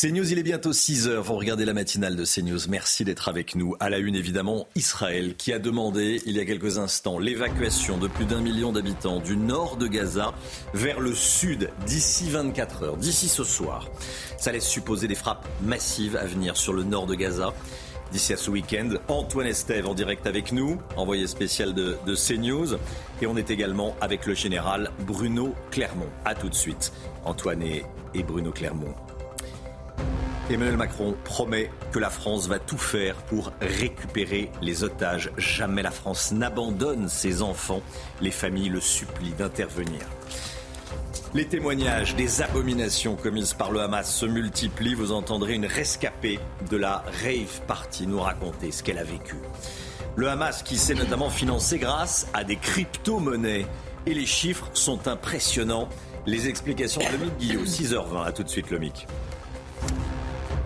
CNews, il est bientôt 6 heures. Vous regardez la matinale de CNews. Merci d'être avec nous. À la une, évidemment, Israël qui a demandé, il y a quelques instants, l'évacuation de plus d'un million d'habitants du nord de Gaza vers le sud d'ici 24 heures, d'ici ce soir. Ça laisse supposer des frappes massives à venir sur le nord de Gaza. D'ici à ce week-end, Antoine Estève en direct avec nous, envoyé spécial de, de CNews. Et on est également avec le général Bruno Clermont. A tout de suite. Antoine et Bruno Clermont. Emmanuel Macron promet que la France va tout faire pour récupérer les otages. Jamais la France n'abandonne ses enfants. Les familles le supplient d'intervenir. Les témoignages des abominations commises par le Hamas se multiplient. Vous entendrez une rescapée de la rave party nous raconter ce qu'elle a vécu. Le Hamas qui s'est notamment financé grâce à des crypto-monnaies. Et les chiffres sont impressionnants. Les explications de Lomic Guillot, 6h20. À tout de suite, Lomic.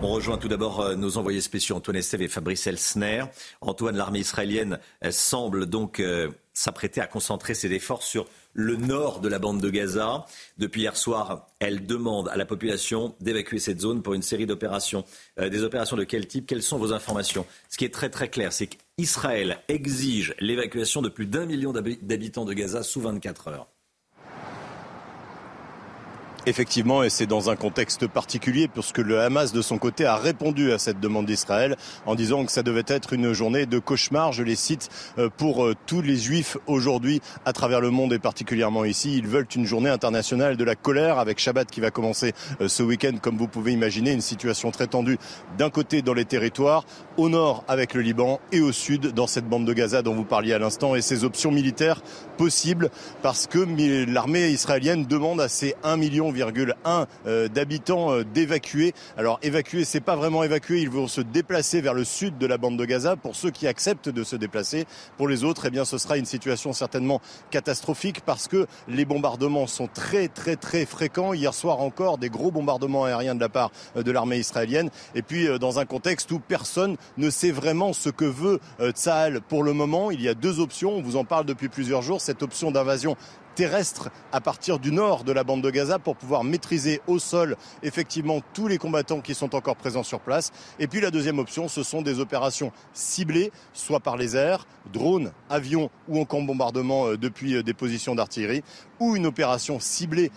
On rejoint tout d'abord euh, nos envoyés spéciaux Antoine Estève et Fabrice Elsner. Antoine, l'armée israélienne semble donc euh, s'apprêter à concentrer ses efforts sur le nord de la bande de Gaza. Depuis hier soir, elle demande à la population d'évacuer cette zone pour une série d'opérations. Euh, des opérations de quel type? Quelles sont vos informations? Ce qui est très très clair, c'est qu'Israël exige l'évacuation de plus d'un million d'habitants de Gaza sous 24 heures. Effectivement, et c'est dans un contexte particulier, puisque le Hamas, de son côté, a répondu à cette demande d'Israël en disant que ça devait être une journée de cauchemar, je les cite, euh, pour euh, tous les juifs aujourd'hui à travers le monde et particulièrement ici. Ils veulent une journée internationale de la colère avec Shabbat qui va commencer euh, ce week-end, comme vous pouvez imaginer, une situation très tendue d'un côté dans les territoires, au nord avec le Liban et au sud dans cette bande de Gaza dont vous parliez à l'instant et ces options militaires possibles parce que l'armée israélienne demande à ces 1 million 1,1 euh, d'habitants euh, d'évacuer. Alors évacuer, c'est pas vraiment évacuer, ils vont se déplacer vers le sud de la bande de Gaza pour ceux qui acceptent de se déplacer. Pour les autres, eh ce sera une situation certainement catastrophique parce que les bombardements sont très très très fréquents. Hier soir encore, des gros bombardements aériens de la part euh, de l'armée israélienne. Et puis dans un contexte où personne ne sait vraiment ce que veut Tsahal pour le moment, il y a deux options. On vous en parle depuis plusieurs jours. Cette option d'invasion terrestre à partir du nord de la bande de Gaza pour pouvoir maîtriser au sol effectivement tous les combattants qui sont encore présents sur place. Et puis la deuxième option, ce sont des opérations ciblées, soit par les airs, drones, avions ou encore bombardement euh, depuis euh, des positions d'artillerie, ou une opération ciblée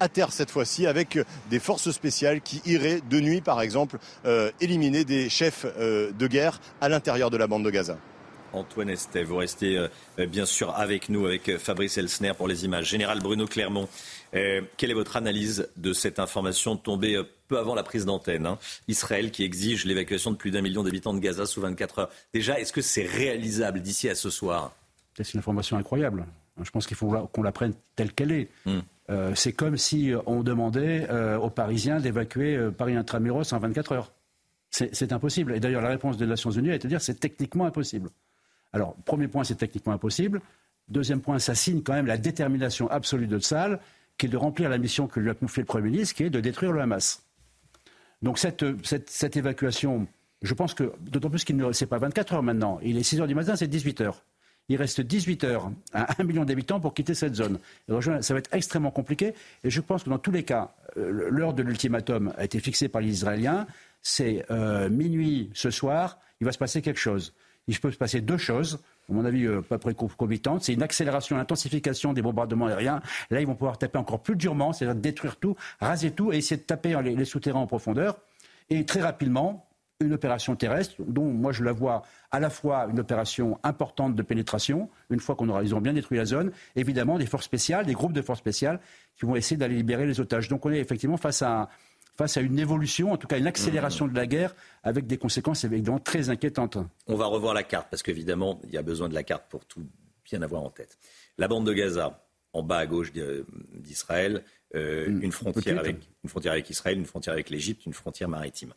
à terre cette fois-ci avec des forces spéciales qui iraient de nuit par exemple euh, éliminer des chefs de guerre à l'intérieur de la bande de Gaza. Antoine Estève. Vous restez euh, bien sûr avec nous, avec euh, Fabrice Elsner pour les images. Général Bruno Clermont, euh, quelle est votre analyse de cette information tombée peu avant la prise d'antenne hein? Israël qui exige l'évacuation de plus d'un million d'habitants de Gaza sous 24 heures. Déjà, est-ce que c'est réalisable d'ici à ce soir? C'est une information incroyable. Je pense qu'il faut qu'on la prenne telle qu'elle est. Hmm. c'est comme si on demandait aux Parisiens d'évacuer Paris intramuros en 24 heures. C'est impossible. Et d'ailleurs, la réponse des Nations Unies est de dire c'est techniquement impossible. Alors, premier point, c'est techniquement impossible. Deuxième point, ça signe quand même la détermination absolue de Tzal, qui est de remplir la mission que lui a confiée le Premier ministre, qui est de détruire le Hamas. Donc cette, cette, évacuation, je pense que, d'autant plus qu'il ne c'est pas 24 heures maintenant, il est 6 heures du matin, c'est 18 heures. Il reste 18 heures à 1 million d'habitants pour quitter cette zone. Ça va être extrêmement compliqué. Et je pense que dans tous les cas, euh, l'heure de l'ultimatum a été fixée par les Israéliens. C'est euh, minuit ce soir, il va se passer quelque chose il peut se passer deux choses, à mon avis, euh, pas concomitantes. C'est une accélération, une intensification des bombardements aériens. Là, ils vont pouvoir taper encore plus durement, c'est-à-dire détruire tout, raser tout et essayer de taper les, souterrains en profondeur. Et très rapidement, une opération terrestre, dont moi je la vois à la fois une opération importante de pénétration, une fois qu'on aura, ils bien détruit la zone, évidemment des forces spéciales, des groupes de forces spéciales qui vont essayer d'aller libérer les otages. Donc on est effectivement face à, face à une évolution, en tout cas une accélération de la guerre, avec des conséquences évidemment très inquiétantes. On va revoir la carte, parce qu'évidemment, il y a besoin de la carte pour tout bien avoir en tête. La bande de Gaza, en bas à gauche d'Israël, mm. une, frontière avec, une frontière avec Israël, une frontière avec l'Égypte, une frontière maritime.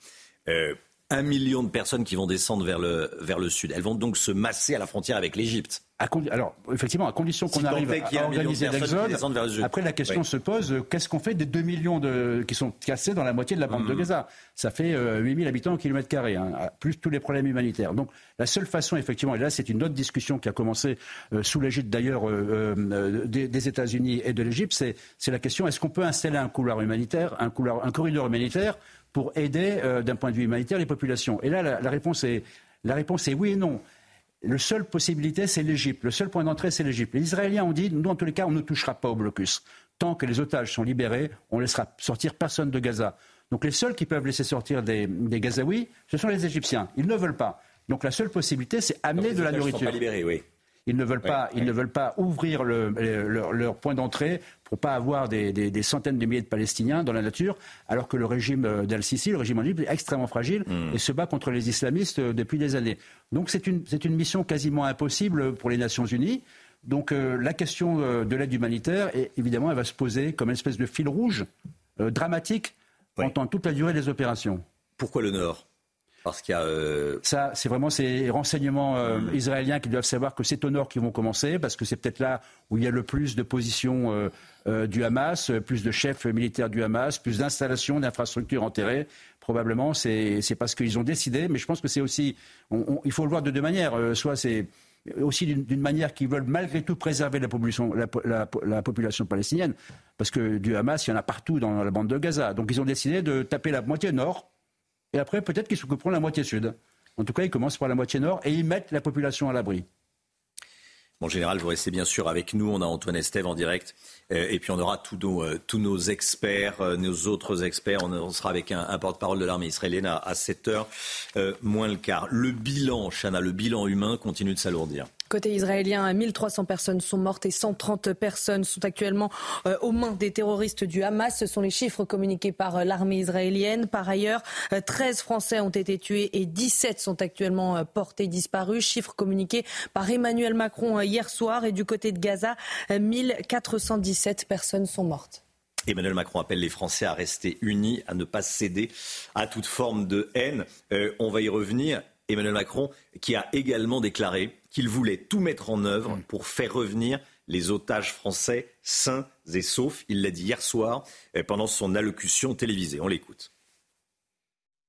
Un million de personnes qui vont descendre vers le, vers le sud. Elles vont donc se masser à la frontière avec l'Égypte alors, effectivement, à condition qu'on arrive à organiser l'exode, après la question se pose, qu'est-ce qu'on fait des 2 millions de, qui sont cassés dans la moitié de la bande de mmh. Gaza? Ça fait 8 euh, 000 habitants au kilomètre carré, hein, plus tous les problèmes humanitaires. Donc la seule façon, effectivement, et là c'est une autre discussion qui a commencé euh, sous l'égide d'ailleurs euh, des, États-Unis et de l'Égypte, c'est la question, est-ce qu'on peut installer un couloir humanitaire, un, couloir, un corridor humanitaire pour aider d'un point de vue humanitaire les populations Et là, la, réponse est, la réponse est oui et non. La seule possibilité, c'est l'Égypte. Le seul point d'entrée, c'est l'Égypte. Les Israéliens ont dit, nous, en tous les cas, on ne touchera pas au blocus. Tant que les otages sont libérés, on laissera sortir personne de Gaza. Donc les seuls qui peuvent laisser sortir des, des Gazaouis, ce sont les Égyptiens. Ils ne veulent pas. Donc la seule possibilité, c'est amener de la nourriture. Sont pas libérés, oui. Ils ne veulent, pas, ils ne veulent pas ouvrir leur, point d'entrée pour pas avoir des, centaines de milliers de Palestiniens dans la nature, alors que le régime euh, d'Al-Sisi, le régime en Égypte, est extrêmement fragile hmm. et se bat contre les islamistes euh, depuis des années. Donc c'est une, une mission quasiment impossible pour les Nations Unies. Donc euh, la question de l'aide humanitaire, évidemment, elle va se poser comme une espèce de fil rouge dramatique pendant toute la durée des opérations. Pourquoi le Nord? Parce qu'il y a. Euh, Ça, c'est vraiment ces renseignements euh, israéliens qui doivent savoir que c'est au nord qu'ils vont commencer, parce que c'est peut-être là où il y a le plus de positions euh, du Hamas, plus de chefs militaires du Hamas, plus d'installations, d'infrastructures enterrées. Probablement, c'est parce qu'ils ont décidé, mais je pense que c'est aussi. il faut le voir de deux manières. soit c'est aussi d'une manière qu'ils veulent malgré tout préserver la population, la, la, population palestinienne, parce que du Hamas, il y en a partout dans la bande de Gaza. Donc ils ont décidé de taper la moitié nord et après, peut-être qu'ils s'occuperont de la moitié sud. En tout cas, ils commencent par la moitié nord et ils mettent la population à l'abri. Bon, général, vous restez bien sûr avec nous. On a Antoine Estève en direct. Euh, et puis on aura tous nos, euh, tous nos experts, euh, nos autres experts. On, sera avec un, porte-parole de l'armée israélienne à, à 7 heures, moins le quart. Le bilan, Chana, le bilan humain continue de s'alourdir. Côté israélien, 1300 personnes sont mortes et 130 personnes sont actuellement euh, aux mains des terroristes du Hamas. Ce sont les chiffres communiqués par euh, l'armée israélienne. Par ailleurs, 13 euh, Français ont été tués et 17 sont actuellement portés disparus. Chiffre communiqué par Emmanuel Macron hier soir. Et du côté de Gaza, 1417 personnes sont mortes. Emmanuel Macron appelle les Français à rester unis, à ne pas céder à toute forme de haine. on va y revenir. Emmanuel Macron qui a également déclaré qu'il voulait tout mettre en œuvre pour faire revenir les otages français sains et saufs. Il l'a dit hier soir euh, pendant son allocution télévisée. On l'écoute.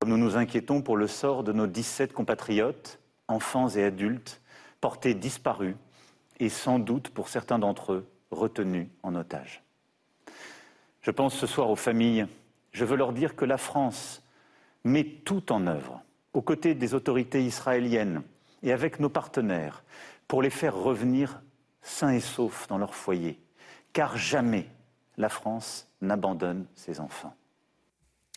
Nous nous inquiétons pour le sort de nos 17 compatriotes, enfants et adultes, portés disparus et sans doute pour certains d'entre eux retenus en otage. Je pense ce soir aux familles. Je veux leur dire que la France met tout en œuvre aux côtés des autorités israéliennes et avec nos partenaires pour les faire revenir sains et saufs dans leur foyer. Car jamais la France n'abandonne ses enfants.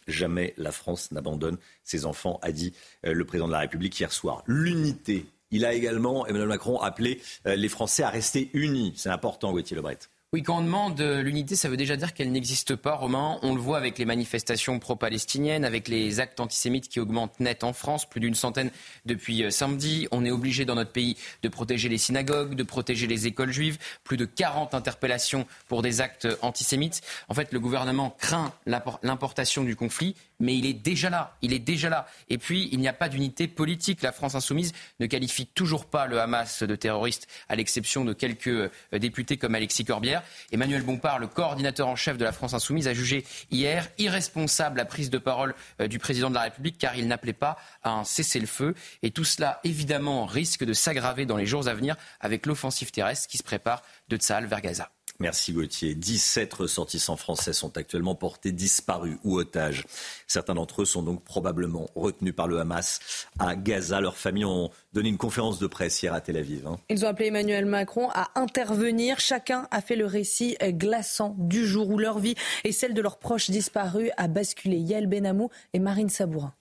Jamais la France n'abandonne ses enfants, a dit euh, le président de la République hier soir. L'unité. Il a également, Emmanuel Macron, appelé euh, les Français à rester unis. C'est important, Gauthier Lebret. Oui, quand on demande l'unité, ça veut déjà dire qu'elle n'existe pas, Romain. On le voit avec les manifestations pro-palestiniennes, avec les actes antisémites qui augmentent net en France, plus d'une centaine depuis euh, samedi. On est obligé dans notre pays de protéger les synagogues, de protéger les écoles juives. Plus de 40 interpellations pour des actes antisémites. En fait, le gouvernement craint l'importation du conflit mais il est déjà là. Il est déjà là. Et puis, il n'y a pas d'unité politique. La France insoumise ne qualifie toujours pas le Hamas de terroriste, à l'exception de quelques euh, députés comme Alexis Corbière. Emmanuel Bompard, le coordinateur en chef de la France insoumise, a jugé hier irresponsable la prise de parole euh, du président de la République car il n'appelait pas à un cessez-le-feu. Et tout cela, évidemment, risque de s'aggraver dans les jours à venir avec l'offensive terrestre qui se prépare de Tsahal vers Gaza. Merci Gauthier. 17 ressortissants français sont actuellement portés disparus ou otages. Certains d'entre eux sont donc probablement retenus par le Hamas à Gaza. Leurs familles ont donné une conférence de presse hier à Tel Aviv. Hein. Ils ont appelé Emmanuel Macron à intervenir. Chacun a fait le récit glaçant du jour où leur vie et celle de leurs proches disparus a basculé. Yael Benamou et Marine Sabourin.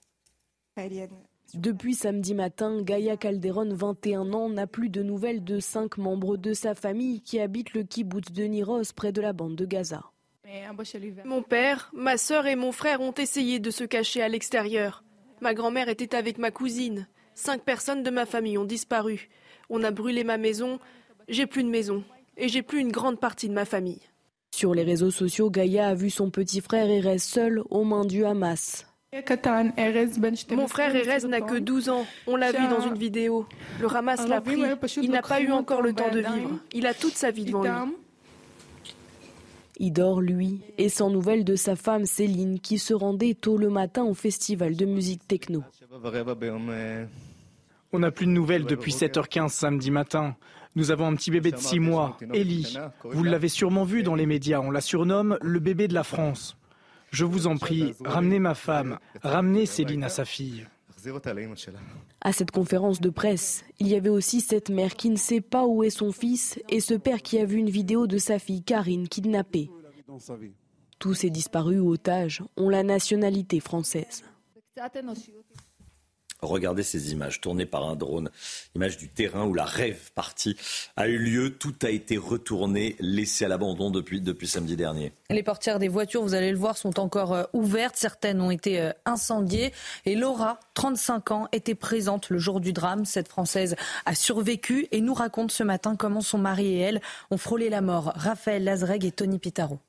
Depuis samedi matin, Gaïa Calderon, 21 ans, n'a plus de nouvelles de cinq membres de sa famille qui habitent le kibbutz de Niros près de la bande de Gaza. Mon père, ma sœur et mon frère ont essayé de se cacher à l'extérieur. Ma grand-mère était avec ma cousine. Cinq personnes de ma famille ont disparu. On a brûlé ma maison. J'ai plus de maison. Et j'ai plus une grande partie de ma famille. Sur les réseaux sociaux, Gaïa a vu son petit frère Erez seul aux mains du Hamas. Mon frère Erez n'a que 12 ans. On l'a vu dans une vidéo. Le Hamas l'a pris. Il n'a pas eu encore le temps de vivre. Il a toute sa vie devant lui. Il dort, lui, et sans nouvelles de sa femme Céline, qui se rendait tôt le matin au festival de musique techno. On n'a plus de nouvelles depuis 7h15 samedi matin. Nous avons un petit bébé de 6 mois, Ellie. Vous l'avez sûrement vu dans les médias, on la surnomme le bébé de la France. Je vous en prie, ramenez ma femme, ramenez Céline à sa fille. À cette conférence de presse, il y avait aussi cette mère qui ne sait pas où est son fils et ce père qui a vu une vidéo de sa fille Karine kidnappée. Tous ces disparus ou otages ont la nationalité française. Regardez ces images tournées par un drone, images du terrain où la rêve partie a eu lieu. Tout a été retourné, laissé à l'abandon depuis, depuis samedi dernier. Les portières des voitures, vous allez le voir, sont encore euh, ouvertes. Certaines ont été euh, incendiées. Et Laura, 35 ans, était présente le jour du drame. Cette Française a survécu et nous raconte ce matin comment son mari et elle ont frôlé la mort. Raphaël Lazreg et Tony Pitaro.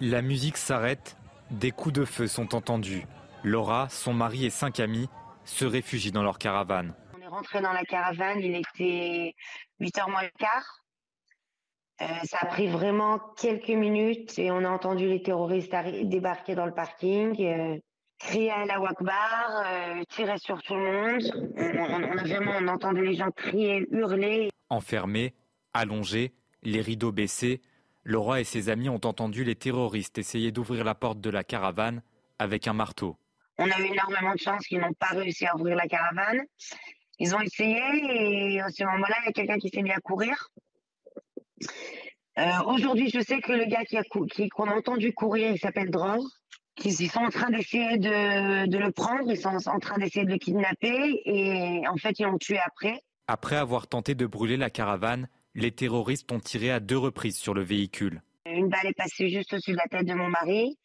La musique s'arrête, des coups de feu sont entendus. Laura, son mari et cinq amis se réfugient dans leur caravane. On est rentré dans la caravane, il était 8h moins le quart. Euh, ça a pris vraiment quelques minutes et on a entendu les terroristes débarquer dans le parking, euh, crier à la Wakbar, euh, tirer sur tout le monde. On, a vraiment on entendu les gens crier, hurler. Enfermés, allongés, les rideaux baissés, Laura et ses amis ont entendu les terroristes essayer d'ouvrir la porte de la caravane avec un marteau. On a eu énormément de chance qu'ils n'ont pas réussi à ouvrir la caravane. Ils ont essayé et à ce moment-là, il y a quelqu'un qui s'est mis à courir. Euh, aujourd'hui, je sais que le gars qu'on qui, a entendu courir, il s'appelle Dror. Ils, sont en train d'essayer de, de, le prendre, ils sont en train d'essayer de le kidnapper et en fait, ils l'ont tué après. Après avoir tenté de brûler la caravane, les terroristes ont tiré à deux reprises sur le véhicule. Une balle est passée juste au-dessus de la tête de mon mari.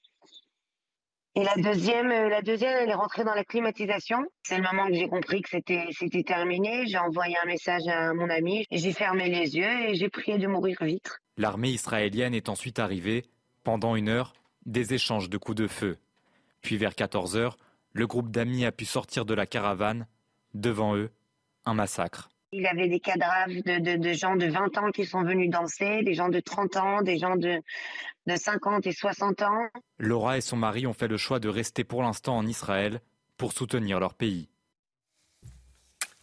Et la deuxième, euh, la deuxième, elle est rentrée dans la climatisation. C'est le moment que j'ai compris que c'était, c'était terminé. J'ai envoyé un message à mon ami. J'ai fermé les yeux et j'ai prié de mourir vite. L'armée israélienne est ensuite arrivée. Pendant une heure, des échanges de coups de feu. Puis vers 14 heures, le groupe d'amis a pu sortir de la caravane. Devant eux, un massacre. Il avait des cadavres de, gens de 20 ans qui sont venus danser, des gens de 30 ans, des gens de, de 50 et 60 ans. Laura et son mari ont fait le choix de rester pour l'instant en Israël pour soutenir leur pays.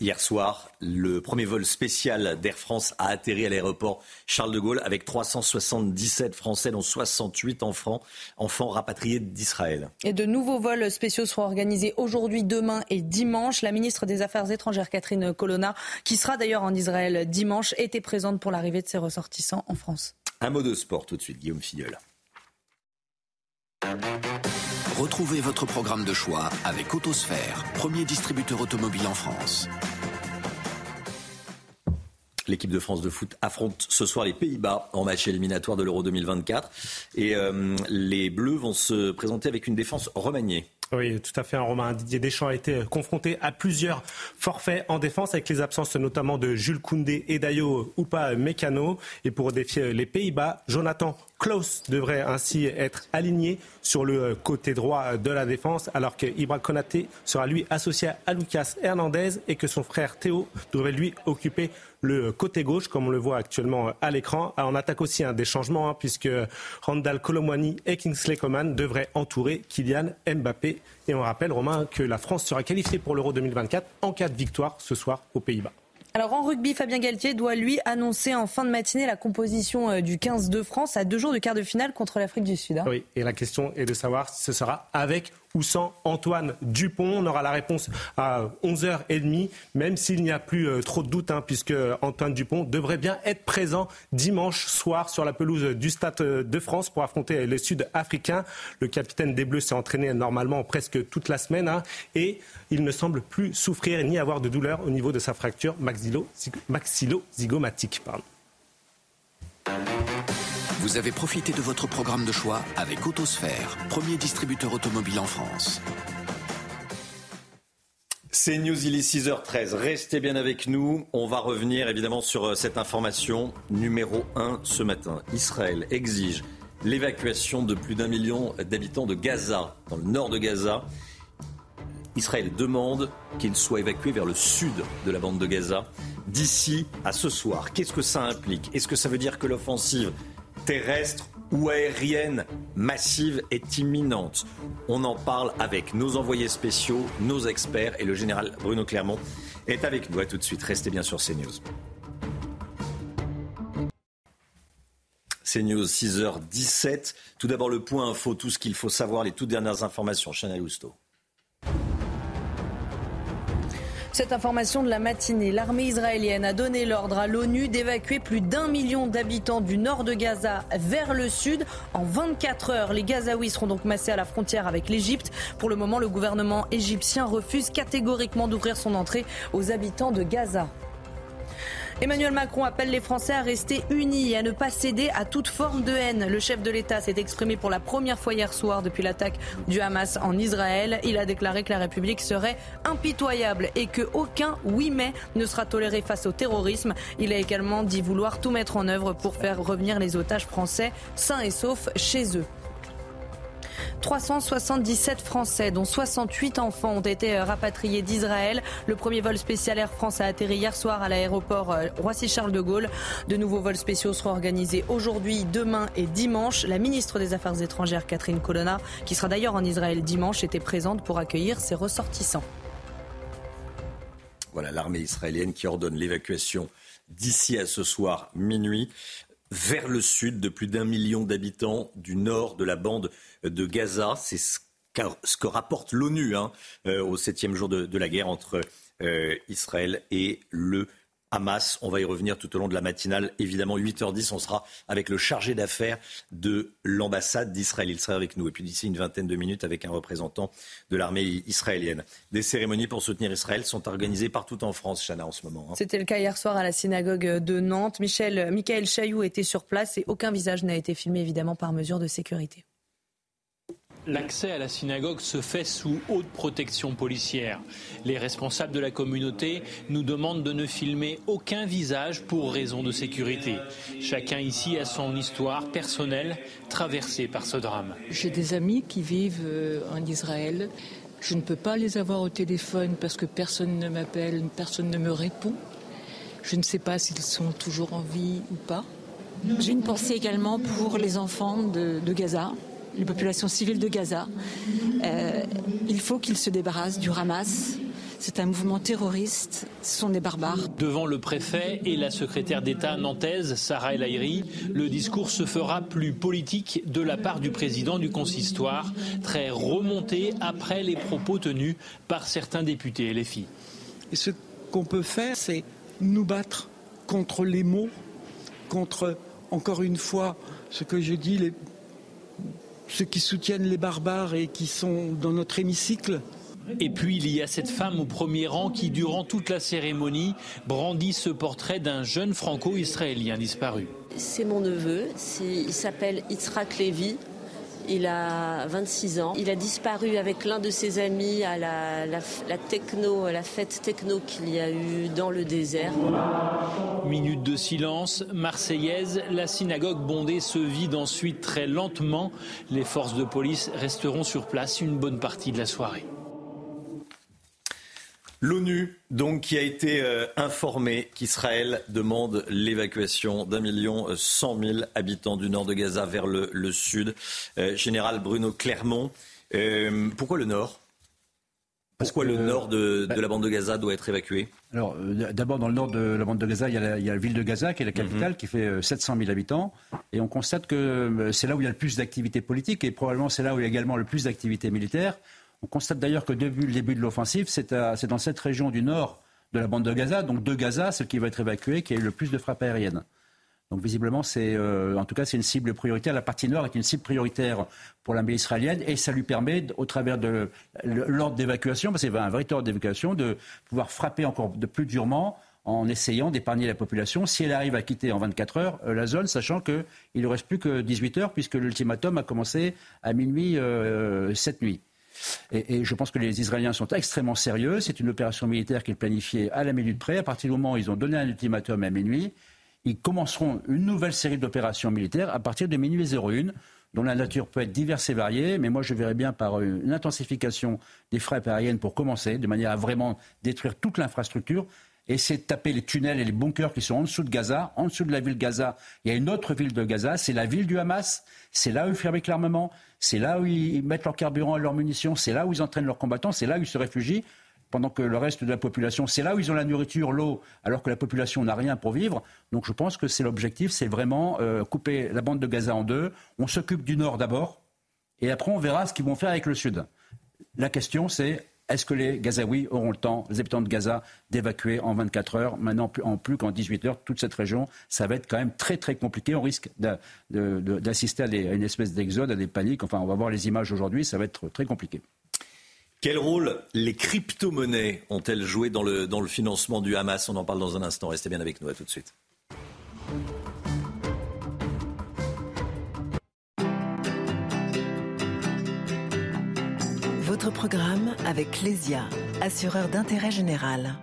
Hier soir, le premier vol spécial d'Air France a atterri à l'aéroport Charles de Gaulle avec 377 Français, dont 68 enfants, enfants rapatriés d'Israël. Et de nouveaux vols spéciaux seront organisés aujourd'hui, demain et dimanche. La ministre des Affaires étrangères, Catherine Colonna, qui sera d'ailleurs en Israël dimanche, était présente pour l'arrivée de ses ressortissants en France. Un mot de sport tout de suite, Guillaume Filleul. Retrouvez votre programme de choix avec Autosphère, premier distributeur automobile en France. L'équipe de France de foot affronte ce soir les Pays-Bas en match éliminatoire de l'Euro 2024. Et euh, les Bleus vont se présenter avec une défense remaniée. Oui, tout à fait. Un Romain Didier Deschamps a été confronté à plusieurs forfaits en défense, avec les absences notamment de Jules Koundé et Dayo Oupa Mécano. Et pour défier les Pays-Bas, Jonathan Klaus devrait ainsi être aligné sur le côté droit de la défense, alors que Ibra Konaté sera lui associé à Lucas Hernandez et que son frère Théo devrait lui occuper le côté gauche, comme on le voit actuellement à l'écran. On attaque aussi un des changements, hein, puisque Randall Colomwani et Kingsley Coman devraient entourer Kylian Mbappé. Et on rappelle, Romain, que la France sera qualifiée pour l'Euro 2024 en cas de victoire ce soir aux Pays-Bas. Alors en rugby, Fabien Galtier doit lui annoncer en fin de matinée la composition euh, du 15 de France à deux jours du quart de finale contre l'Afrique du Sud. Hein. Oui, et la question est de savoir si ce sera avec ou sans Antoine Dupont. On aura la réponse à 11h30, même s'il n'y a plus euh, trop de doutes, hein, puisque Antoine Dupont devrait bien être présent dimanche soir sur la pelouse du Stade de France pour affronter les Sud-Africains. Le capitaine des Bleus s'est entraîné normalement presque toute la semaine hein, et il ne semble plus souffrir ni avoir de douleur au niveau de sa fracture maxillo-zygomatique. Vous avez profité de votre programme de choix avec Autosphère, premier distributeur automobile en France. C'est News, il est 6h13. Restez bien avec nous. On va revenir évidemment sur euh, cette information numéro 1 ce matin. Israël exige l'évacuation de plus d'un million d'habitants de Gaza, dans le nord de Gaza. Israël demande qu'ils soient évacués vers le sud de la bande de Gaza d'ici à ce soir. Qu'est-ce que ça implique? Est-ce que ça veut dire que l'offensive terrestre ou aérienne massive est imminente On en parle avec nos envoyés spéciaux, nos experts et le général Bruno Clermont est avec nous. À tout de suite, restez bien sur CNews. CNews 6h17. Tout d'abord le point info, tout ce qu'il faut savoir, les toutes dernières informations. Chanel Housteau. Cette information de la matinée, l'armée israélienne a donné l'ordre à l'ONU d'évacuer plus d'un million d'habitants du nord de Gaza vers le sud en 24 heures. Les Gazaouis seront donc massés à la frontière avec l'Égypte. Pour le moment, le gouvernement égyptien refuse catégoriquement d'ouvrir son entrée aux habitants de Gaza. Emmanuel Macron appelle les Français à rester unis et à ne pas céder à toute forme de haine. Le chef de l'État s'est exprimé pour la première fois hier soir depuis l'attaque du Hamas en Israël. Il a déclaré que la République serait impitoyable et que aucun oui mais ne sera toléré face au terrorisme. Il a également dit vouloir tout mettre en œuvre pour faire revenir les otages français sains et saufs chez eux. 377 Français, dont 68 enfants, ont été euh, rapatriés d'Israël. Le premier vol spécial Air France a atterri hier soir à l'aéroport euh, Roissy-Charles de Gaulle. De nouveaux vols spéciaux seront organisés aujourd'hui, demain et dimanche. La ministre des Affaires étrangères, Catherine Colonna, qui sera d'ailleurs en Israël dimanche, était présente pour accueillir ses ressortissants. Voilà l'armée israélienne qui ordonne l'évacuation d'ici à ce soir minuit vers le sud de plus d'un million d'habitants du nord de la bande de Gaza. C'est ce, que rapporte l'ONU hein, euh, au septième jour de, la guerre entre euh, Israël et le Hamas. On va y revenir tout au long de la matinale. Évidemment, 8h10, on sera avec le chargé d'affaires de l'ambassade d'Israël. Il sera avec nous. Et puis d'ici une vingtaine de minutes, avec un représentant de l'armée israélienne. Des cérémonies pour soutenir Israël sont organisées partout en France, Chana, en ce moment. Hein. C'était le cas hier soir à la synagogue de Nantes. Michael Chailloux était sur place et aucun visage n'a été filmé, évidemment, par mesure de sécurité. L'accès à la synagogue se fait sous haute protection policière. Les responsables de la communauté nous demandent de ne filmer aucun visage pour raison de sécurité. Chacun ici a son histoire personnelle traversée par ce drame. J'ai des amis qui vivent euh, en Israël. Je ne peux pas les avoir au téléphone parce que personne ne m'appelle, personne ne me répond. Je ne sais pas s'ils sont toujours en vie ou pas. J'ai une pensée également pour les enfants de, de Gaza, les populations civiles de Gaza. Euh, il faut qu'ils se débarrassent du Hamas. C'est un mouvement terroriste, ce sont des barbares. Devant le préfet et la secrétaire d'État nantaise, Sarah El Haïry, le discours se fera plus politique de la part du président du consistoire, très remonté après les propos tenus par certains députés et les filles. Et ce qu'on peut faire, c'est nous battre contre les mots, contre, encore une fois, ce que je dis, les ceux qui soutiennent les barbares et qui sont dans notre hémicycle. Et puis il y a cette femme au premier rang qui, durant toute la cérémonie, brandit ce portrait d'un jeune franco-israélien disparu. C'est mon neveu, il s'appelle Yitzhak Levy. Il a 26 ans. Il a disparu avec l'un de ses amis à la, techno, la fête techno qu'il y a eu dans le désert. Minute de silence, marseillaise, la synagogue bondée se vide ensuite très lentement. Les forces de police resteront sur place une bonne partie de la soirée. L'ONU, donc, qui a été euh, informée qu'Israël demande l'évacuation d'un million euh, cent mille habitants du nord de Gaza vers le, sud. Euh, général Bruno Clermont, pourquoi le nord? Pourquoi le nord de, la bande de Gaza doit être évacué? Alors, d'abord, dans le nord de la bande de Gaza, il y, a la, ville de Gaza, qui est la capitale, mhm. qui fait 700 000 habitants. Et on constate que c'est là où il y a le plus d'activité politique et probablement c'est là où il y a également le plus d'activité militaire. On constate d'ailleurs que depuis le début de l'offensive, c'est dans cette région du nord de la bande de Gaza, donc de Gaza, celle qui va être évacuée, qui a eu le plus de frappes aériennes. Donc visiblement, c'est euh, en tout cas c'est une cible prioritaire. La partie nord est une cible prioritaire pour l'armée israélienne et ça lui permet, au travers de l'ordre d'évacuation, parce qu'il y a un vrai ordre d'évacuation, de pouvoir frapper encore de plus durement en essayant d'épargner la population si elle arrive à quitter en 24 heures euh, la zone, sachant qu'il ne reste plus que 18 heures puisque l'ultimatum a commencé à minuit euh, cette nuit. Et, je pense que les Israéliens sont extrêmement sérieux. C'est une opération militaire qui est planifiée à la minute près. À partir du moment où ils ont donné un ultimatum à minuit, ils commenceront une nouvelle série d'opérations militaires à partir de minuit 01 dont la nature peut être diverse et variée, mais moi je verrais bien par une intensification des frappes aériennes pour commencer, de manière à vraiment détruire toute l'infrastructure, c'est de taper les tunnels et les bunkers qui sont en dessous de Gaza. En dessous de la ville de Gaza, il y a une autre ville de Gaza, c'est la ville du Hamas, c'est là où ils fabriquent l'armement, c'est là où ils mettent leur carburant et leurs munitions, c'est là où ils entraînent leurs combattants, c'est là où ils se réfugient pendant que le reste de la population, c'est là où ils ont la nourriture, l'eau, alors que la population n'a rien pour vivre. Donc je pense que c'est l'objectif, c'est vraiment euh, couper la bande de Gaza en deux. On s'occupe du nord d'abord, et après on verra ce qu'ils vont faire avec le sud. La question c'est est-ce que les Gazaouis auront le temps, les habitants de Gaza, d'évacuer en 24 heures Maintenant, en plus qu'en 18 heures, toute cette région, ça va être quand même très très compliqué. On risque d'assister à, une espèce d'exode, à des paniques. Enfin, on va voir les images aujourd'hui, ça va être très compliqué. Quel rôle les crypto-monnaies ont-elles joué dans le, dans le financement du Hamas? On en parle dans un instant. Restez bien avec nous. À tout de suite. Votre programme avec Lesia, assureur d'intérêt général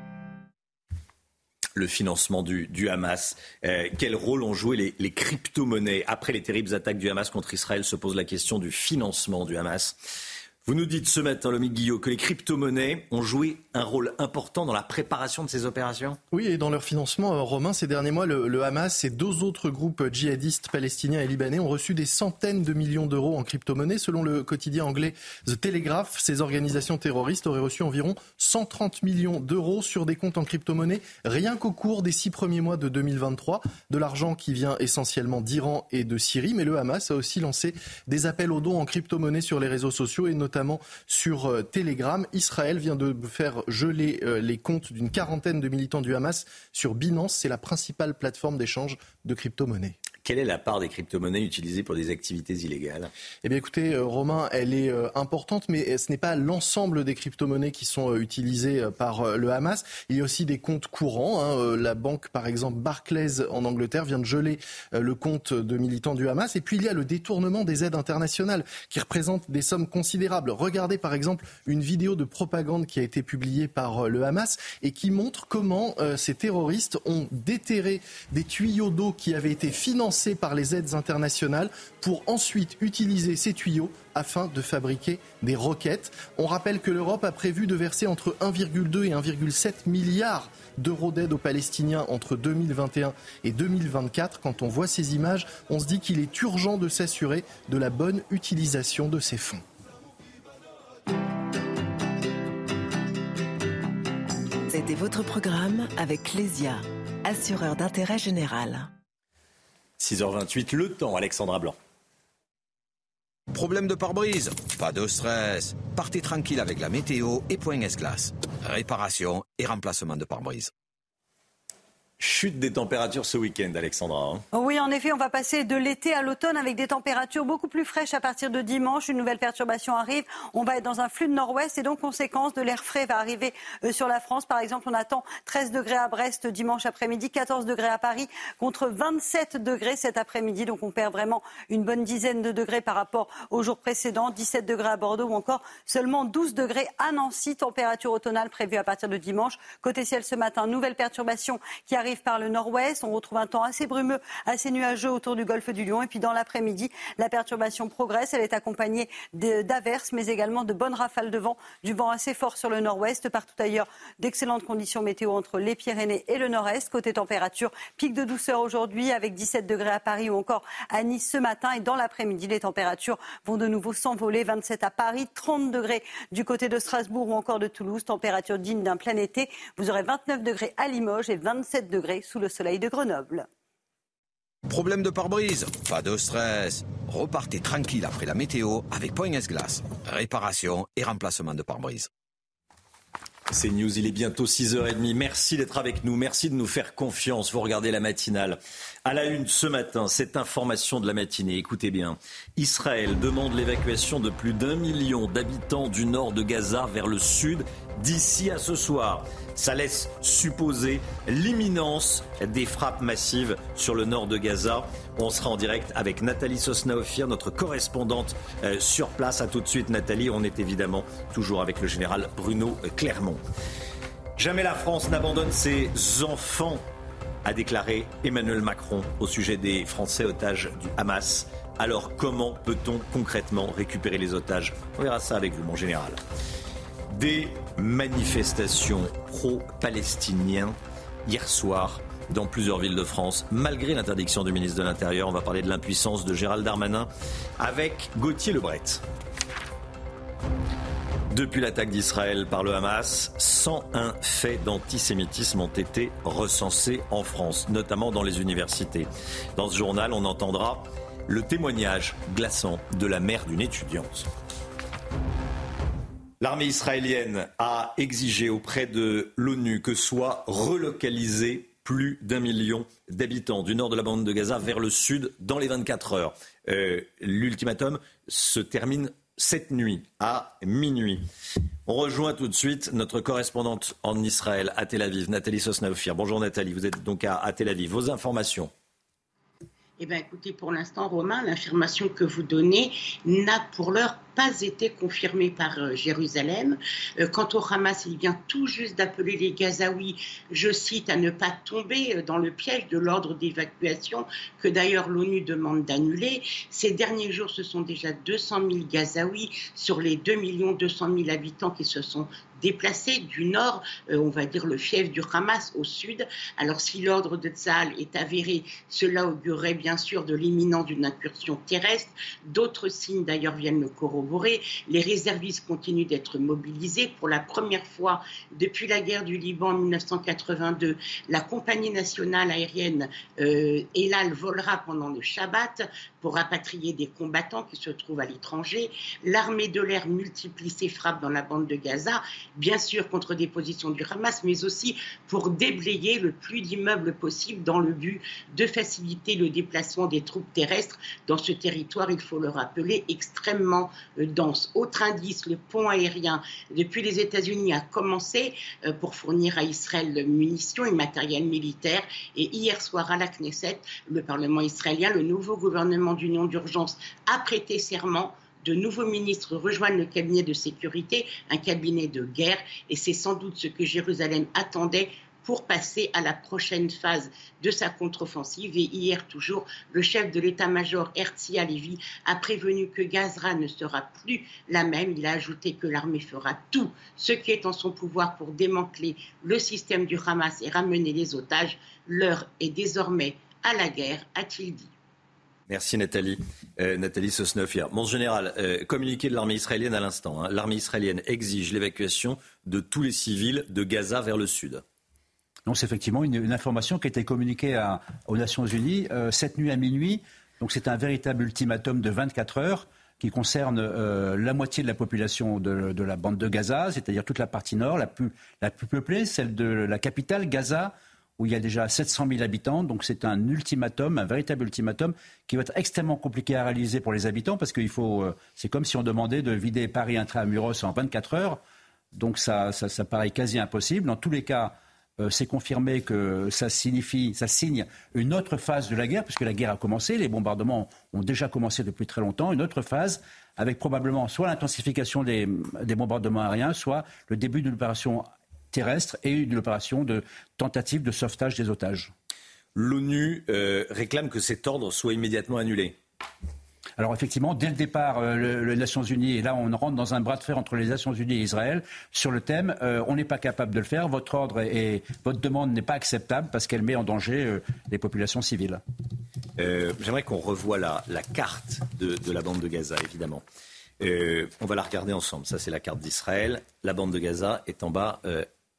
le financement du, Hamas. Euh, quel rôle ont joué les, les crypto-monnaies? Après les terribles attaques du Hamas contre Israël, se pose la question du financement du Hamas. Vous nous dites ce matin, Lomique Guillot, que les crypto-monnaies ont joué un rôle important dans la préparation de ces opérations Oui, et dans leur financement, euh, Romain, ces derniers mois, le, Hamas et deux autres groupes djihadistes palestiniens et libanais ont reçu des centaines de millions d'euros en crypto-monnaies. Selon le quotidien anglais The Telegraph, ces organisations terroristes auraient reçu environ 130 millions d'euros sur des comptes en crypto-monnaie rien qu'au cours des six premiers mois de 2023. De l'argent qui vient essentiellement d'Iran et de Syrie, mais le Hamas a aussi lancé des appels aux dons en crypto-monnaie sur les réseaux sociaux et notamment notamment sur euh, Telegram. Israël vient de faire geler euh, les comptes d'une quarantaine de militants du Hamas sur Binance. C'est la principale plateforme d'échange de crypto-monnaies. Quelle est la part des crypto-monnaies utilisées pour des activités illégales? Eh bien écoutez, euh, Romain, elle est euh, importante, mais ce n'est pas l'ensemble des crypto-monnaies qui sont euh, utilisées par le Hamas. Il y a aussi des comptes courants. Hein. La banque, par exemple, Barclays en Angleterre vient de geler le compte de militants du Hamas. Et puis il y a le détournement des aides internationales qui représentent des sommes considérables. Regardez par exemple une vidéo de propagande qui a été publiée par le Hamas et qui montre comment ces terroristes ont déterré des tuyaux d'eau qui avaient été financés par les aides internationales pour ensuite utiliser ces tuyaux afin de fabriquer des roquettes. On rappelle que l'Europe a prévu de verser entre 1,2 et 1,7 milliards d'euros d'aide aux Palestiniens entre 2021 et 2024. Quand on voit ces images, on se dit qu'il est urgent de s'assurer de la bonne utilisation de ces fonds. C'était votre programme avec Lesia, assureur d'intérêt général. 6h28, le temps, Alexandra Blanc. Problème de pare-brise? Pas de stress. Partez tranquille avec la météo et Point S-Glace. Réparation et remplacement de pare-brise. Chute des températures ce week-end, Alexandra. Hein. oui, en effet, on va passer de l'été à l'automne avec des températures beaucoup plus fraîches à partir de dimanche. Une nouvelle perturbation arrive. On va être dans un flux de nord-ouest et donc, conséquence, de l'air frais va arriver euh, sur la France. Par exemple, on attend 13 degrés à Brest dimanche après-midi, 14 degrés à Paris, contre 27 degrés cet après-midi. Donc, on perd vraiment une bonne dizaine de degrés par rapport au jour précédent. 17 degrés à Bordeaux ou encore seulement 12 degrés à Nancy. Température automnale prévue à partir de dimanche. Côté ciel ce matin, nouvelle perturbation qui arrive par le nord-ouest. On retrouve un temps assez brumeux, assez nuageux autour du golfe du Lion. Et puis dans l'après-midi, la perturbation progresse. Elle est accompagnée d'averses, mais également de bonnes rafales de vent, du vent assez fort sur le nord-ouest. Partout ailleurs, d'excellentes conditions météo entre les Pyrénées et le nord-est. Côté température, pic de douceur aujourd'hui avec 17 degrés à Paris ou encore à Nice ce matin. Et dans l'après-midi, les températures vont de nouveau s'envoler. 27 à Paris, 30 degrés du côté de Strasbourg ou encore de Toulouse. Température digne d'un plein été. Vous aurez 29 degrés à Limoges et 27 degrés sous le soleil de Grenoble. Problème de pare-brise Pas de stress. Repartez tranquille après la météo avec Point Glace. Réparation et remplacement de pare-brise. C'est News, il est bientôt 6h30. Merci d'être avec nous. Merci de nous faire confiance. Vous regardez la matinale À la une ce matin, cette information de la matinée, écoutez bien. Israël demande l'évacuation de plus d'un million d'habitants du nord de Gaza vers le sud d'ici à ce soir. Ça laisse supposer l'imminence des frappes massives sur le nord de Gaza. On sera en direct avec Nathalie Sosnaofir, notre correspondante euh, sur place. À tout de suite, Nathalie. On est évidemment toujours avec le général Bruno Clermont. Jamais la France n'abandonne ses enfants, a déclaré Emmanuel Macron au sujet des Français otages du Hamas. Alors comment peut-on concrètement récupérer les otages? On verra ça avec vous, mon général. Des manifestations pro-palestiniens hier soir dans plusieurs villes de France, malgré l'interdiction du ministre de l'Intérieur. On va parler de l'impuissance de Gérald Darmanin avec Gauthier Lebret. Depuis l'attaque d'Israël par le Hamas, 101 faits d'antisémitisme ont été recensés en France, notamment dans les universités. Dans ce journal, on entendra le témoignage glaçant de la mère d'une étudiante. L'armée israélienne a exigé auprès de l'ONU que soient relocalisés plus d'un million d'habitants du nord de la bande de Gaza vers le sud dans les 24 heures. Euh, l'ultimatum se termine cette nuit à minuit. On rejoint tout de suite notre correspondante en Israël à Tel Aviv, Nathalie Sosnaofir. Bonjour Nathalie, vous êtes donc à, Tel Aviv. Vos informations eh bien, écoutez, pour l'instant, Romain, l'information que vous donnez n'a pour l'heure pas été confirmée par euh, Jérusalem. Euh, quant au Hamas, il vient tout juste d'appeler les Gazaouis, je cite, à ne pas tomber euh, dans le piège de l'ordre d'évacuation que d'ailleurs l'ONU demande d'annuler. Ces derniers jours, ce sont déjà 200 000 Gazaouis sur les 2 200 000 habitants qui se sont déplacés du nord, on va dire le fief du Hamas, au sud. Alors si l'ordre de Tzal est avéré, cela augurerait bien sûr de l'imminence d'une incursion terrestre. D'autres signes d'ailleurs viennent le corroborer les réservistes continuent d'être mobilisés. Pour la première fois depuis la guerre du Liban en 1982, la compagnie nationale aérienne euh, Elal volera pendant le Shabbat pour rapatrier des combattants qui se trouvent à l'étranger. L'armée de l'air multiplie ses frappes dans la bande de Gaza, bien sûr contre des positions du Hamas, mais aussi pour déblayer le plus d'immeubles possible dans le but de faciliter le déplacement des troupes terrestres dans ce territoire, il faut le rappeler, extrêmement dense. Autre indice, le pont aérien, depuis les États-Unis, a commencé euh, pour fournir à Israël munitions et matériel militaire. Et hier soir à la Knesset, le Parlement israélien, le nouveau gouvernement d'union d'urgence a prêté serment de nouveaux ministres rejoignent le cabinet de sécurité, un cabinet de guerre, et c'est sans doute ce que Jérusalem attendait pour passer à la prochaine phase de sa contre-offensive. Et hier toujours, le chef de l'état-major Herzli Alevi a prévenu que Gazra ne sera plus la même. Il a ajouté que l'armée fera tout ce qui est en son pouvoir pour démanteler le système du Hamas et ramener les otages. L'heure est désormais à la guerre, a-t-il dit. Merci Nathalie. Euh, Nathalie. Mon général, euh, communiqué de l'armée israélienne à l'instant. Hein. L'armée israélienne exige l'évacuation de tous les civils de Gaza vers le sud. Donc c'est effectivement une, information qui a été communiquée aux Nations Unies euh, cette nuit à minuit. Donc c'est un véritable ultimatum de 24 heures qui concerne euh, la moitié de la population de, la bande de Gaza, c'est-à-dire toute la partie nord, la plus, peuplée, celle de la capitale, Gaza, où il y a déjà 700 000 habitants. Donc c'est un ultimatum, un véritable ultimatum qui va être extrêmement compliqué à réaliser pour les habitants parce qu'il faut, euh, c'est comme si on demandait de vider Paris intramuros en 24 heures. Donc ça, ça, ça paraît quasi impossible. Dans tous les cas, euh, c'est confirmé que ça signifie, ça signe une autre phase de la guerre, puisque la guerre a commencé, les bombardements ont déjà commencé depuis très longtemps, une autre phase avec probablement soit l'intensification des, bombardements aériens, soit le début d'une opération terrestre et d'une opération de tentative de sauvetage des otages. L'ONU euh, réclame que cet ordre soit immédiatement annulé. Alors effectivement, dès le départ, euh, les Nations Unies, et là on rentre dans un bras de fer entre les Nations Unies et Israël sur le thème, euh, on n'est pas capable de le faire, votre ordre et votre demande n'est pas acceptable parce qu'elle met en danger euh, les populations civiles. J'aimerais qu'on revoie la, carte de, la bande de Gaza, évidemment. on va la regarder ensemble. Ça, c'est la carte d'Israël. La bande de Gaza est en bas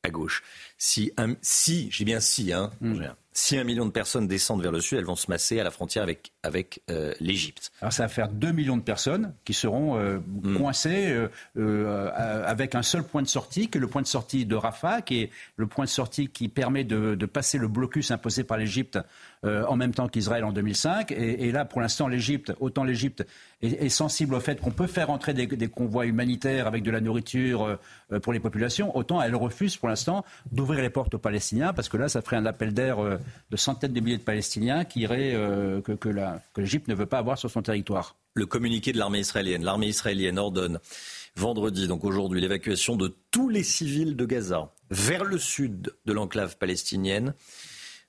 à gauche. Si, si j'ai bien si, hein, mm. Si un million de personnes descendent vers le sud, elles vont se masser à la frontière avec, avec euh, l'Égypte. Alors ça va faire 2 millions de personnes qui seront euh, hmm. coincées euh, avec un seul point de sortie, que le point de sortie de Rafah, qui est le point de sortie qui permet de, de passer le blocus imposé par l'Égypte euh, en même temps qu'Israël en 2005. Et, là, pour l'instant, l'Égypte, autant l'Égypte est, sensible au fait qu'on peut faire entrer des, convois humanitaires avec de la nourriture euh, pour les populations, autant elle refuse pour l'instant d'ouvrir les portes aux Palestiniens, parce que là, ça ferait un appel d'air euh, de centaines de milliers de Palestiniens qui irait, que, que l'Égypte ne veut pas avoir sur son territoire. Le communiqué de l'armée israélienne. L'armée israélienne ordonne vendredi, donc aujourd'hui, l'évacuation de tous les civils de Gaza vers le sud de l'enclave palestinienne.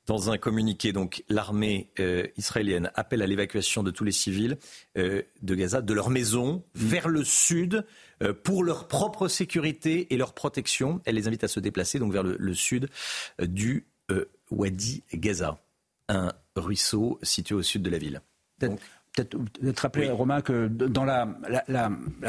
Dans un communiqué, donc, l'armée euh, israélienne appelle à l'évacuation de tous les civils euh, de Gaza, de leur maison, vers le sud, euh, pour leur propre sécurité et leur protection. Elle les invite à se déplacer donc vers le, sud du Wadi Gaza, un ruisseau situé au sud de la ville. Peut-être rappeler, Romain, que dans la,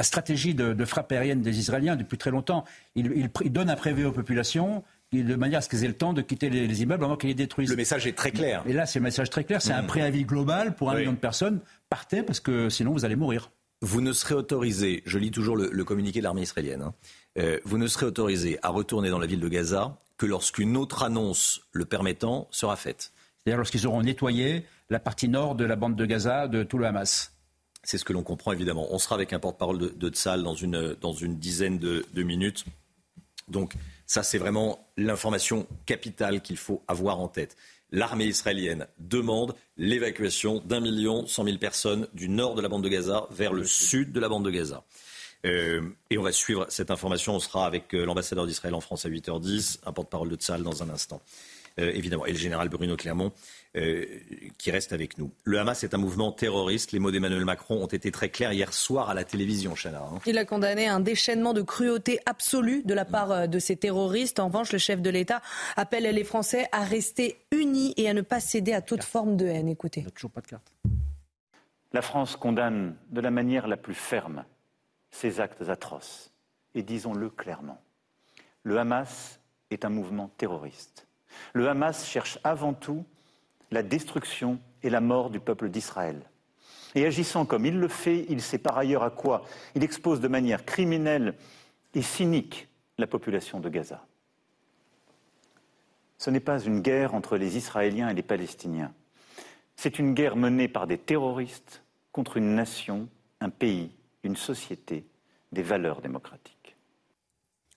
stratégie de, frappe aérienne des Israéliens, depuis très longtemps, ils, ils donnent un prévu aux populations de manière à ce qu'ils aient le temps de quitter les, immeubles avant qu'ils les détruisent. Le message est très clair. Et là, c'est un message très clair. C'est un mmh. préavis global pour un million de personnes. Partez parce que sinon vous allez mourir. Vous ne serez autorisé, je lis toujours le, communiqué de l'armée israélienne, hein. euh, vous ne serez autorisé à retourner dans la ville de Gaza que lorsqu'une autre annonce le permettant sera faite. C'est-à-dire lorsqu'ils auront nettoyé la partie nord de la bande de Gaza de tout le Hamas. C'est ce que l'on comprend évidemment. On sera avec un porte-parole de, de Tzal dans une, dans une dizaine de, de minutes. Donc ça, c'est vraiment l'information capitale qu'il faut avoir en tête. L'armée israélienne demande l'évacuation d'un million cent mille personnes du nord de la bande de Gaza vers le sud de la bande de Gaza. Euh, et on va suivre cette information. On sera avec euh, l'ambassadeur d'Israël en France à 8h10, un porte-parole de Tzal dans un instant. Euh, évidemment, et le général Bruno Clermont, euh, qui reste avec nous. Le Hamas est un mouvement terroriste. Les mots d'Emmanuel Macron ont été très clairs hier soir à la télévision, Chana. Hein. Il a condamné un déchaînement de cruauté absolue de la part euh, de ces terroristes. En revanche, le chef de l'État appelle les Français à rester unis et à ne pas céder à toute forme de haine. Écoutez. Toujours pas de carte. La France condamne de la manière la plus ferme ces actes atroces. Et disons-le clairement, le Hamas est un mouvement terroriste. Le Hamas cherche avant tout la destruction et la mort du peuple d'Israël. Et agissant comme il le fait, il sait par ailleurs à quoi il expose de manière criminelle et cynique la population de Gaza. Ce n'est pas une guerre entre les Israéliens et les Palestiniens. C'est une guerre menée par des terroristes contre une nation, un pays, une société, des valeurs démocratiques.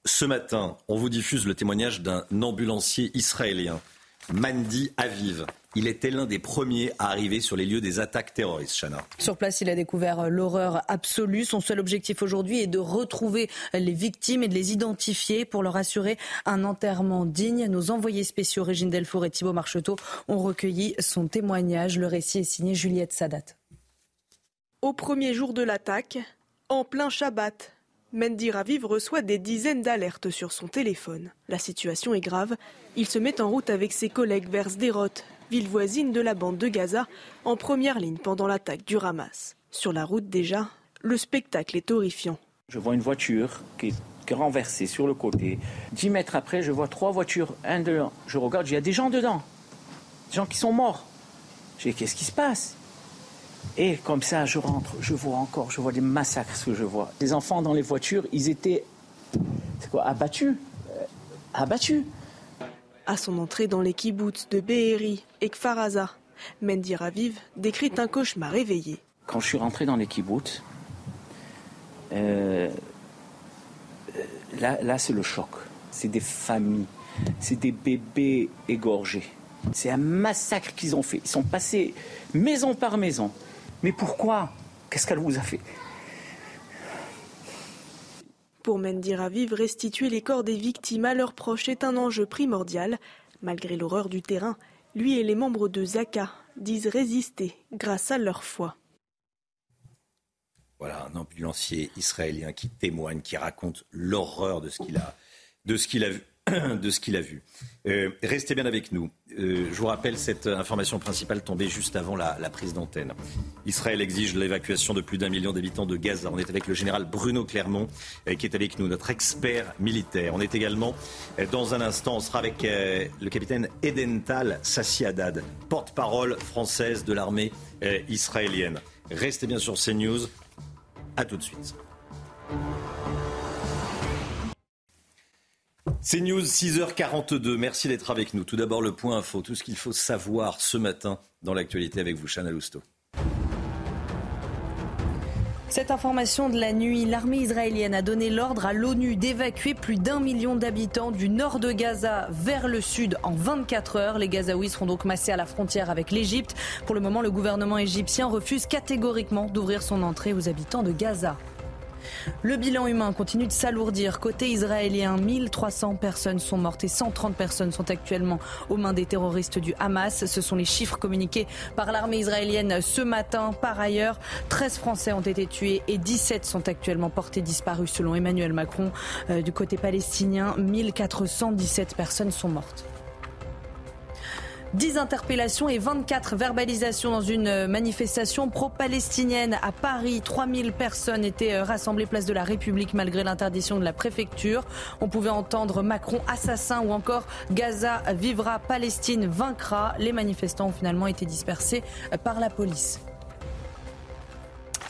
Ce matin, on vous diffuse le témoignage d'un ambulancier israélien, Mandi Aviv. Il était l'un des premiers à arriver sur les lieux des attaques terroristes, Chana. Sur place, il a découvert l'horreur absolue. Son seul objectif aujourd'hui est de retrouver les victimes et de les identifier pour leur assurer un enterrement digne. Nos envoyés spéciaux, Régine Delfour et Thibault Marcheteau, ont recueilli son témoignage. Le récit est signé Juliette Sadat. Au premier jour de l'attaque, en plein Shabbat, Mendy Raviv reçoit des dizaines d'alertes sur son téléphone. La situation est grave. Il se met en route avec ses collègues vers Sderot, ville voisine de la bande de Gaza, en première ligne pendant l'attaque du Hamas. Sur la route déjà, le spectacle est horrifiant. Je vois une voiture qui est renversée sur le côté. Dix mètres après, je vois trois voitures, un dedans. Je regarde, il y a des gens dedans. Des gens qui sont morts. Je dis, qu'est-ce qui se passe? Et comme ça, je rentre, je vois encore, je vois des massacres, ce que je vois. Des enfants dans les voitures, ils étaient, c'est quoi, abattus? Euh, abattus. À son entrée dans les kibbutz de Be'eri et Kfaraza, Mendy Raviv décrit un cauchemar éveillé. Quand je suis rentré dans les kibbutz, euh, là, là c'est le choc. C'est des familles, c'est des bébés égorgés. C'est un massacre qu'ils ont fait. Ils sont passés maison par maison. Mais pourquoi? Qu'est-ce qu'elle vous a fait? Pour Mendy Raviv, restituer les corps des victimes à leurs proches est un enjeu primordial. Malgré l'horreur du terrain, lui et les membres de Zaka disent résister grâce à leur foi. Voilà un ambulancier israélien qui témoigne, qui raconte l'horreur de ce qu'il a vu. de ce qu'il a vu. Euh, restez bien avec nous. Euh, je vous rappelle cette information principale tombée juste avant la, prise d'antenne. Israël exige l'évacuation de plus d'un million d'habitants de Gaza. On est avec le général Bruno Clermont euh, qui est avec nous, notre expert militaire. On est également dans un instant, on sera avec le capitaine Edental Sassi Haddad, porte-parole française de l'armée israélienne. Restez bien sur CNews. À tout de suite. C'est News 6h42. Merci d'être avec nous. Tout d'abord, le point info. Tout ce qu'il faut savoir ce matin dans l'actualité avec vous, Chana Lousteau. Cette information de la nuit, l'armée israélienne a donné l'ordre à l'ONU d'évacuer plus d'un million d'habitants du nord de Gaza vers le sud en 24 heures. Les Gazaouis seront donc massés à la frontière avec l'Égypte. Pour le moment, le gouvernement égyptien refuse catégoriquement d'ouvrir son entrée aux habitants de Gaza. Le bilan humain continue de s'alourdir. Côté israélien, 1300 personnes sont mortes et 130 personnes sont actuellement aux mains des terroristes du Hamas. Ce sont les chiffres communiqués par l'armée israélienne ce matin. Par ailleurs, 13 Français ont été tués et 17 sont actuellement portés disparus selon Emmanuel Macron. Euh, du côté palestinien, 1417 personnes sont mortes. 10 interpellations et 24 verbalisations dans une manifestation pro-palestinienne à Paris. 3000 personnes étaient euh, rassemblées place de la République malgré l'interdiction de la préfecture. On pouvait entendre Macron assassin ou encore Gaza vivra, Palestine vaincra. Les manifestants ont finalement été dispersés euh, par la police.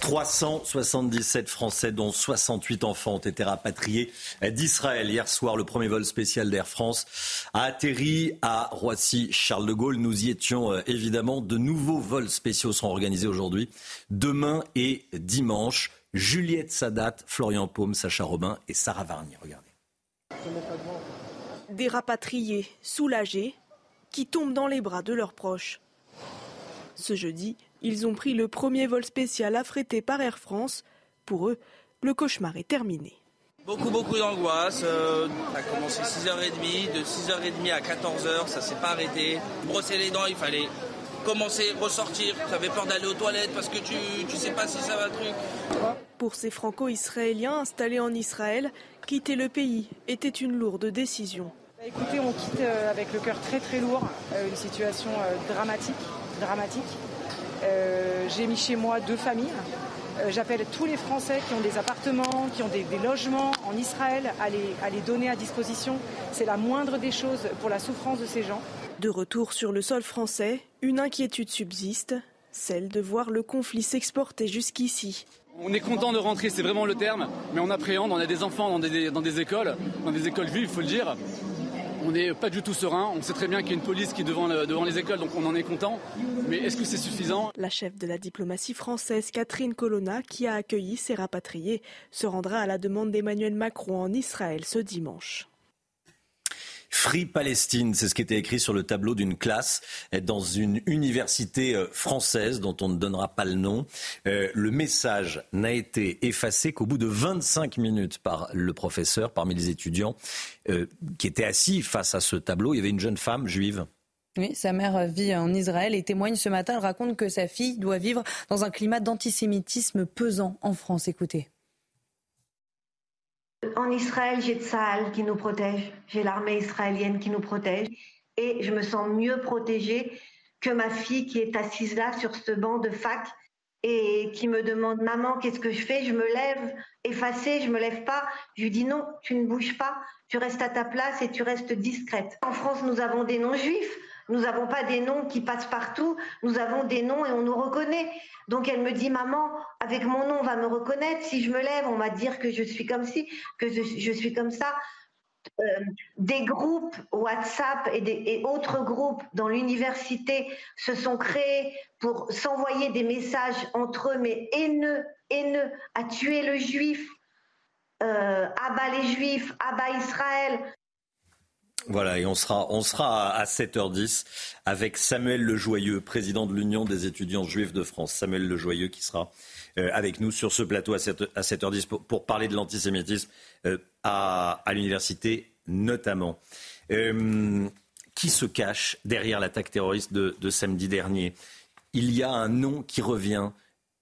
377 Français, dont 68 enfants, ont été rapatriés d'Israël. Hier soir, le premier vol spécial d'Air France a atterri à Roissy-Charles de Gaulle. Nous y étions euh, évidemment. De nouveaux vols spéciaux seront organisés aujourd'hui, demain et dimanche. Juliette Sadat, Florian Paume, Sacha Robin et Sarah Varnier. Regardez. Des rapatriés, soulagés, qui tombent dans les bras de leurs proches. Ce jeudi, ils ont pris le premier vol spécial affrété par Air France. Pour eux, le cauchemar est terminé. Beaucoup, beaucoup d'angoisse. Euh, ça a commencé 6h30, de 6h30 à 14h, ça s'est pas arrêté. Brosser les dents, il fallait commencer, ressortir. J'avais peur d'aller aux toilettes parce que tu ne sais pas si ça va truc. Pour ces franco-israéliens installés en Israël, quitter le pays était une lourde décision. Bah, écoutez, on quitte euh, avec le cœur très très lourd, euh, une situation dramatique, dramatique. Euh, j'ai mis chez moi deux familles. Euh, j'appelle tous les Français qui ont des appartements, qui ont des, logements en Israël à les, donner à disposition. C'est la moindre des choses pour la souffrance de ces gens. De retour sur le sol français, une inquiétude subsiste, celle de voir le conflit s'exporter jusqu'ici. On est content de rentrer, c'est vraiment le terme, mais on appréhende, on a des enfants dans des, dans des écoles, dans des écoles vives, il faut le dire on n'est pas du tout serein. On sait très bien qu'il y a une police qui est devant, devant les écoles, donc on en est content. Mais est-ce que c'est suffisant? La chef de la diplomatie française, Catherine Colonna, qui a accueilli ces rapatriés, se rendra à la demande d'Emmanuel Macron en Israël ce dimanche. Free Palestine, c'est ce qui était écrit sur le tableau d'une classe dans une université euh, française dont on ne donnera pas le nom. Euh, le message n'a été effacé qu'au bout de 25 minutes par le professeur, parmi les étudiants euh, qui étaient assis face à ce tableau. Il y avait une jeune femme juive. Oui, sa mère vit en Israël et témoigne ce matin. Elle raconte que sa fille doit vivre dans un climat d'antisémitisme pesant en France. Écoutez. En Israël, j'ai Tsahal qui nous protège, j'ai l'armée israélienne qui nous protège, et je me sens mieux protégée que ma fille qui est assise là sur ce banc de fac et qui me demande maman qu'est-ce que je fais? Je me lève effacée, je me lève pas. Je lui dis non, tu ne bouges pas, tu restes à ta place et tu restes discrète. En France, nous avons des noms juifs. Nous n'avons pas des noms qui passent partout, nous avons des noms et on nous reconnaît. Donc elle me dit, maman, avec mon nom, on va me reconnaître. Si je me lève, on va dire que je suis comme ci, que je, suis comme ça. Euh, des groupes WhatsApp et, autres groupes dans l'université se sont créés pour s'envoyer des messages entre eux, mais haineux, haineux, à tuer le juif, euh, abat les juifs, abat Israël. Voilà, et on sera, à 7h10 avec Samuel Lejoyeux, président de l'Union des étudiants juifs de France. Samuel Lejoyeux qui sera euh, avec nous sur ce plateau à, 7, h 10 pour, parler de l'antisémitisme euh, à, l'université notamment. Euh, qui se cache derrière l'attaque terroriste de, de samedi dernier? Il y a un nom qui revient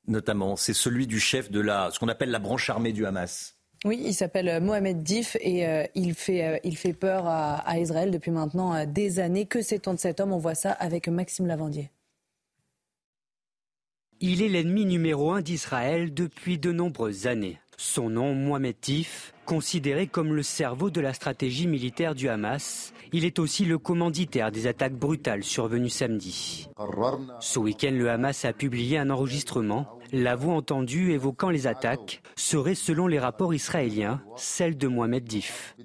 notamment, c'est celui du chef de la, ce qu'on appelle la branche armée du Hamas. Oui, il s'appelle Mohamed Dif et il, fait, il fait peur à, Israël depuis maintenant des années. Que sait-on de cet homme? On voit ça avec Maxime Lavandier. Il est l'ennemi numéro un d'Israël depuis de nombreuses années. Son nom, Mohamed Tif, considéré comme le cerveau de la stratégie militaire du Hamas, il est aussi le commanditaire des attaques brutales survenues samedi. Ce week-end, le Hamas a publié un enregistrement. La voix entendue évoquant les attaques serait, selon les rapports israéliens, celle de Mohamed Dif.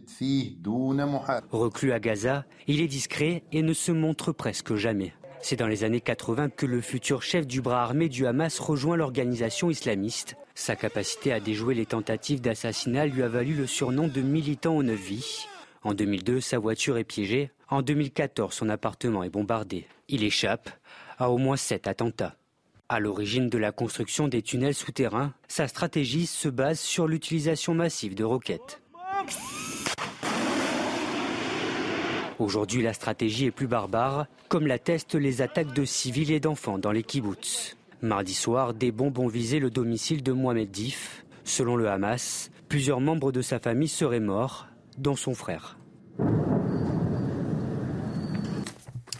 Reclus à Gaza, il est discret et ne se montre presque jamais. C'est dans les années 80 que le futur chef du bras armé du Hamas rejoint l'organisation islamiste. Sa capacité à déjouer les tentatives d'assassinat lui a valu le surnom de militant aux neuf vies. En 2002, sa voiture est piégée. En 2014, son appartement est bombardé. Il échappe à au moins sept attentats. À l'origine de la construction des tunnels souterrains, sa stratégie se base sur l'utilisation massive de roquettes. Aujourd'hui, la stratégie est plus barbare, comme l'attestent les attaques de civils et d'enfants dans les kibbutz. Mardi soir, des bombes ont visé le domicile de Mohamed Dif. Selon le Hamas, plusieurs membres de sa famille seraient morts, dont son frère.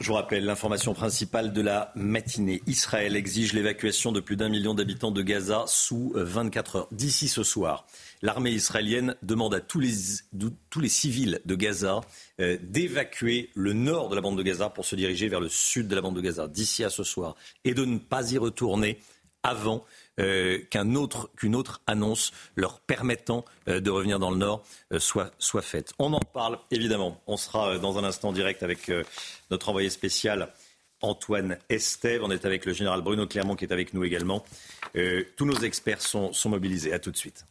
Je vous rappelle l'information principale de la matinée. Israël exige l'évacuation de plus d'un million d'habitants de Gaza sous 24 heures. D'ici ce soir, l'armée israélienne demande à tous les, civils de Gaza euh, d'évacuer le nord de la bande de Gaza pour se diriger vers le sud de la bande de Gaza d'ici à ce soir et de ne pas y retourner avant euh, qu'une autre, autre, annonce leur permettant euh, de revenir dans le Nord soit, soit, faite. On en parle évidemment. On sera dans un instant direct avec notre envoyé spécial Antoine Estève. On est avec le général Bruno Clermont qui est avec nous également. tous nos experts sont, sont mobilisés. À tout de suite.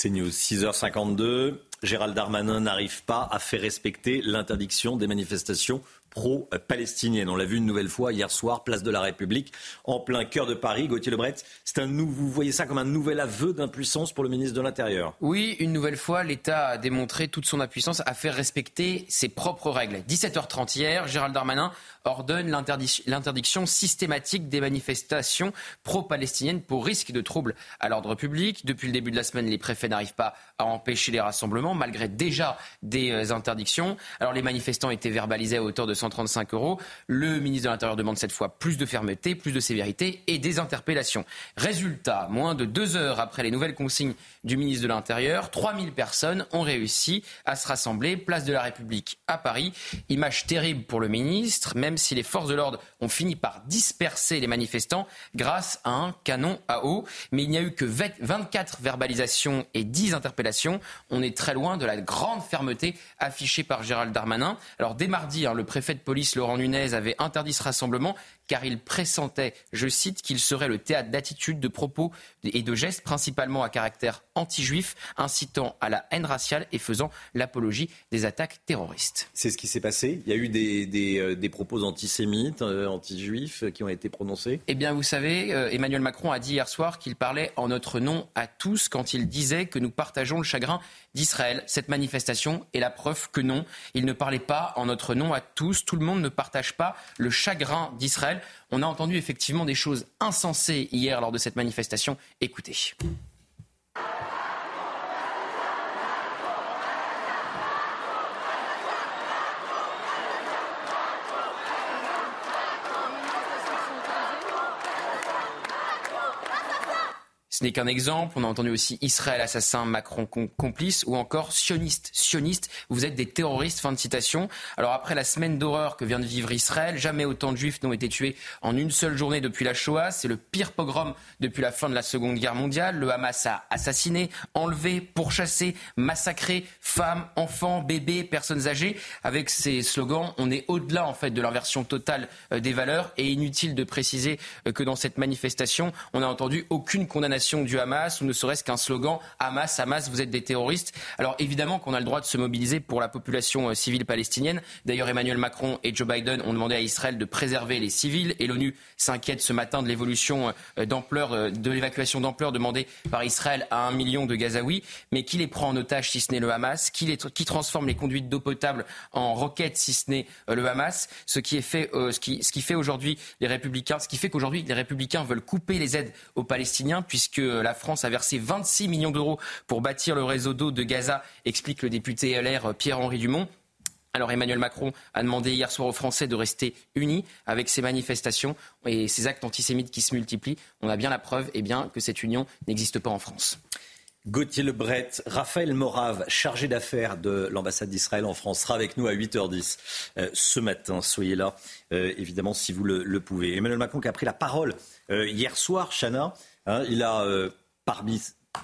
C'est News, 6h52. Gérald Darmanin n'arrive pas à faire respecter l'interdiction des manifestations pro-palestinienne. On l'a vu une nouvelle fois hier soir, place de la République, en plein cœur de Paris. Gauthier Lebret, c'est un vous voyez ça comme un nouvel aveu d'impuissance pour le ministre de l'Intérieur Oui, une nouvelle fois, l'État a démontré toute son impuissance à faire respecter ses propres règles. 17h30 hier, Gérald Darmanin ordonne l'interdiction systématique des manifestations pro-palestiniennes pour risque de troubles à l'ordre public. Depuis le début de la semaine, les préfets n'arrivent pas à empêcher les rassemblements, malgré déjà des euh, interdictions. Alors les manifestants étaient verbalisés à hauteur de 135 euros. Le ministre de l'Intérieur demande cette fois plus de fermeté, plus de sévérité et des interpellations. Résultat, moins de deux heures après les nouvelles consignes du ministre de l'Intérieur, 3000 personnes ont réussi à se rassembler place de la République à Paris. Image terrible pour le ministre, même si les forces de l'ordre ont fini par disperser les manifestants grâce à un canon à eau. Mais il n'y a eu que 24 verbalisations et 10 interpellations. On est très loin de la grande fermeté affichée par Gérald Darmanin. Alors dès mardi, hein, le préfet de police Laurent Nunez avait interdit ce rassemblement car il pressentait, je cite, qu'il serait le théâtre d'attitudes, de propos et de gestes principalement à caractère anti-juif, incitant à la haine raciale et faisant l'apologie des attaques terroristes. C'est ce qui s'est passé Il y a eu des, des, euh, propos antisémites, euh, anti-juifs qui ont été prononcés Eh bien, vous savez, euh, Emmanuel Macron a dit hier soir qu'il parlait en notre nom à tous quand il disait que nous partageons le chagrin d'Israël. Cette manifestation est la preuve que non, il ne parlait pas en notre nom à tous. Tout le monde ne partage pas le chagrin d'Israël. On a entendu effectivement des choses insensées hier lors de cette manifestation. Écoutez. Ce n'est qu'un exemple. On a entendu aussi Israël assassin, Macron complice ou encore sioniste. Sioniste, vous êtes des terroristes. Fin de citation. Alors après la semaine d'horreur que vient de vivre Israël, jamais autant de juifs n'ont été tués en une seule journée depuis la Shoah. C'est le pire pogrom depuis la fin de la Seconde Guerre mondiale. Le Hamas a assassiné, enlevé, pourchassé, massacré femmes, enfants, bébés, personnes âgées. Avec ces slogans, on est au-delà en fait de l'inversion totale euh, des valeurs et inutile de préciser euh, que dans cette manifestation, on n'a entendu aucune condamnation du Hamas ou ne serait-ce qu'un slogan Hamas, Hamas, vous êtes des terroristes. Alors évidemment qu'on a le droit de se mobiliser pour la population euh, civile palestinienne. D'ailleurs, Emmanuel Macron et Joe Biden ont demandé à Israël de préserver les civils et l'ONU s'inquiète ce matin de l'évolution euh, d'ampleur, euh, de l'évacuation d'ampleur demandée par Israël à un million de Gazaouis. Mais qui les prend en otage si ce n'est le Hamas? Qui, les, qui transforme les conduites d'eau potable en roquettes si ce n'est le Hamas? Ce qui fait, ce qui, ce qui fait aujourd'hui les républicains, ce qui fait qu'aujourd'hui les républicains veulent couper les aides aux Palestiniens puisque la France a versé 26 millions d'euros pour bâtir le réseau d'eau de Gaza, explique le député LR Pierre-Henri Dumont. Alors Emmanuel Macron a demandé hier soir aux Français de rester unis avec ces manifestations et ces actes antisémites qui se multiplient. On a bien la preuve eh bien, que cette union n'existe pas en France. Gauthier Lebret, Raphaël Morave, chargé d'affaires de l'ambassade d'Israël en France, sera avec nous à 8h10 euh, ce matin. Soyez là, euh, évidemment, si vous le, pouvez. Emmanuel Macron qui a pris la parole euh, hier soir, Chana, hein, il a, parmi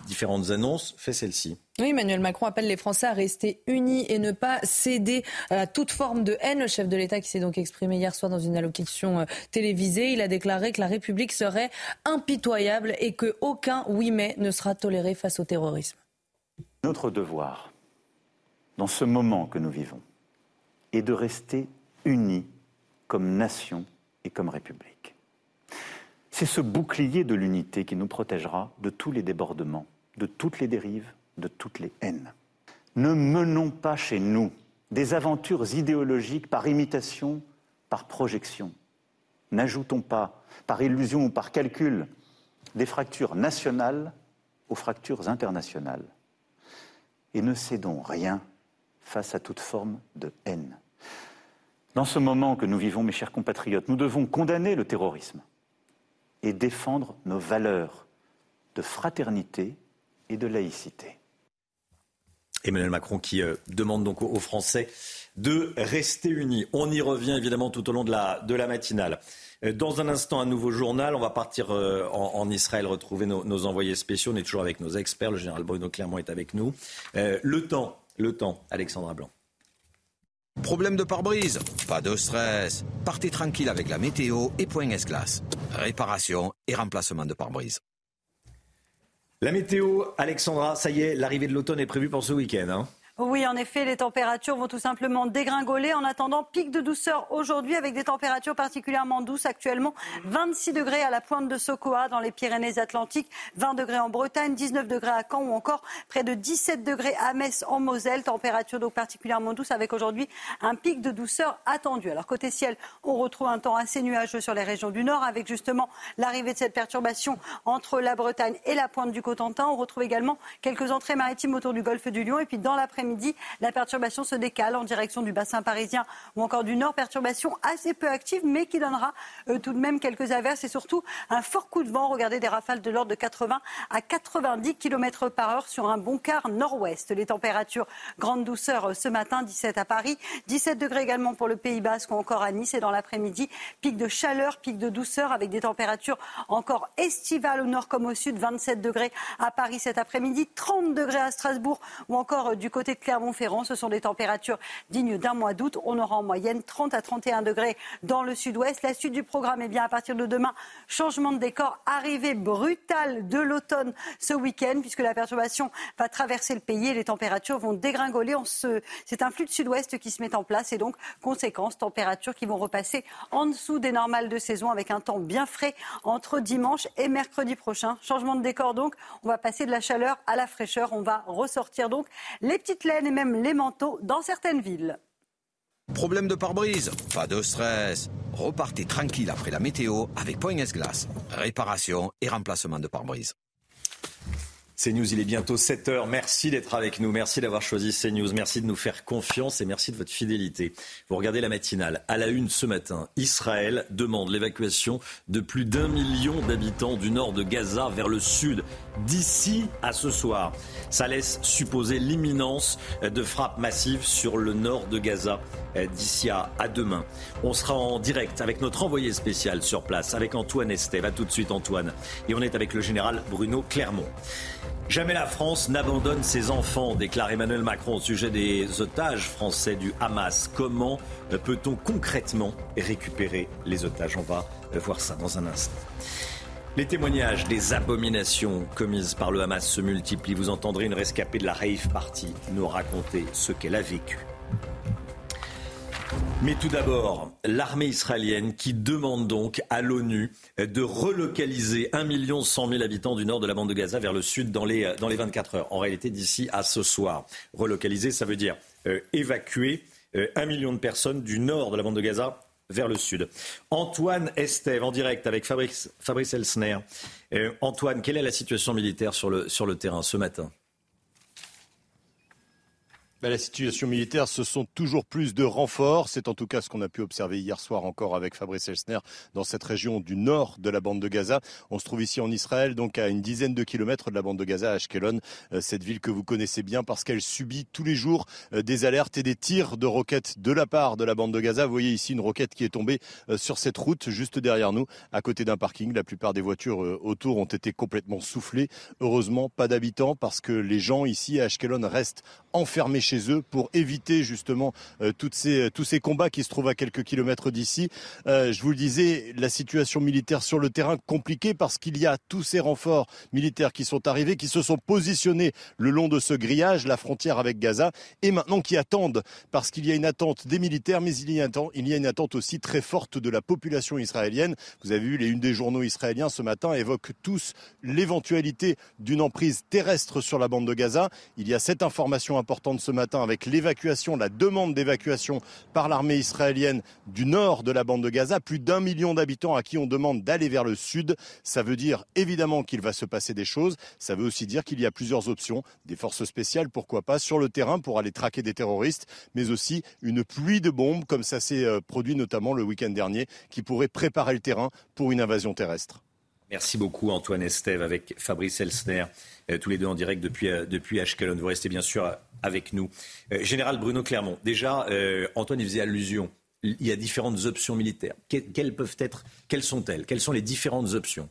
différentes annonces, fait celle-ci. Oui, Emmanuel Macron appelle les Français à rester unis et ne pas céder à toute forme de haine. Le chef de l'État qui s'est donc exprimé hier soir dans une allocution euh, télévisée, il a déclaré que la République serait impitoyable et que aucun oui mais ne sera toléré face au terrorisme. Notre devoir, dans ce moment que nous vivons, est de rester unis comme nation et comme République. C'est ce bouclier de l'unité qui nous protégera de tous les débordements, de toutes les dérives, de toutes les haines. Ne menons pas chez nous des aventures idéologiques par imitation, par projection. N'ajoutons pas, par illusion ou par calcul, des fractures nationales aux fractures internationales. Et ne cédons rien face à toute forme de haine. Dans ce moment que nous vivons, mes chers compatriotes, nous devons condamner le terrorisme et défendre nos valeurs de fraternité et de laïcité. Emmanuel Macron qui euh, demande donc aux Français de rester unis. On y revient évidemment tout au long de la, matinale. Euh, dans un instant, un nouveau journal. On va partir euh, en, Israël retrouver nos, nos, envoyés spéciaux. On est toujours avec nos experts. Le général Bruno Clermont est avec nous. le temps, le temps, Alexandra Blanc. Problème de pare-brise Pas de stress. Partez tranquille avec la météo et Point S-Glace. Réparation et remplacement de pare-brise. La météo, Alexandra, ça y est, l'arrivée de l'automne est prévue pour ce week-end. Hein oui, en effet, les températures vont tout simplement dégringoler. En attendant, pic de douceur aujourd'hui avec des températures particulièrement douces actuellement. 26 degrés à la pointe de Sokoa dans les Pyrénées-Atlantiques, 20 degrés en Bretagne, 19 degrés à Caen ou encore près de 17 degrés à Metz en Moselle. Température donc particulièrement douce avec aujourd'hui un pic de douceur attendu. Alors côté ciel, on retrouve un temps assez nuageux sur les régions du nord avec justement l'arrivée de cette perturbation entre la Bretagne et la pointe du Cotentin. On retrouve également quelques entrées maritimes autour du golfe du Lion et puis dans l'après midi la perturbation se décale en direction du bassin parisien ou encore du nord. Perturbation assez peu active, mais qui donnera euh, tout de même quelques averses et surtout un fort coup de vent. Regardez des rafales de l'ordre de 80 à 90 km par heure sur un bon quart nord-ouest. Les températures, grande douceur euh, ce matin, 17 à Paris, 17 degrés également pour le Pays Basque ou encore à Nice. Et dans l'après-midi, pic de chaleur, pic de douceur avec des températures encore estivales au nord comme au sud, 27 degrés à Paris cet après-midi, 30 degrés à Strasbourg ou encore euh, du côté de Clermont-Ferrand. Ce sont des températures dignes d'un mois d'août. On aura en moyenne 30 à 31 degrés dans le sud-ouest. La suite du programme est bien à partir de demain. Changement de décor, arrivée brutale de l'automne ce week-end puisque la perturbation va traverser le pays et les températures vont dégringoler. C'est un flux de sud-ouest qui se met en place et donc, conséquence, températures qui vont repasser en dessous des normales de saison avec un temps bien frais entre dimanche et mercredi prochain. Changement de décor donc, on va passer de la chaleur à la fraîcheur. On va ressortir donc les petites et même les manteaux dans certaines villes. Problème de pare-brise Pas de stress. Repartez tranquille après la météo avec Point Glace. Réparation et remplacement de pare-brise. CNews, il est bientôt 7 heures. Merci d'être avec nous. Merci d'avoir choisi CNews. Merci de nous faire confiance et merci de votre fidélité. Vous regardez la matinale. À la une ce matin, Israël demande l'évacuation de plus d'un million d'habitants du nord de Gaza vers le sud d'ici à ce soir. Ça laisse supposer l'imminence de frappes massives sur le nord de Gaza d'ici à, demain. On sera en direct avec notre envoyé spécial sur place, avec Antoine Estève. A tout de suite Antoine. Et on est avec le général Bruno Clermont. Jamais la France n'abandonne ses enfants, déclare Emmanuel Macron au sujet des otages français du Hamas. Comment peut-on concrètement récupérer les otages? On va voir ça dans un instant. Les témoignages des abominations commises par le Hamas se multiplient. Vous entendrez une rescapée de la Rave Party nous raconter ce qu'elle a vécu. Mais tout d'abord, l'armée israélienne qui demande donc à l'ONU de relocaliser 1 100 000 habitants du nord de la bande de Gaza vers le sud dans les, dans les 24 heures. En réalité, d'ici à ce soir. Relocaliser, ça veut dire euh, évacuer euh, un million de personnes du nord de la bande de Gaza vers le sud. Antoine Estève, en direct avec Fabrice, Elsner. Euh, Antoine, quelle est la situation militaire sur le, terrain ce matin? La situation militaire, ce sont toujours plus de renforts. C'est en tout cas ce qu'on a pu observer hier soir encore avec Fabrice Elsner dans cette région du nord de la bande de Gaza. On se trouve ici en Israël, donc à une dizaine de kilomètres de la bande de Gaza, à Ashkelon, euh, cette ville que vous connaissez bien parce qu'elle subit tous les jours euh, des alertes et des tirs de roquettes de la part de la bande de Gaza. Vous voyez ici une roquette qui est tombée euh, sur cette route juste derrière nous, à côté d'un parking. La plupart des voitures autour ont été complètement soufflées. Heureusement, pas d'habitants parce que les gens ici à Ashkelon restent enfermés chez eux pour éviter justement euh, ces, tous ces combats qui se trouvent à quelques kilomètres d'ici. Euh, je vous le disais, la situation militaire sur le terrain compliquée parce qu'il y a tous ces renforts militaires qui sont arrivés, qui se sont positionnés le long de ce grillage, la frontière avec Gaza, et maintenant qui attendent parce qu'il y a une attente des militaires, mais il y a, il y a une attente aussi très forte de la population israélienne. Vous avez vu, les une des journaux israéliens ce matin évoquent tous l'éventualité d'une emprise terrestre sur la bande de Gaza. Il y a cette information importante ce matin avec l'évacuation, la demande d'évacuation par l'armée israélienne du nord de la bande de Gaza. Plus d'un million d'habitants à qui on demande d'aller vers le sud. Ça veut dire évidemment qu'il va se passer des choses. Ça veut aussi dire qu'il y a plusieurs options. Des forces spéciales, pourquoi pas, sur le terrain pour aller traquer des terroristes, mais aussi une pluie de bombes, comme ça s'est euh, produit notamment le week-end dernier, qui pourrait préparer le terrain pour une invasion terrestre. Merci beaucoup Antoine Estève avec Fabrice Elsner, euh, tous les deux en direct depuis, euh, depuis Ashkelon. Vous restez bien sûr avec nous. Euh, Général Bruno Clermont, déjà, Antoine y faisait allusion. Il y a différentes options militaires. quelles peuvent être, quelles sont-elles? Quelles sont les différentes options?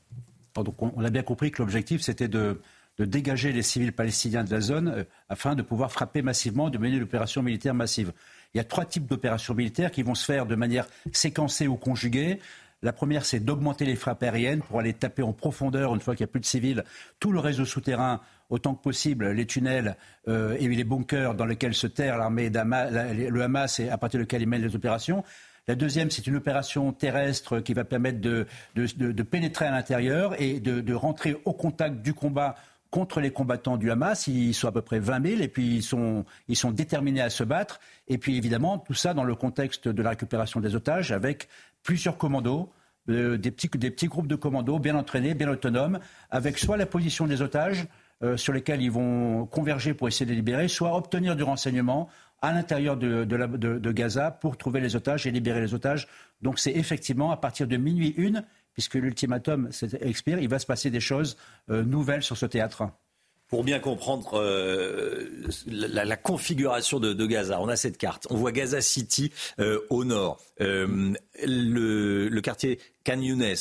On, a bien compris que l'objectif, c'était de, dégager les civils palestiniens de la zone afin de pouvoir frapper massivement, de mener l'opération militaire massive. Il y a trois types d'opérations militaires qui vont se faire de manière séquencée ou conjuguée. La première, c'est d'augmenter les frappes aériennes pour aller taper en profondeur, une fois qu'il n'y a plus de civils, tout le réseau souterrain, autant que possible, les tunnels euh, et les bunkers dans lesquels se terre l'armée, le Hamas et à partir de ils mènent les opérations. La deuxième, c'est une opération terrestre qui va permettre de, pénétrer à l'intérieur et de, rentrer au contact du combat contre les combattants du Hamas. Ils sont à peu près 20 000 et puis ils sont, ils sont déterminés à se battre. Et puis évidemment, tout ça dans le contexte de la récupération des otages avec plusieurs commandos, euh, des, petits, groupes de commandos bien entraînés, bien autonomes, avec soit la position des otages euh, sur lesquels ils vont converger pour essayer de libérer, soit obtenir du renseignement à l'intérieur de, de, Gaza pour trouver les otages et libérer les otages. Donc c'est effectivement à partir de minuit une, puisque l'ultimatum expire, il va se passer des choses euh, nouvelles sur ce théâtre pour bien comprendre euh, la, configuration de, Gaza. On a cette carte. On voit Gaza City euh, au nord, euh, le, quartier Khan Younes,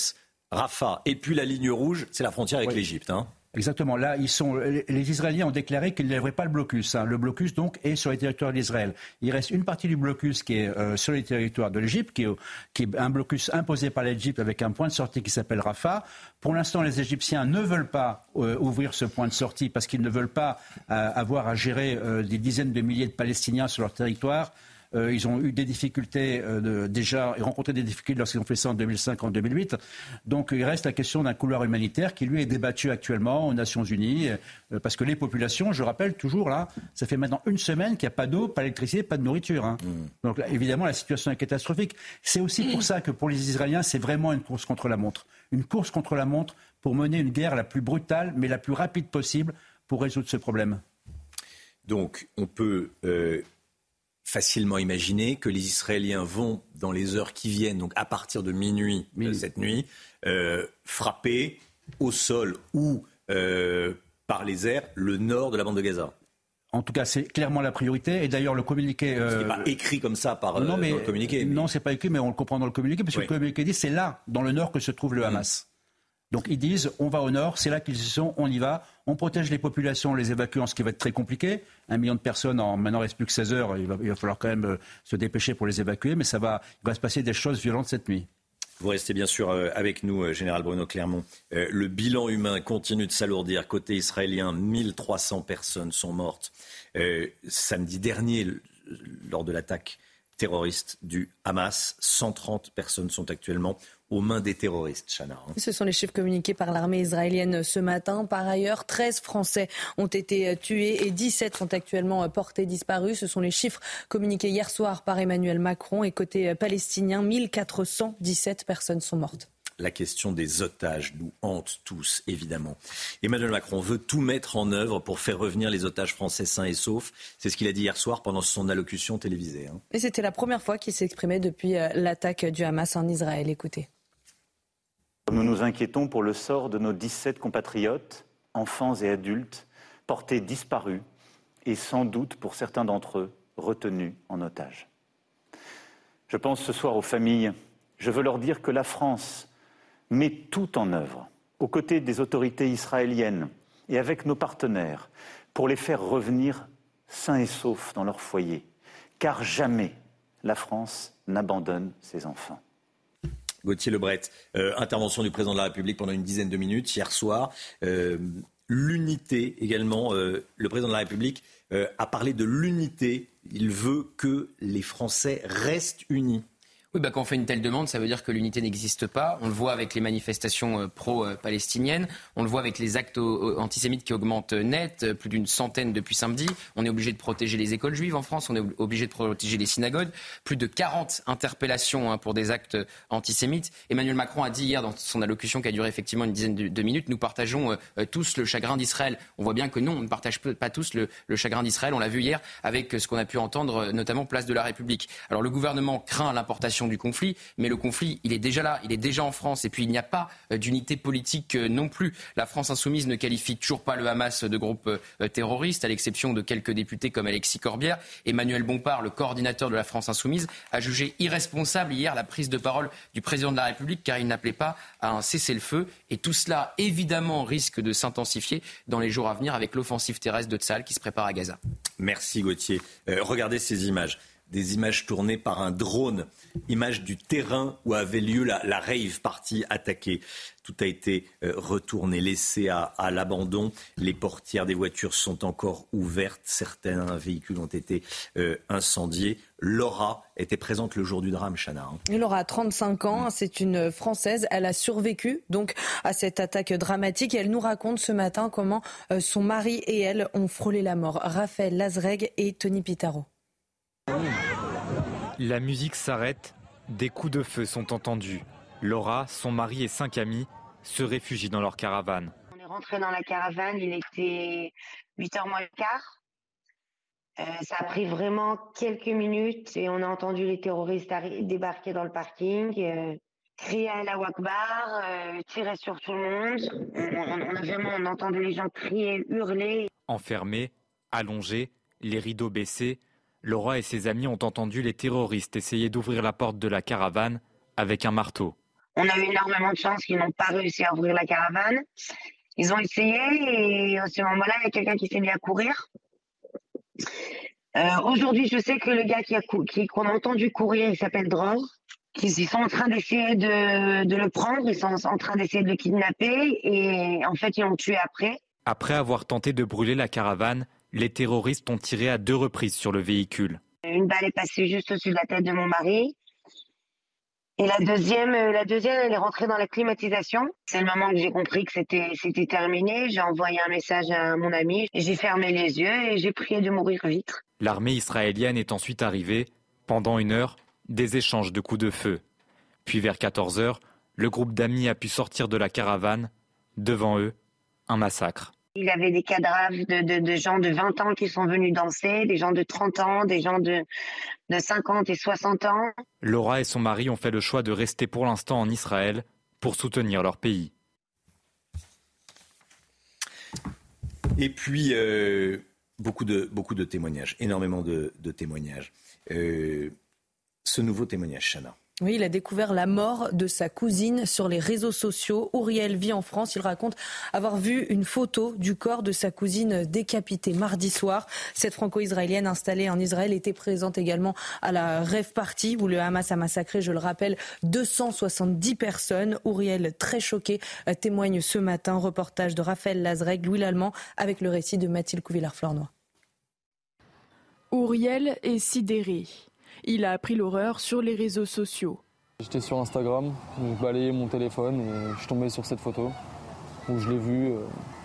Rafah, et puis la ligne rouge, c'est la frontière avec l'Égypte. Hein. Exactement. Là, ils sont, les Israéliens ont déclaré qu'ils n'avaient pas le blocus. Hein. Le blocus, donc, est sur les territoires d'Israël. Il reste une partie du blocus qui est euh, sur les territoires de l'Égypte, qui, qui, est un blocus imposé par l'Égypte avec un point de sortie qui s'appelle Rafah. Pour l'instant, les Égyptiens ne veulent pas euh, ouvrir ce point de sortie parce qu'ils ne veulent pas euh, avoir à gérer des dizaines de milliers de Palestiniens sur leur territoire. Euh, ils ont eu des difficultés euh, déjà, et rencontré des difficultés lorsqu'ils ont fait ça en 2005, en 2008. Donc il reste la question d'un couloir humanitaire qui, lui, est débattu actuellement aux Nations Unies, euh, parce que les populations, je rappelle toujours, là, ça fait maintenant une semaine qu'il n'y a pas d'eau, pas d'électricité, pas de nourriture. Hein. Mmh. Donc évidemment, la situation est catastrophique. C'est aussi pour ça que pour les Israéliens, c'est vraiment une course contre la montre. Une course contre la montre pour mener une guerre la plus brutale, mais la plus rapide possible pour résoudre ce problème. Donc, on peut facilement imaginer que les Israéliens vont, dans les heures qui viennent, donc à partir de minuit de cette nuit, euh, frapper au sol ou euh, par les airs le nord de la bande de Gaza. En tout cas, c'est clairement la priorité. Et d'ailleurs, le communiqué. Euh... n'est pas écrit comme ça par non, mais, dans le communiqué. Non, c'est pas écrit, mais on le comprend dans le communiqué, parce que le communiqué dit c'est là, dans le nord, que se trouve le Hamas. Donc ils disent on va au nord, c'est là qu'ils sont, on y va, on protège les populations, on les évacue, ce qui va être très compliqué. Un million de personnes, en, maintenant il reste plus que 16 heures, il va, falloir quand même euh, se dépêcher pour les évacuer, mais ça va, il va se passer des choses violentes cette nuit. Vous restez bien sûr euh, avec nous, euh, Général Bruno Clermont. Le bilan humain continue de s'alourdir. Côté israélien, 1300 personnes sont mortes. samedi dernier, lors de l'attaque terroriste du Hamas, 130 personnes sont actuellement aux mains des terroristes, Chana. Hein. Ce sont les chiffres communiqués par l'armée israélienne ce matin. Par ailleurs, 13 Français ont été tués et 17 sont actuellement portés disparus. Ce sont les chiffres communiqués hier soir par Emmanuel Macron. Et côté palestinien, 1417 personnes sont mortes la question des otages nous hante tous, évidemment. Emmanuel Macron veut tout mettre en œuvre pour faire revenir les otages français sains et saufs. C'est ce qu'il a dit hier soir pendant son allocution télévisée. Hein. Et c'était la première fois qu'il s'exprimait depuis euh, l'attaque du Hamas en Israël. Écoutez. Nous nous inquiétons pour le sort de nos 17 compatriotes, enfants et adultes, portés disparus et sans doute pour certains d'entre eux retenus en otage. Je pense ce soir aux familles. Je veux leur dire que la France met tout en œuvre aux côtés des autorités israéliennes et avec nos partenaires pour les faire revenir sains et saufs dans leur foyer. Car jamais la France n'abandonne ses enfants. Gauthier Lebret, euh, intervention du président de la République pendant une dizaine de minutes hier soir. Euh, l'unité également, euh, le président de la République a parlé de l'unité. Il veut que les Français restent unis. Oui, bah, quand on fait une telle demande, ça veut dire que l'unité n'existe pas. On le voit avec les manifestations euh, pro-palestiniennes. On le voit avec les actes antisémites qui augmentent net, euh, plus d'une centaine depuis samedi. On est obligé de protéger les écoles juives en France. On est obligé de protéger les synagogues. Plus de 40 interpellations hein, pour des actes antisémites. Emmanuel Macron a dit hier dans son allocution qui a duré effectivement une dizaine de, minutes, nous partageons euh, tous le chagrin d'Israël. On voit bien que non, on ne partage pas tous le, le chagrin d'Israël. On l'a vu hier avec ce qu'on a pu entendre, notamment place de la République. Alors le gouvernement craint l'importation du conflit, mais le conflit, il est déjà là, il est déjà en France, et puis il n'y a pas euh, d'unité politique euh, non plus. La France insoumise ne qualifie toujours pas le Hamas de groupe euh, terroriste, à l'exception de quelques députés comme Alexis Corbière. Emmanuel Bompard, le coordinateur de la France insoumise, a jugé irresponsable hier la prise de parole du président de la République, car il n'appelait pas à un cessez-le-feu. Et tout cela, évidemment, risque de s'intensifier dans les jours à venir avec l'offensive terrestre de Tsal qui se prépare à Gaza. Merci Gauthier. regardez ces images des images tournées par un drone, images du terrain où avait lieu la, rave partie attaquée. Tout a été euh, retourné, laissé à, l'abandon. Les portières des voitures sont encore ouvertes. Certains véhicules ont été euh, incendiés. Laura était présente le jour du drame, Chana. Hein. Laura a 35 ans, c'est une Française. Elle a survécu donc à cette attaque dramatique. elle nous raconte ce matin comment euh, son mari et elle ont frôlé la mort. Raphaël Lazreg et Tony Pitaro. La musique s'arrête, des coups de feu sont entendus. Laura, son mari et cinq amis se réfugient dans leur caravane. On est rentré dans la caravane, il était 8h moins le quart. Euh, ça a pris vraiment quelques minutes et on a entendu les terroristes débarquer dans le parking, euh, crier à la Wakbar, euh, tirer sur tout le monde. On, a vraiment on entendu les gens crier, hurler. Enfermés, allongés, les rideaux baissés, Laura et ses amis ont entendu les terroristes essayer d'ouvrir la porte de la caravane avec un marteau. On a eu énormément de chance qu'ils n'ont pas réussi à ouvrir la caravane. Ils ont essayé et à ce moment-là, il y a quelqu'un qui s'est mis à courir. Euh, aujourd'hui, je sais que le gars qui a qu'on a entendu courir, il s'appelle Dror. Ils sont en train d'essayer de, de, le prendre, ils sont en train d'essayer de le kidnapper et en fait, ils l'ont tué après. Après avoir tenté de brûler la caravane, les terroristes ont tiré à deux reprises sur le véhicule. Une balle est passée juste au-dessus de la tête de mon mari. Et la deuxième, euh, la deuxième, elle est rentrée dans la climatisation. C'est le moment que j'ai compris que c'était, c'était terminé. J'ai envoyé un message à mon ami. J'ai fermé les yeux et j'ai prié de mourir vite. L'armée israélienne est ensuite arrivée. Pendant une heure, des échanges de coups de feu. Puis vers 14 heures, le groupe d'amis a pu sortir de la caravane. Devant eux, un massacre. Il y avait des cadavres de, gens de 20 ans qui sont venus danser, des gens de 30 ans, des gens de, de 50 et 60 ans. Laura et son mari ont fait le choix de rester pour l'instant en Israël pour soutenir leur pays. Et puis, euh, beaucoup, de, beaucoup de témoignages, énormément de, témoignages. Euh, ce nouveau témoignage, Chana. Oui, il a découvert la mort de sa cousine sur les réseaux sociaux. Auriel vit en France. Il raconte avoir vu une photo du corps de sa cousine décapitée mardi soir. Cette franco-israélienne installée en Israël était présente également à la rêve party où le Hamas a massacré, je le rappelle, 270 personnes. Auriel, très choqué, témoigne ce matin. Reportage de Raphaël Lazreg, Louis Lallemand, avec le récit de Mathilde Couvillard-Flornois. Auriel est sidéré. Il a appris l'horreur sur les réseaux sociaux. J'étais sur Instagram, je balayais mon téléphone et je suis tombé sur cette photo où je l'ai vue. Euh,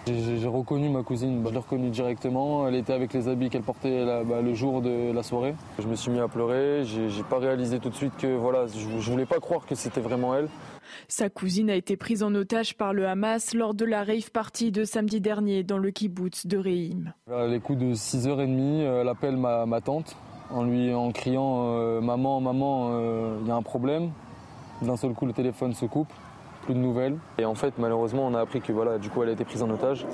j'ai reconnu ma cousine, je l'ai reconnue directement. Elle était avec les habits qu'elle portait bah, le jour de la soirée. Je me suis mis à pleurer, j'ai pas réalisé tout de suite que voilà, je voulais pas croire que c'était vraiment elle. Sa cousine a été prise en otage par le Hamas lors de la rave party de samedi dernier dans le kibbutz de Reim. À les coups de 6h30, euh, elle appelle ma, ma tante en lui en criant euh, maman maman euh, il y a un problème. D'un seul coup le téléphone se coupe, plus de nouvelles. Et en fait malheureusement on a appris que voilà du coup elle a été prise en otage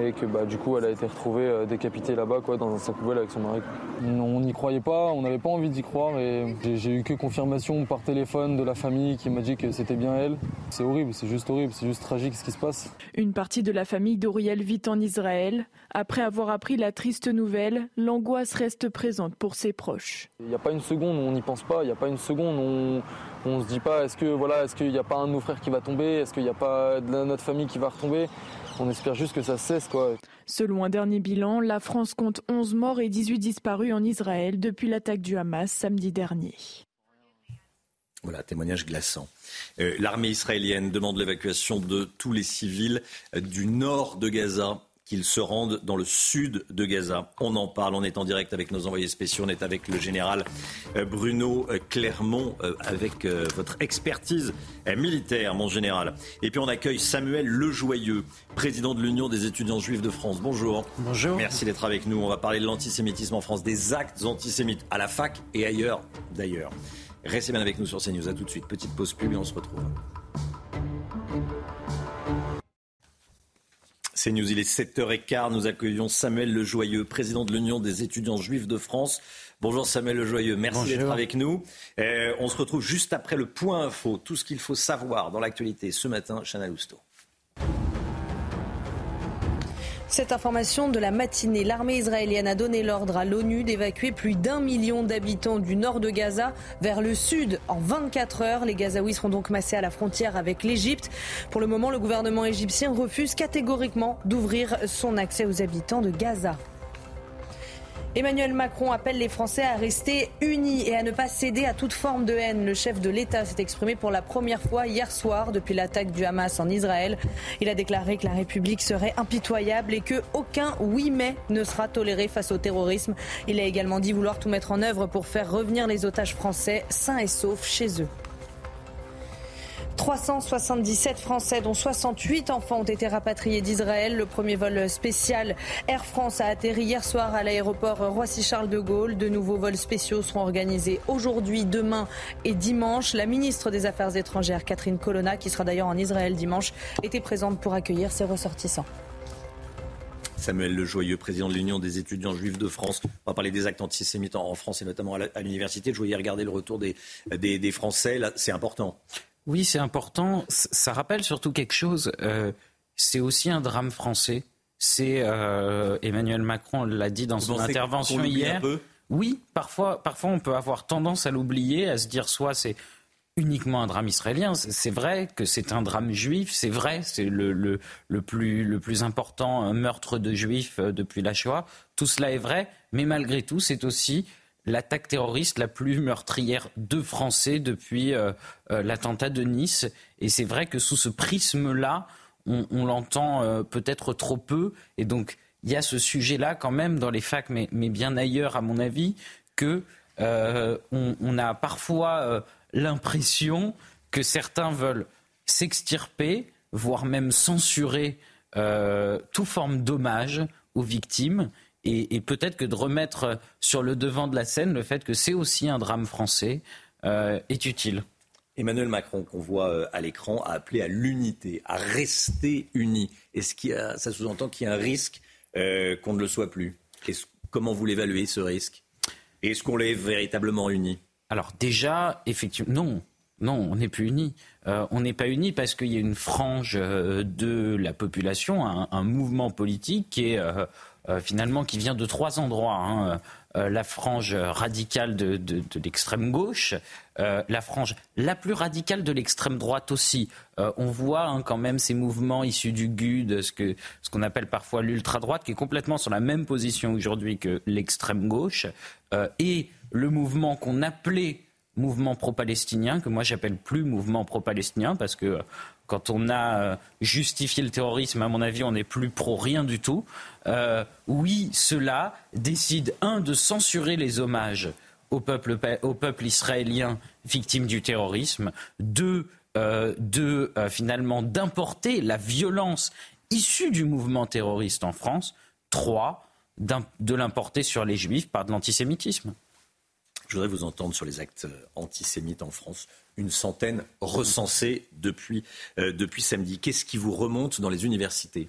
et que bah, du coup elle a été retrouvée euh, décapitée là-bas quoi, dans un sac poubelle avec son mari. On n'y croyait pas, on n'avait pas envie d'y croire et j'ai eu que confirmation par téléphone de la famille qui m'a dit que c'était bien elle. C'est horrible, c'est juste horrible, c'est juste tragique ce qui se passe. Une partie de la famille d'Auriel vit en Israël. Après avoir appris la triste nouvelle, l'angoisse reste présente pour ses proches. Il n'y a pas une seconde où on n'y pense pas, il n'y a pas une seconde où on ne se dit pas est-ce que voilà, est-ce qu'il n'y a pas un de nos frères qui va tomber, est-ce qu'il n'y a pas de notre famille qui va retomber? On espère juste que ça cesse quoi. Selon un dernier bilan, la France compte 11 morts et 18 disparus en Israël depuis l'attaque du Hamas samedi dernier. Voilà, témoignage glaçant. Euh, l'armée israélienne demande l'évacuation de tous les civils euh, du nord de Gaza qu'ils se rendent dans le sud de Gaza. On en parle, on est en direct avec nos envoyés spéciaux, on est avec le général euh, Bruno euh, Clermont, euh, avec votre expertise militaire, mon général. Et puis on accueille Samuel Lejoyeux, président de l'Union des étudiants juifs de France. Bonjour. Bonjour. Merci d'être avec nous. On va parler de l'antisémitisme en France, des actes antisémites à la fac et ailleurs d'ailleurs. Restez bien avec nous sur CNews. À tout de suite. Petite pause pub et on se retrouve. C'est News, il est 7h15. Nous accueillons Samuel Lejoyeux, président de l'Union des étudiants juifs de France. Bonjour Samuel Lejoyeux, merci d'être avec nous. Euh, on se retrouve juste après le point info, tout ce qu'il faut savoir dans l'actualité ce matin, Chana Lousteau. Cette information de la matinée, l'armée israélienne a donné l'ordre à l'ONU d'évacuer plus d'un million d'habitants du nord de Gaza vers le sud en 24 heures. Les Gazaouis seront donc massés à la frontière avec l'Égypte. Pour le moment, le gouvernement égyptien refuse catégoriquement d'ouvrir son accès aux habitants de Gaza. Emmanuel Macron appelle les Français à rester unis et à ne pas céder à toute forme de haine. Le chef de l'État s'est exprimé pour la première fois hier soir depuis l'attaque du Hamas en Israël. Il a déclaré que la République serait impitoyable et que aucun oui mais ne sera toléré face au terrorisme. Il a également dit vouloir tout mettre en œuvre pour faire revenir les otages français sains et saufs chez eux. 377 Français, dont 68 enfants, ont été rapatriés d'Israël. Le premier vol spécial Air France a atterri hier soir à l'aéroport Roissy-Charles de Gaulle. De nouveaux vols spéciaux seront organisés aujourd'hui, demain et dimanche. La ministre des Affaires étrangères, Catherine Colonna, qui sera d'ailleurs en Israël dimanche, était présente pour accueillir ses ressortissants. Samuel Lejoyeux, président de l'Union des étudiants juifs de France. On va parler des actes antisémites en France et notamment à l'université. Je voyais regarder le retour des, Français. C'est important. Oui, c'est important. Ça rappelle surtout quelque chose. Euh, c'est aussi un drame français. C'est euh, Emmanuel Macron l'a dit dans son intervention hier. Oui, parfois, parfois on peut avoir tendance à l'oublier, à se dire soit c'est uniquement un drame israélien. C'est vrai que c'est un drame juif, c'est vrai, c'est le, le, le, plus, le plus important meurtre de juifs euh, depuis la Shoah. Tout cela est vrai, mais malgré tout, c'est aussi l'attaque terroriste la plus meurtrière de Français depuis euh, euh, l'attentat de Nice. Et c'est vrai que sous ce prisme-là, on, l'entend euh, peut-être trop peu. Et donc, il y a ce sujet-là quand même dans les facs, mais, bien ailleurs, à mon avis, que on, a parfois l'impression que certains veulent s'extirper, voire même censurer toute forme d'hommage aux victimes et, peut-être que de remettre sur le devant de la scène le fait que c'est aussi un drame français euh, est utile. Emmanuel Macron, qu'on voit euh, à l'écran, a appelé à l'unité, à rester unis. Est-ce qu'il ça sous-entend qu'il y a un risque euh, qu'on ne le soit plus? Comment vous l'évaluez, ce risque? Est-ce qu'on l'est véritablement unis? Alors déjà, effectivement, non. Non, on n'est plus unis. Euh, on n'est pas unis parce qu'il y a une frange de la population, un, mouvement politique qui est finalement qui vient de trois endroits. Hein. la frange radicale de, l'extrême gauche, la frange la plus radicale de l'extrême droite aussi. on voit hein, quand même ces mouvements issus du GUD, ce qu'on ce qu'on appelle parfois l'ultra droite, qui est complètement sur la même position aujourd'hui que l'extrême gauche, et le mouvement qu'on appelait mouvement pro-palestinien, que moi j'appelle plus mouvement pro-palestinien, parce que euh, quand on a euh, justifié le terrorisme, à mon avis, on n'est plus pro rien du tout. Euh, oui, cela décide, un, de censurer les hommages au peuple, israélien victime du terrorisme, deux, de finalement d'importer la violence issue du mouvement terroriste en France, trois, de l'importer sur les juifs par de l'antisémitisme. Je voudrais vous entendre sur les actes antisémites en France. Une centaine recensés depuis, euh, depuis samedi. Qu'est-ce qui vous remonte dans les universités?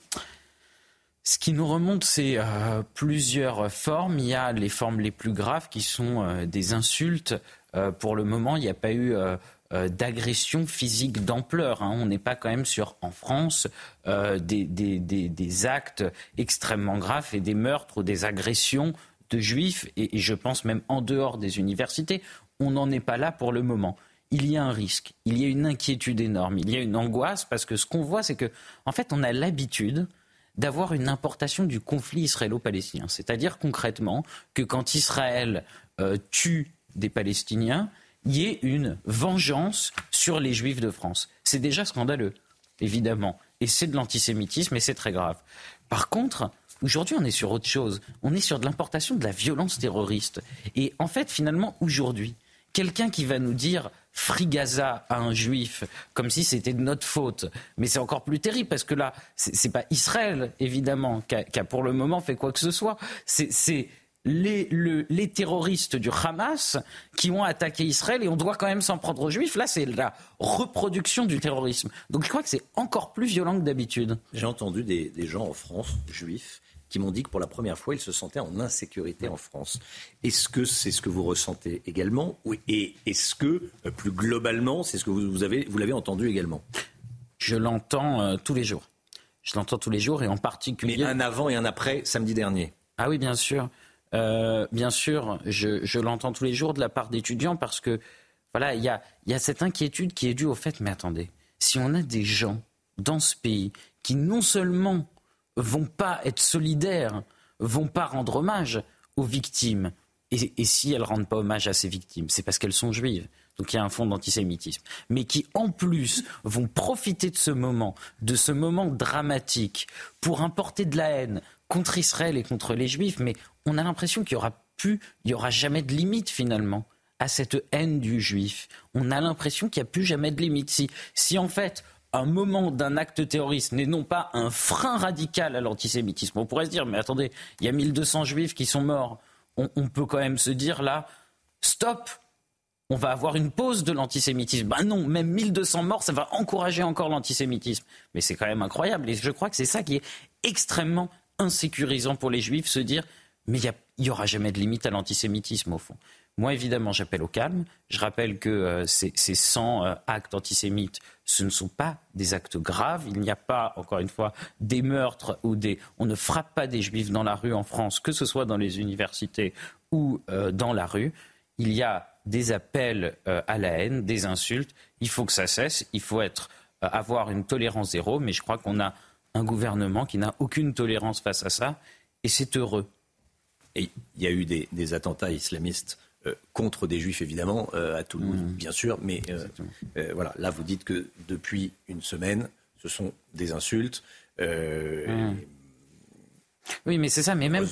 Ce qui nous remonte, c'est euh, plusieurs formes. Il y a les formes les plus graves qui sont euh, des insultes. pour le moment, il n'y a pas eu d'agression physique d'ampleur. Hein. On n'est pas quand même sur, en France, des, des, des, actes extrêmement graves et des meurtres ou des agressions de juifs, et, je pense même en dehors des universités, on n'en est pas là pour le moment il y a un risque, il y a une inquiétude énorme, il y a une angoisse parce que ce qu'on voit, c'est que, en fait, on a l'habitude d'avoir une importation du conflit israélo-palestinien. C'est-à-dire concrètement que quand Israël euh, tue des Palestiniens, il y ait une vengeance sur les Juifs de France. C'est déjà scandaleux, évidemment. Et c'est de l'antisémitisme et c'est très grave. Par contre, Aujourd'hui, on est sur autre chose. On est sur de l'importation de la violence terroriste. Et en fait, finalement, aujourd'hui, quelqu'un qui va nous dire Free Gaza à un juif, comme si c'était de notre faute. Mais c'est encore plus terrible parce que là, c'est pas Israël, évidemment, qui a, pour le moment fait quoi que ce soit. C'est les, les, terroristes du Hamas qui ont attaqué Israël et on doit quand même s'en prendre aux juifs. Là, c'est la reproduction du terrorisme. Donc je crois que c'est encore plus violent que d'habitude. J'ai entendu des, des gens en France, juifs, qui m'ont dit que pour la première fois, ils se sentaient en insécurité en France. Est-ce que c'est ce que vous ressentez également Et est-ce que, euh, plus globalement, c'est ce que vous, avez, vous l'avez entendu également? Je l'entends euh, tous les jours. Je l'entends tous les jours et en particulier. Mais un avant et un après samedi dernier. Ah oui, bien sûr. Euh, bien sûr, je, je l'entends tous les jours de la part d'étudiants parce que voilà, il y a, y a cette inquiétude qui est due au fait, mais attendez, si on a des gens dans ce pays qui non seulement vont pas être solidaires, vont pas rendre hommage aux victimes. Et, si elles rendent pas hommage à ces victimes, c'est parce qu'elles sont juives. Donc il y a un fond d'antisémitisme. Mais qui en plus vont profiter de ce moment, de ce moment dramatique, pour importer de la haine contre Israël et contre les juifs. Mais on a l'impression qu'il y aura plus, il y aura jamais de limite finalement à cette haine du juif. On a l'impression qu'il n'y a plus jamais de limite. Si, si en fait un moment d'un acte terroriste n'est non pas un frein radical à l'antisémitisme. On pourrait se dire, mais attendez, il y a 1200 juifs qui sont morts. On, peut quand même se dire là, stop, on va avoir une pause de l'antisémitisme. Ben non, même 1200 morts, ça va encourager encore l'antisémitisme. Mais c'est quand même incroyable. Et je crois que c'est ça qui est extrêmement insécurisant pour les juifs, se dire, mais il n'y aura jamais de limite à l'antisémitisme au fond. Moi, évidemment, j'appelle au calme. Je rappelle que euh, ces, 100 euh, actes antisémites, ce ne sont pas des actes graves. Il n'y a pas, encore une fois, des meurtres ou des. On ne frappe pas des juifs dans la rue en France, que ce soit dans les universités ou euh, dans la rue. Il y a des appels à la haine, des insultes. Il faut que ça cesse. Il faut être, avoir une tolérance zéro. Mais je crois qu'on a un gouvernement qui n'a aucune tolérance face à ça. Et c'est heureux. Et il y a eu des attentats islamistes euh, contre des juifs évidemment euh, à Toulouse, mmh. bien sûr, mais euh, voilà, là vous dites que depuis une semaine, ce sont des insultes. Mmh. Oui, mais c'est ça. Mais même,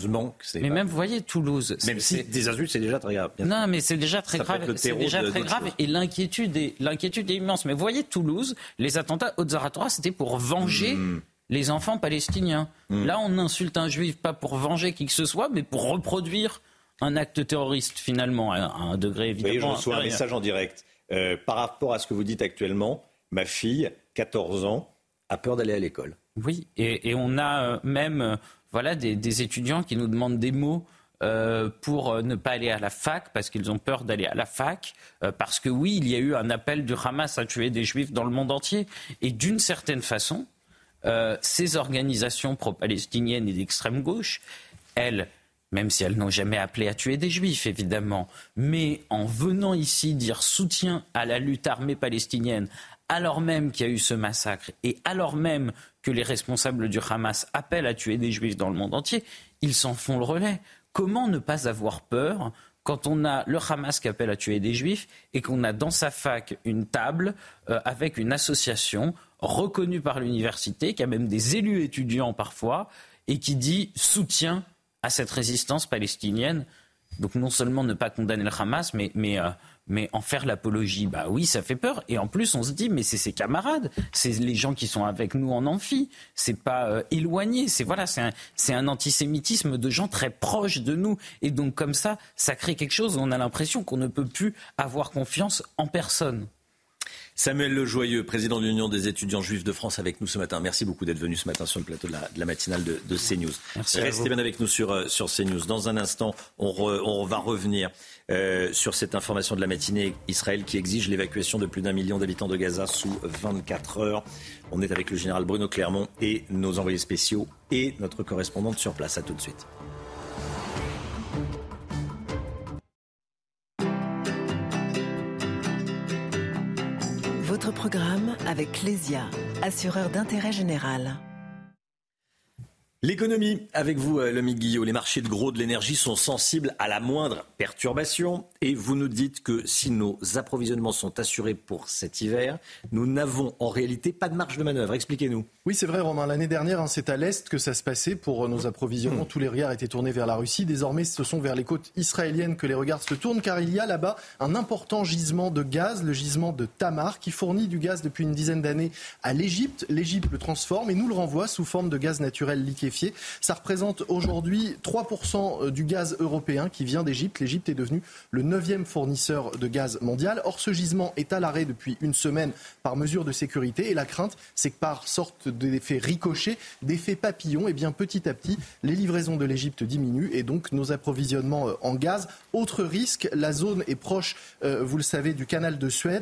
mais même, vous voyez, Toulouse. Même si des insultes, c'est déjà très grave. Non, mais c'est déjà très grave. C'est déjà très grave. Et l'inquiétude est, l'inquiétude est immense. Mais vous voyez, Toulouse, les attentats au Zaratora, c'était pour venger. Mmh. Les enfants palestiniens. Là, on insulte un juif pas pour venger qui que ce soit, mais pour reproduire un acte terroriste finalement à un degré évidemment. Oui, je reçois un message en direct. Euh, par rapport à ce que vous dites actuellement, ma fille, 14 ans, a peur d'aller à l'école. Oui, et, on a euh, même euh, voilà, des, étudiants qui nous demandent des mots euh, pour ne pas aller à la fac, parce qu'ils ont peur d'aller à la fac, parce que oui, il y a eu un appel du Hamas à tuer des juifs dans le monde entier. Et d'une certaine façon, ces organisations pro-palestiniennes et d'extrême gauche, elles, même si elles n'ont jamais appelé à tuer des juifs, évidemment, mais en venant ici dire soutien à la lutte armée palestinienne, alors même qu'il y a eu ce massacre et alors même que les responsables du Hamas appellent à tuer des juifs dans le monde entier, ils s'en font le relais. Comment ne pas avoir peur quand on a le Hamas qui appelle à tuer des juifs et qu'on a dans sa fac une table euh, avec une association reconnue par l'université, qui a même des élus étudiants parfois, et qui dit soutien à cette résistance palestinienne. Donc non seulement ne pas condamner le Hamas, mais, mais euh, mais en faire l'apologie, bah oui, ça fait peur. Et en plus, on se dit, mais c'est ses camarades, c'est les gens qui sont avec nous en amphi. C'est pas euh, éloigné. C'est voilà, c'est un, un antisémitisme de gens très proches de nous. Et donc comme ça, ça crée quelque chose. Où on a l'impression qu'on ne peut plus avoir confiance en personne. Samuel Lejoyeux, président de l'Union des étudiants juifs de France, avec nous ce matin. Merci beaucoup d'être venu ce matin sur le plateau de la, matinale de, CNews. Restez bien avec nous sur, euh, sur CNews. Dans un instant, on, va revenir euh, sur cette information de la matinée. Israël qui exige l'évacuation de plus d'un million d'habitants de Gaza sous 24 heures. On est avec le général Bruno Clermont et nos envoyés spéciaux et notre correspondante sur place. À tout de suite. Programme avec Clésia, assureur d'intérêt général. L'économie, avec vous, euh, Lomi Guillot. Les marchés de gros de l'énergie sont sensibles à la moindre perturbation. Et vous nous dites que si nos approvisionnements sont assurés pour cet hiver, nous n'avons en réalité pas de marge de manœuvre. Expliquez-nous. Oui, c'est vrai, Romain. L'année dernière, hein, c'est à l'Est que ça se passait pour euh, nos approvisionnements. Hmm. Tous les regards étaient tournés vers la Russie. Désormais, ce sont vers les côtes israéliennes que les regards se tournent, car il y a là-bas un important gisement de gaz, le gisement de Tamar, qui fournit du gaz depuis une dizaine d'années à l'Égypte. L'Égypte le transforme et nous le renvoie sous forme de gaz naturel liquéfié. Ça représente aujourd'hui 3% euh, du gaz européen qui vient d'Égypte. L'Égypte est devenue le neuvième fournisseur de gaz mondial. Or, ce gisement est à l'arrêt depuis une semaine par mesure de sécurité. Et la crainte, c'est que par sorte d'effet ricochet, d'effet papillon, et eh bien petit à petit, les livraisons de l'Égypte diminuent et donc nos approvisionnements euh, en gaz. Autre risque, la zone est proche, euh, vous le savez, du canal de Suez.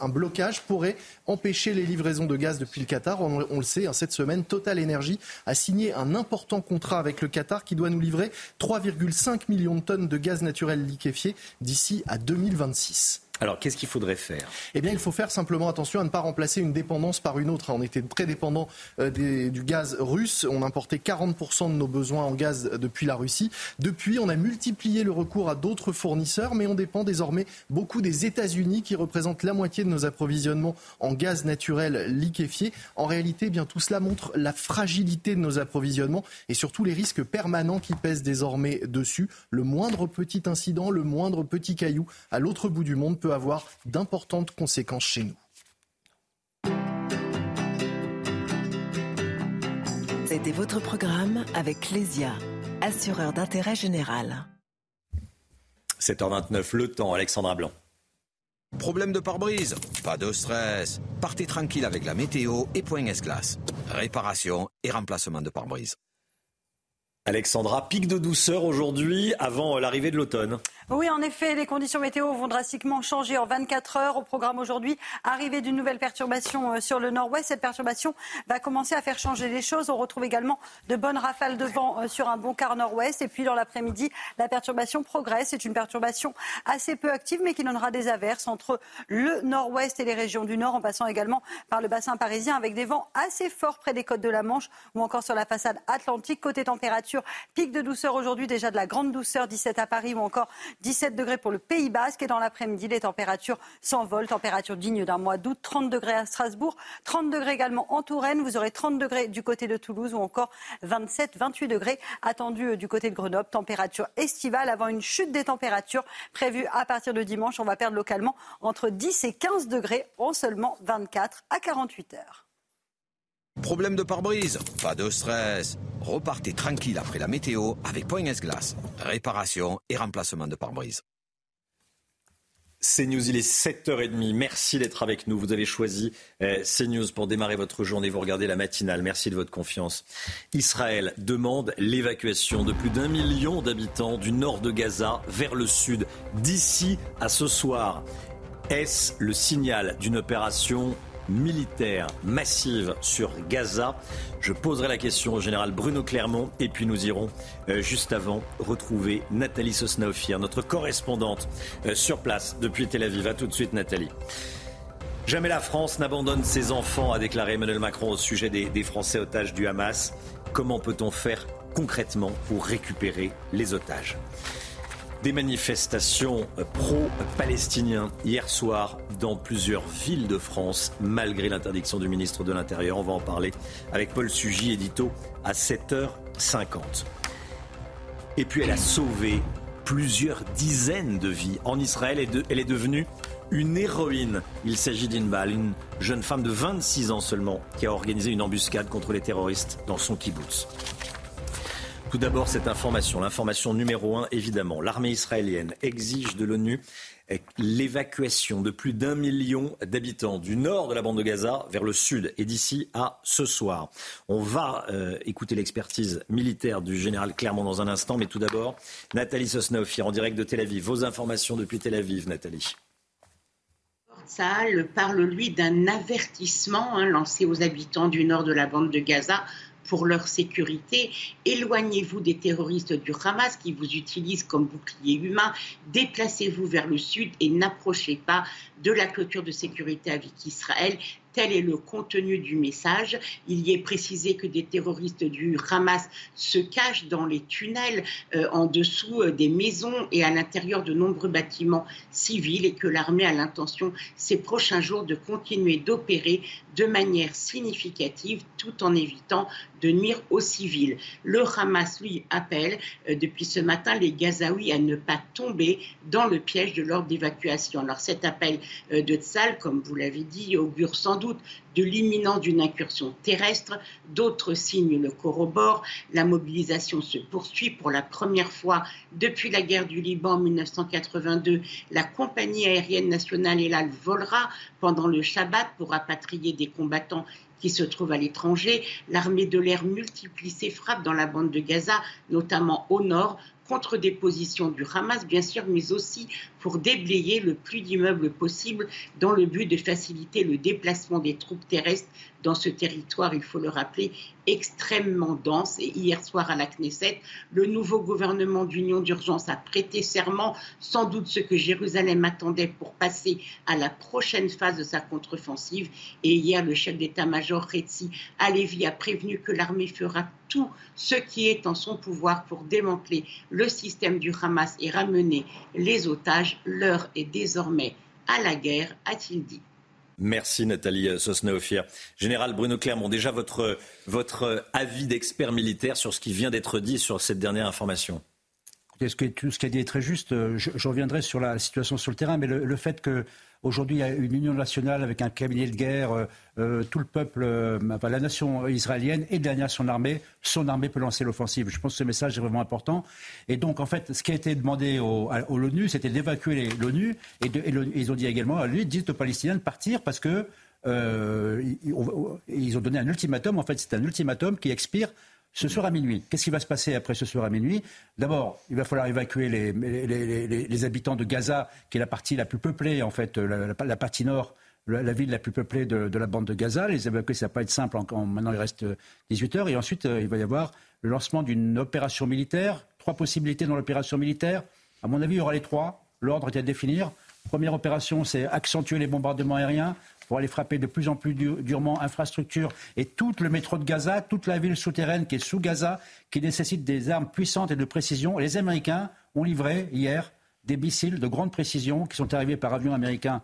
Un blocage pourrait empêcher les livraisons de gaz depuis le Qatar. On, on le sait, hein, cette semaine, Total Energy a signé un important contrat avec le Qatar qui doit nous livrer 3,5 millions de tonnes de gaz naturel liquéfié d'ici à 2026. Alors, qu'est-ce qu'il faudrait faire Eh bien, il faut faire simplement attention à ne pas remplacer une dépendance par une autre. On était très dépendant euh, du gaz russe. On importait 40% de nos besoins en gaz depuis la Russie. Depuis, on a multiplié le recours à d'autres fournisseurs, mais on dépend désormais beaucoup des États-Unis qui représentent la moitié de nos approvisionnements en gaz naturel liquéfié. En réalité, eh bien tout cela montre la fragilité de nos approvisionnements et surtout les risques permanents qui pèsent désormais dessus. Le moindre petit incident, le moindre petit caillou à l'autre bout du monde peut avoir d'importantes conséquences chez nous. C'était votre programme avec Clésia, assureur d'intérêt général. 7h29, le temps, Alexandra Blanc. Problème de pare-brise? Pas de stress. Partez tranquille avec la météo et Point S-Glace. Réparation et remplacement de pare-brise. Alexandra, pic de douceur aujourd'hui avant l'arrivée de l'automne. Oui, en effet, les conditions météo vont drastiquement changer en 24 heures. Au programme aujourd'hui, arrivée d'une nouvelle perturbation euh, sur le nord-ouest. Cette perturbation va commencer à faire changer les choses. On retrouve également de bonnes rafales de vent euh, sur un bon quart nord-ouest. Et puis dans l'après-midi, la perturbation progresse. C'est une perturbation assez peu active, mais qui donnera des averses entre le nord-ouest et les régions du nord, en passant également par le bassin parisien, avec des vents assez forts près des côtes de la Manche ou encore sur la façade atlantique. Côté température, pic de douceur aujourd'hui, déjà de la grande douceur, 17 à Paris ou encore 17 degrés pour le Pays Basque. Et dans l'après-midi, les températures s'envolent. Température digne d'un mois d'août. 30 degrés à Strasbourg, 30 degrés également en Touraine. Vous aurez 30 degrés du côté de Toulouse ou encore 27, 28 degrés attendus euh, du côté de Grenoble. Température estivale avant une chute des températures prévue à partir de dimanche. On va perdre localement entre 10 et 15 degrés en seulement 24 à 48 heures. Problème de pare-brise Pas de stress. Repartez tranquille après la météo avec Point S-Glace. Réparation et remplacement de pare-brise. CNews, il est 7h30. Merci d'être avec nous. Vous avez choisi euh, CNews pour démarrer votre journée. Vous regardez la matinale. Merci de votre confiance. Israël demande l'évacuation de plus d'un million d'habitants du nord de Gaza vers le sud d'ici à ce soir. Est-ce le signal d'une opération militaire massive sur Gaza Je poserai la question au général Bruno Clermont et puis nous irons euh, juste avant retrouver Nathalie Sosnaofir, notre correspondante euh, sur place depuis Tel Aviv. A tout de suite Nathalie. Jamais la France n'abandonne ses enfants, a déclaré Emmanuel Macron au sujet des, des Français otages du Hamas. Comment peut-on faire concrètement pour récupérer les otages? Des manifestations pro-palestiniens hier soir dans plusieurs villes de France, malgré l'interdiction du ministre de l'Intérieur. On va en parler avec Paul Sugy, édito à 7h50. Et puis elle a sauvé plusieurs dizaines de vies. En Israël, elle est devenue une héroïne. Il s'agit d'Inbal, une jeune femme de 26 ans seulement, qui a organisé une embuscade contre les terroristes dans son kibbutz. Tout d'abord, cette information, l'information numéro un, évidemment. L'armée israélienne exige de l'ONU l'évacuation de plus d'un million d'habitants du nord de la bande de Gaza vers le sud et d'ici à ce soir. On va euh, écouter l'expertise militaire du général Clermont dans un instant, mais tout d'abord, Nathalie Sosnaofir en direct de Tel Aviv. Vos informations depuis Tel Aviv, Nathalie. Saal parle, lui, d'un avertissement hein, lancé aux habitants du nord de la bande de Gaza pour leur sécurité. Éloignez-vous des terroristes du Hamas qui vous utilisent comme bouclier humain. Déplacez-vous vers le sud et n'approchez pas de la clôture de sécurité avec Israël. Tel est le contenu du message. Il y est précisé que des terroristes du Hamas se cachent dans les tunnels euh, en dessous euh, des maisons et à l'intérieur de nombreux bâtiments civils et que l'armée a l'intention ces prochains jours de continuer d'opérer de manière significative tout en évitant de nuire aux civils. Le Hamas, lui, appelle euh, depuis ce matin les Gazaouis à ne pas tomber dans le piège de l'ordre d'évacuation. Alors cet appel de Tzal, comme vous l'avez dit, augure sans doute de l'imminence d'une incursion terrestre. D'autres signes le corroborent. La mobilisation se poursuit pour la première fois depuis la guerre du Liban en 1982. La compagnie aérienne nationale Elal volera pendant le Shabbat pour rapatrier des combattants qui se trouvent à l'étranger. L'armée de l'air multiplie ses frappes dans la bande de Gaza, notamment au nord, contre des positions du Hamas, bien sûr, mais aussi pour déblayer le plus d'immeubles possible dans le but de faciliter le déplacement des troupes terrestres dans ce territoire, il faut le rappeler, extrêmement dense. Et hier soir à la Knesset, le nouveau gouvernement d'union d'urgence a prêté serment, sans doute ce que Jérusalem attendait pour passer à la prochaine phase de sa contre-offensive. Et hier, le chef d'état-major Retzi Alevi a prévenu que l'armée fera tout ce qui est en son pouvoir pour démanteler le système du Hamas et ramener les otages. L'heure est désormais à la guerre, a-t-il dit. Merci Nathalie Sosnaofier. Général Bruno Clermont, déjà votre, votre avis d'expert militaire sur ce qui vient d'être dit sur cette dernière information. Tout ce qui a dit est très juste. Je, reviendrai sur la situation sur le terrain, mais le fait que Aujourd'hui, il y a une union nationale avec un cabinet de guerre, euh, euh, tout le peuple, euh, la nation israélienne et derrière son armée, son armée peut lancer l'offensive. Je pense que ce message est vraiment important. Et donc, en fait, ce qui a été demandé au, l'ONU, c'était d'évacuer l'ONU. Et, ils ont dit également à lui, dites aux Palestiniens de partir parce que ils ont donné un ultimatum. En fait, c'est un ultimatum qui expire ce soir à minuit. Qu'est-ce qui va se passer après ce soir à minuit? D'abord, il va falloir évacuer les, habitants de Gaza, qui est la partie la plus peuplée, en fait, la, partie nord, la, ville la plus peuplée de, la bande de Gaza. Les évacuer, ça va pas être simple. maintenant, il reste 18 heures. Et ensuite, euh, il va y avoir le lancement d'une opération militaire. Trois possibilités dans l'opération militaire. À mon avis, il y aura les trois. L'ordre est à définir. Première opération, c'est accentuer les bombardements aériens pour aller frapper de plus en plus durement infrastructures et tout le métro de Gaza, toute la ville souterraine qui est sous Gaza, qui nécessite des armes puissantes et de précision. Les Américains ont livré hier des missiles de grande précision qui sont arrivés par avion américain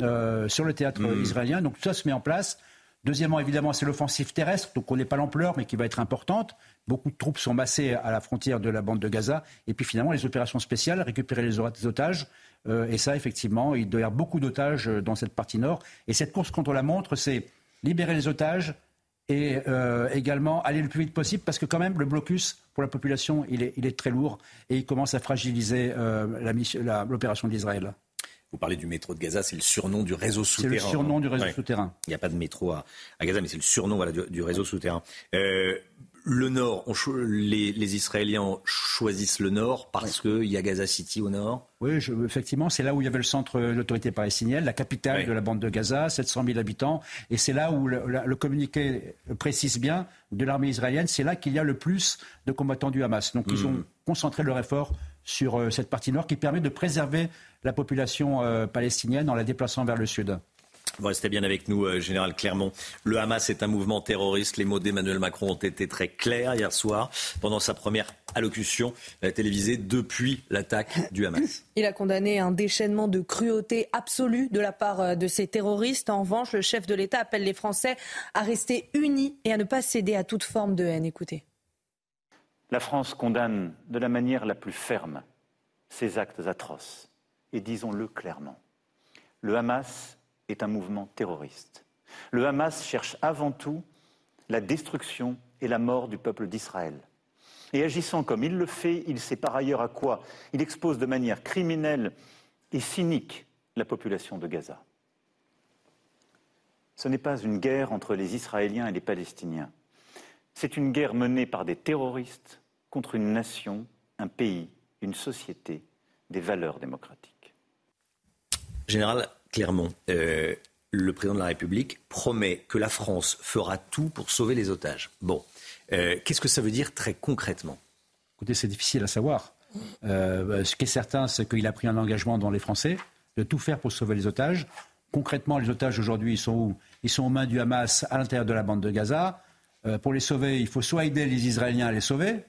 euh, sur le théâtre mmh. israélien. Donc tout ça se met en place. Deuxièmement, évidemment, c'est l'offensive terrestre, donc on n'est pas l'ampleur, mais qui va être importante. Beaucoup de troupes sont massées à la frontière de la bande de Gaza. Et puis finalement, les opérations spéciales, récupérer les otages, et ça, effectivement, il doit y avoir beaucoup d'otages euh, dans cette partie nord. Et cette course contre la montre, c'est libérer les otages et euh, également aller le plus vite possible parce que quand même le blocus pour la population il est, très lourd et il commence à fragiliser l'opération d'Israël. vous parlez du métro de Gaza, c'est le surnom du réseau souterrain. C'est le surnom du réseau souterrain. Il n'y a pas de métro à, Gaza, mais c'est le surnom voilà, du, réseau souterrain. Euh, le nord, les, Israéliens choisissent le nord parce qu'il y a Gaza City au nord Oui, effectivement, c'est là où il y avait le centre de l'autorité palestinienne, la capitale de la bande de Gaza, 700 000 habitants. Et c'est là où le, communiqué précise bien de l'armée israélienne, c'est là qu'il y a le plus de combattants du Hamas. Donc ils ont hmm. concentré leur effort sur euh, cette partie nord qui permet de préserver la population euh, palestinienne en la déplaçant vers le sud. Vous restez bien avec nous, euh, Général Clermont. Le Hamas est un mouvement terroriste. Les mots d'Emmanuel Macron ont été très clairs hier soir pendant sa première allocution télévisée depuis l'attaque du Hamas. Il a condamné un déchaînement de cruauté absolue de la part de ces terroristes. En revanche, le chef de l'État appelle les Français à rester unis et à ne pas céder à toute forme de haine. Écoutez. La France condamne de la manière la plus ferme ces actes atroces. Et disons-le clairement, le Hamas est un mouvement terroriste. Le Hamas cherche avant tout la destruction et la mort du peuple d'Israël. Et agissant comme il le fait, il sait par ailleurs à quoi il expose de manière criminelle et cynique la population de Gaza. Ce n'est pas une guerre entre les Israéliens et les Palestiniens. C'est une guerre menée par des terroristes contre une nation, un pays, une société, des valeurs démocratiques. Général Clermont, euh, le président de la République promet que la France fera tout pour sauver les otages. Bon, euh, qu'est-ce que ça veut dire très concrètement? Écoutez, c'est difficile à savoir. Euh, ce qui est certain, c'est qu'il a pris un engagement dans les Français de tout faire pour sauver les otages. Concrètement, les otages aujourd'hui, ils sont où? Ils sont aux mains du Hamas à l'intérieur de la bande de Gaza. pour les sauver, il faut soit aider les Israéliens à les sauver,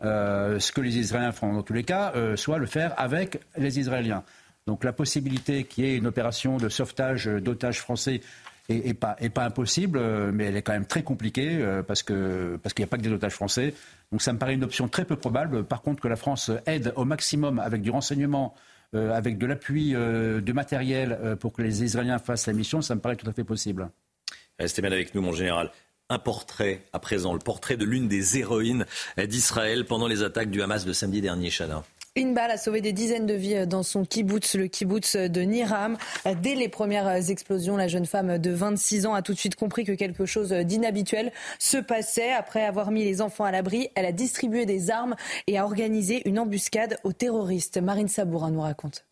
ce que les Israéliens font dans tous les cas, soit le faire avec les Israéliens. Donc la possibilité qu'il y ait une opération de sauvetage d'otages français est, pas, pas, impossible, euh, mais elle est quand même très compliquée parce qu'il parce qu'il n'y a pas que des otages français. Donc ça me paraît une option très peu probable. Par contre, que la France aide au maximum avec du renseignement, avec de l'appui de matériel pour que les Israéliens fassent la mission, ça me paraît tout à fait possible. Restez bien avec nous, mon général un portrait à présent, le portrait de l'une des héroïnes d'Israël pendant les attaques du Hamas de samedi dernier, Chana. Une a sauvé des dizaines de vies dans son kibbutz, le kibbutz de Niram. Dès les premières explosions, la jeune femme de 26 ans a tout de suite compris que quelque chose d'inhabituel se passait. Après avoir mis les enfants à l'abri, elle a distribué des armes et a organisé une embuscade aux terroristes. Marine Saboura nous raconte.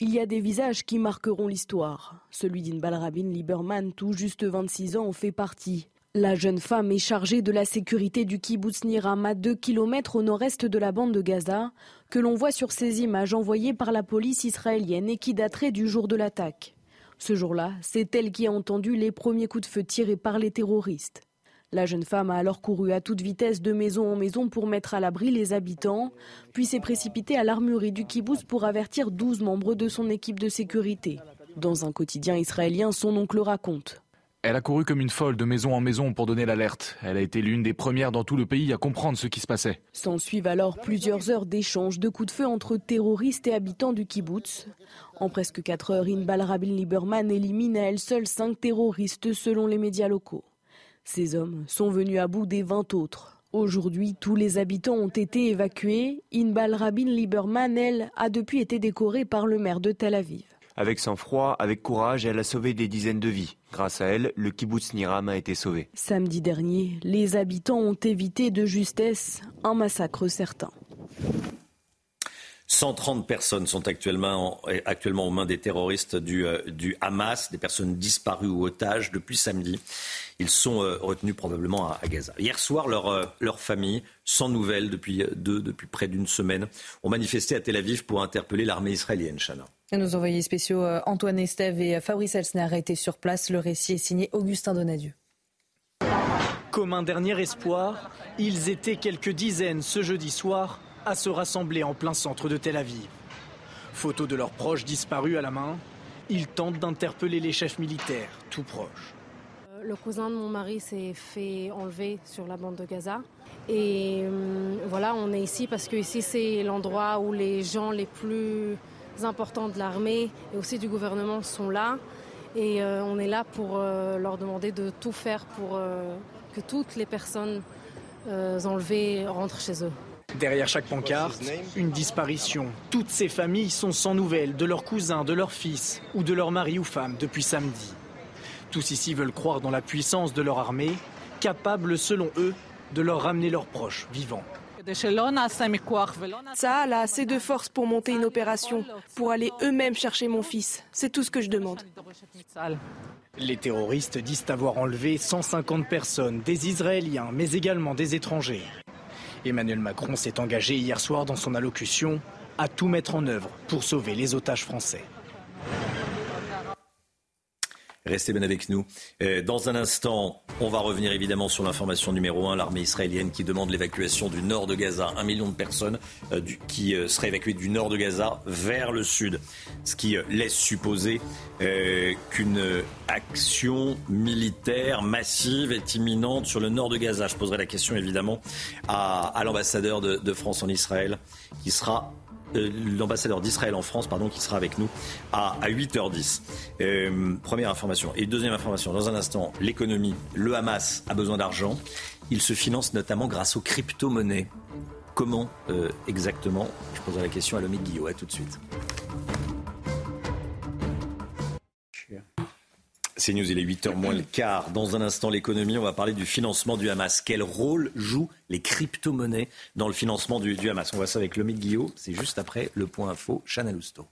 Il y a des visages qui marqueront l'histoire. Celui d'Inbal Rabin Lieberman, tout juste 26 ans, en fait partie. La jeune femme est chargée de la sécurité du kibbutz Niram à 2 km au nord-est de la bande de Gaza, que l'on voit sur ces images envoyées par la police israélienne et qui dateraient du jour de l'attaque. Ce jour-là, c'est elle qui a entendu les premiers coups de feu tirés par les terroristes. La jeune femme a alors couru à toute vitesse de maison en maison pour mettre à l'abri les habitants, puis s'est précipitée à l'armurerie du kibbutz pour avertir 12 membres de son équipe de sécurité. Dans un quotidien israélien, son oncle raconte. Elle a couru comme une folle de maison en maison pour donner l'alerte. Elle a été l'une des premières dans tout le pays à comprendre ce qui se passait. S'en suivent alors plusieurs heures d'échanges de coups de feu entre terroristes et habitants du kibbutz. En presque 4 heures, Inbal Rabin Lieberman élimine à elle seule 5 terroristes selon les médias locaux. Ces hommes sont venus à bout des 20 autres. Aujourd'hui, tous les habitants ont été évacués. Inbal Rabin Lieberman, elle, a depuis été décorée par le maire de Tel Aviv. Avec sang-froid, avec courage, elle a sauvé des dizaines de vies. Grâce à elle, le kibbutz Niram a été sauvé. Samedi dernier, les habitants ont évité de justesse un massacre certain. 130 personnes sont actuellement, actuellement aux mains des terroristes du, euh, du, Hamas, des personnes disparues ou otages depuis samedi. Ils sont euh, retenus probablement à, Gaza. Hier soir, leur, euh, leur famille, sans nouvelles depuis, deux, depuis près d'une semaine, ont manifesté à Tel Aviv pour interpeller l'armée israélienne. Chana. Nos envoyés spéciaux Antoine Estève et Fabrice Elsner étaient sur place. Le récit est signé Augustin Donadieu. Comme un dernier espoir, ils étaient quelques dizaines ce jeudi soir à se rassembler en plein centre de Tel Aviv. Photos de leurs proches disparus à la main, ils tentent d'interpeller les chefs militaires tout proches. Euh, le cousin de mon mari s'est fait enlever sur la bande de Gaza. Et euh, voilà, on est ici parce que ici c'est l'endroit où les gens les plus importants de l'armée et aussi du gouvernement sont là. Et euh, on est là pour leur demander de tout faire pour que toutes les personnes enlevées rentrent chez eux. Derrière chaque pancarte, une disparition. Toutes ces familles sont sans nouvelles de leurs cousins, de leurs fils ou de leur mari ou femme depuis samedi. Tous ici veulent croire dans la puissance de leur armée, capable selon eux de leur ramener leurs proches vivants. Ça a assez de force pour monter une opération, pour aller eux-mêmes chercher mon fils. C'est tout ce que je demande. Les terroristes disent avoir enlevé 150 personnes, des Israéliens, mais également des étrangers. Emmanuel Macron s'est engagé hier soir dans son allocution à tout mettre en œuvre pour sauver les otages français. Restez bien avec nous. Euh, dans un instant, on va revenir évidemment sur l'information numéro 1, l'armée israélienne qui demande l'évacuation du nord de Gaza. Un million de personnes euh, qui euh, seraient évacuées du nord de Gaza vers le sud. Ce qui laisse supposer qu'une action militaire massive est imminente sur le nord de Gaza. Je poserai la question évidemment à, l'ambassadeur de, de France en Israël qui sera euh, l'ambassadeur d'Israël en France, pardon, qui sera avec nous à, 8h10. Euh, première information. Et deuxième information, dans un instant, l'économie. Le Hamas a besoin d'argent. Il se finance notamment grâce aux crypto-monnaies. Comment euh, exactement? Je poserai la question à Lomé Guillot. À tout de suite. C'est News, il est 8h moins le quart. Dans un instant, l'économie, on va parler du financement du Hamas. Quel rôle jouent les crypto-monnaies dans le financement du, Hamas? On voit ça avec Lomé Guillaume. C'est juste après le point info, Chanel Housteau.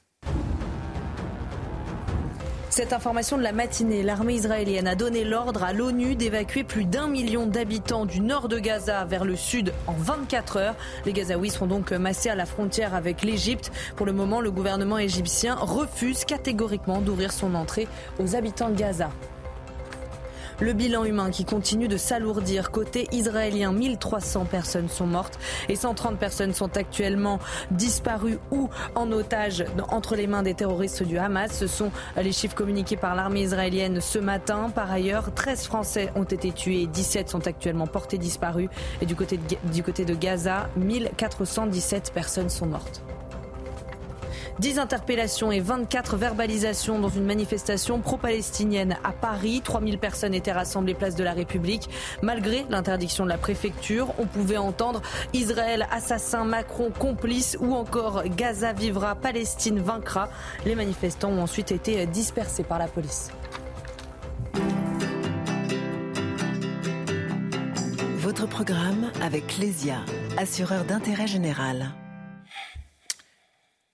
Cette information de la matinée, l'armée israélienne a donné l'ordre à l'ONU d'évacuer plus d'un million d'habitants du nord de Gaza vers le sud en 24 heures. Les Gazaouis seront donc massés à la frontière avec l'Égypte. Pour le moment, le gouvernement égyptien refuse catégoriquement d'ouvrir son entrée aux habitants de Gaza. Le bilan humain qui continue de s'alourdir. Côté israélien, 1300 personnes sont mortes et 130 personnes sont actuellement disparues ou en otage entre les mains des terroristes du Hamas. Ce sont les chiffres communiqués par l'armée israélienne ce matin. Par ailleurs, 13 Français ont été tués et 17 sont actuellement portés disparus. Et du côté de, du côté de Gaza, 1417 personnes sont mortes. 10 interpellations et 24 verbalisations dans une manifestation pro-palestinienne à Paris. 3000 personnes étaient rassemblées place de la République. Malgré l'interdiction de la préfecture, on pouvait entendre Israël assassin, Macron complice ou encore Gaza vivra, Palestine vaincra. Les manifestants ont ensuite été dispersés par la police. Votre programme avec Lesia, assureur d'intérêt général.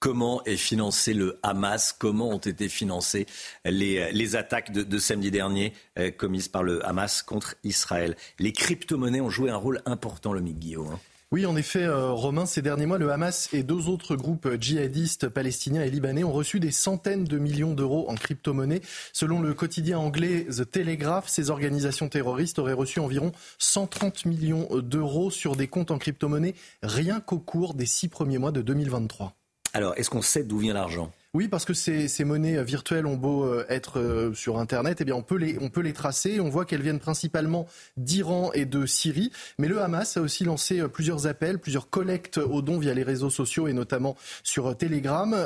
Comment est financé le Hamas Comment ont été financées les, attaques de, samedi dernier euh, commises par le Hamas contre Israël Les crypto-monnaies ont joué un rôle important, le Guillaume. Hein. Oui, en effet, euh, Romain, ces derniers mois, le Hamas et deux autres groupes djihadistes palestiniens et libanais ont reçu des centaines de millions d'euros en crypto-monnaie. Selon le quotidien anglais The Telegraph, ces organisations terroristes auraient reçu environ 130 millions d'euros sur des comptes en crypto-monnaie rien qu'au cours des six premiers mois de 2023. Alors, est-ce qu'on sait d'où vient l'argent? Oui, parce que ces, monnaies virtuelles ont beau euh, être euh, sur Internet, eh bien on peut les, on peut les tracer. On voit qu'elles viennent principalement d'Iran et de Syrie. Mais le Hamas a aussi lancé euh, plusieurs appels, plusieurs collectes aux dons via les réseaux sociaux et notamment sur Telegram,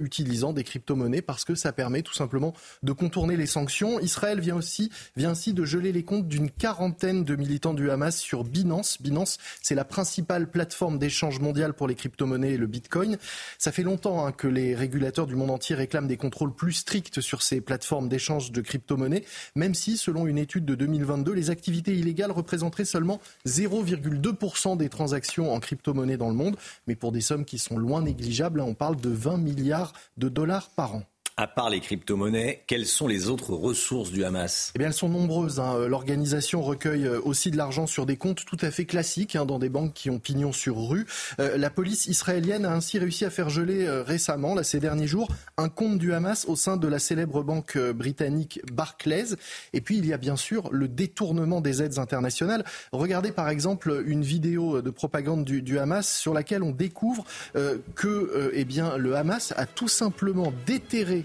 utilisant des crypto-monnaies parce que ça permet tout simplement de contourner les sanctions. Israël vient aussi, vient ainsi de geler les comptes d'une quarantaine de militants du Hamas sur Binance. Binance, c'est la principale plateforme d'échange mondial pour les crypto-monnaies et le Bitcoin. Ça fait longtemps hein, que les régulateurs du monde entier réclame des contrôles plus stricts sur ces plateformes d'échange de crypto-monnaies, même si, selon une étude de 2022, les activités illégales représenteraient seulement 0,2% des transactions en crypto-monnaie dans le monde. Mais pour des sommes qui sont loin négligeables, on parle de 20 milliards de dollars par an à part les crypto-monnaies, quelles sont les autres ressources du Hamas? Eh bien, elles sont nombreuses. Hein. L'organisation recueille euh, aussi de l'argent sur des comptes tout à fait classiques, hein, dans des banques qui ont pignon sur rue. Euh, la police israélienne a ainsi réussi à faire geler euh, récemment, là, ces derniers jours, un compte du Hamas au sein de la célèbre banque britannique Barclays. Et puis, il y a bien sûr le détournement des aides internationales. Regardez par exemple une vidéo de propagande du, du Hamas sur laquelle on découvre que eh bien, le Hamas a tout simplement déterré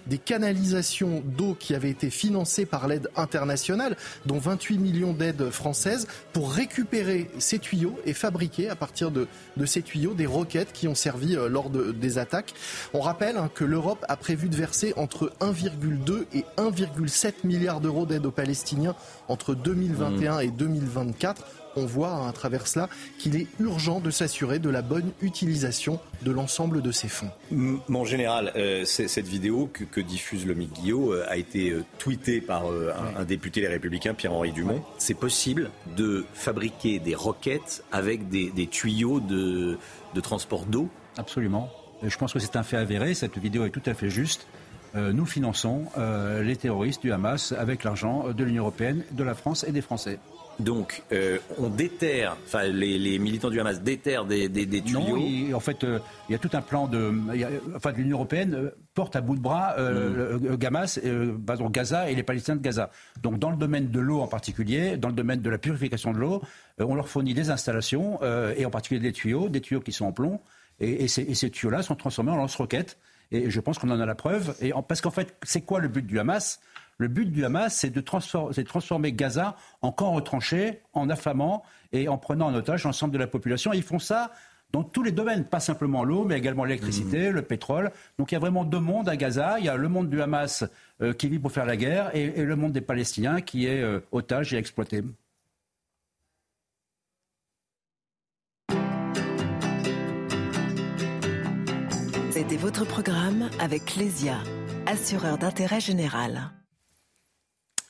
des canalisations d'eau qui avaient été financées par l'aide internationale, dont 28 millions d'aides françaises, pour récupérer ces tuyaux et fabriquer à partir de, ces tuyaux des roquettes qui ont servi euh, lors des attaques. On rappelle hein, que l'Europe a prévu de verser entre 1,2 et 1,7 milliards d'euros d'aide aux Palestiniens entre 2021 mmh. et 2024 on voit à travers cela qu'il est urgent de s'assurer de la bonne utilisation de l'ensemble de ces fonds. En général, euh, cette vidéo que, diffuse le Guillot euh, a été euh, tweetée par un, député Les Républicains, Pierre-Henri Dumont. C'est possible de fabriquer des roquettes avec des, tuyaux de, transport d'eau? Absolument. Je pense que c'est un fait avéré. Cette vidéo est tout à fait juste. nous finançons les terroristes du Hamas avec l'argent de l'Union européenne, de la France et des Français. Donc, euh, on déterre, enfin, les, militants du Hamas déterrent des, tuyaux. Non, en fait, euh, il y a tout un plan de, enfin, l'Union européenne euh, porte à bout de bras euh, mm. Gaza et les Palestiniens de Gaza. Donc, dans le domaine de l'eau en particulier, dans le domaine de la purification de l'eau, on leur fournit des installations et en particulier des tuyaux, des tuyaux qui sont en plomb, et, ces, ces tuyaux-là sont transformés en lance-roquettes. Et je pense qu'on en a la preuve. Et parce qu'en fait, c'est quoi le but du Hamas? Le but du Hamas, c'est de transformer, Gaza en camp retranché, en affamant et en prenant en otage l'ensemble de la population. ils font ça dans tous les domaines, pas simplement l'eau, mais également l'électricité, mmh. le pétrole. Donc il y a vraiment deux mondes à Gaza. Il y a le monde du Hamas euh, qui vit pour faire la guerre et, le monde des Palestiniens qui est euh, otage et exploité. C'était votre programme avec Clésia, assureur d'intérêt général.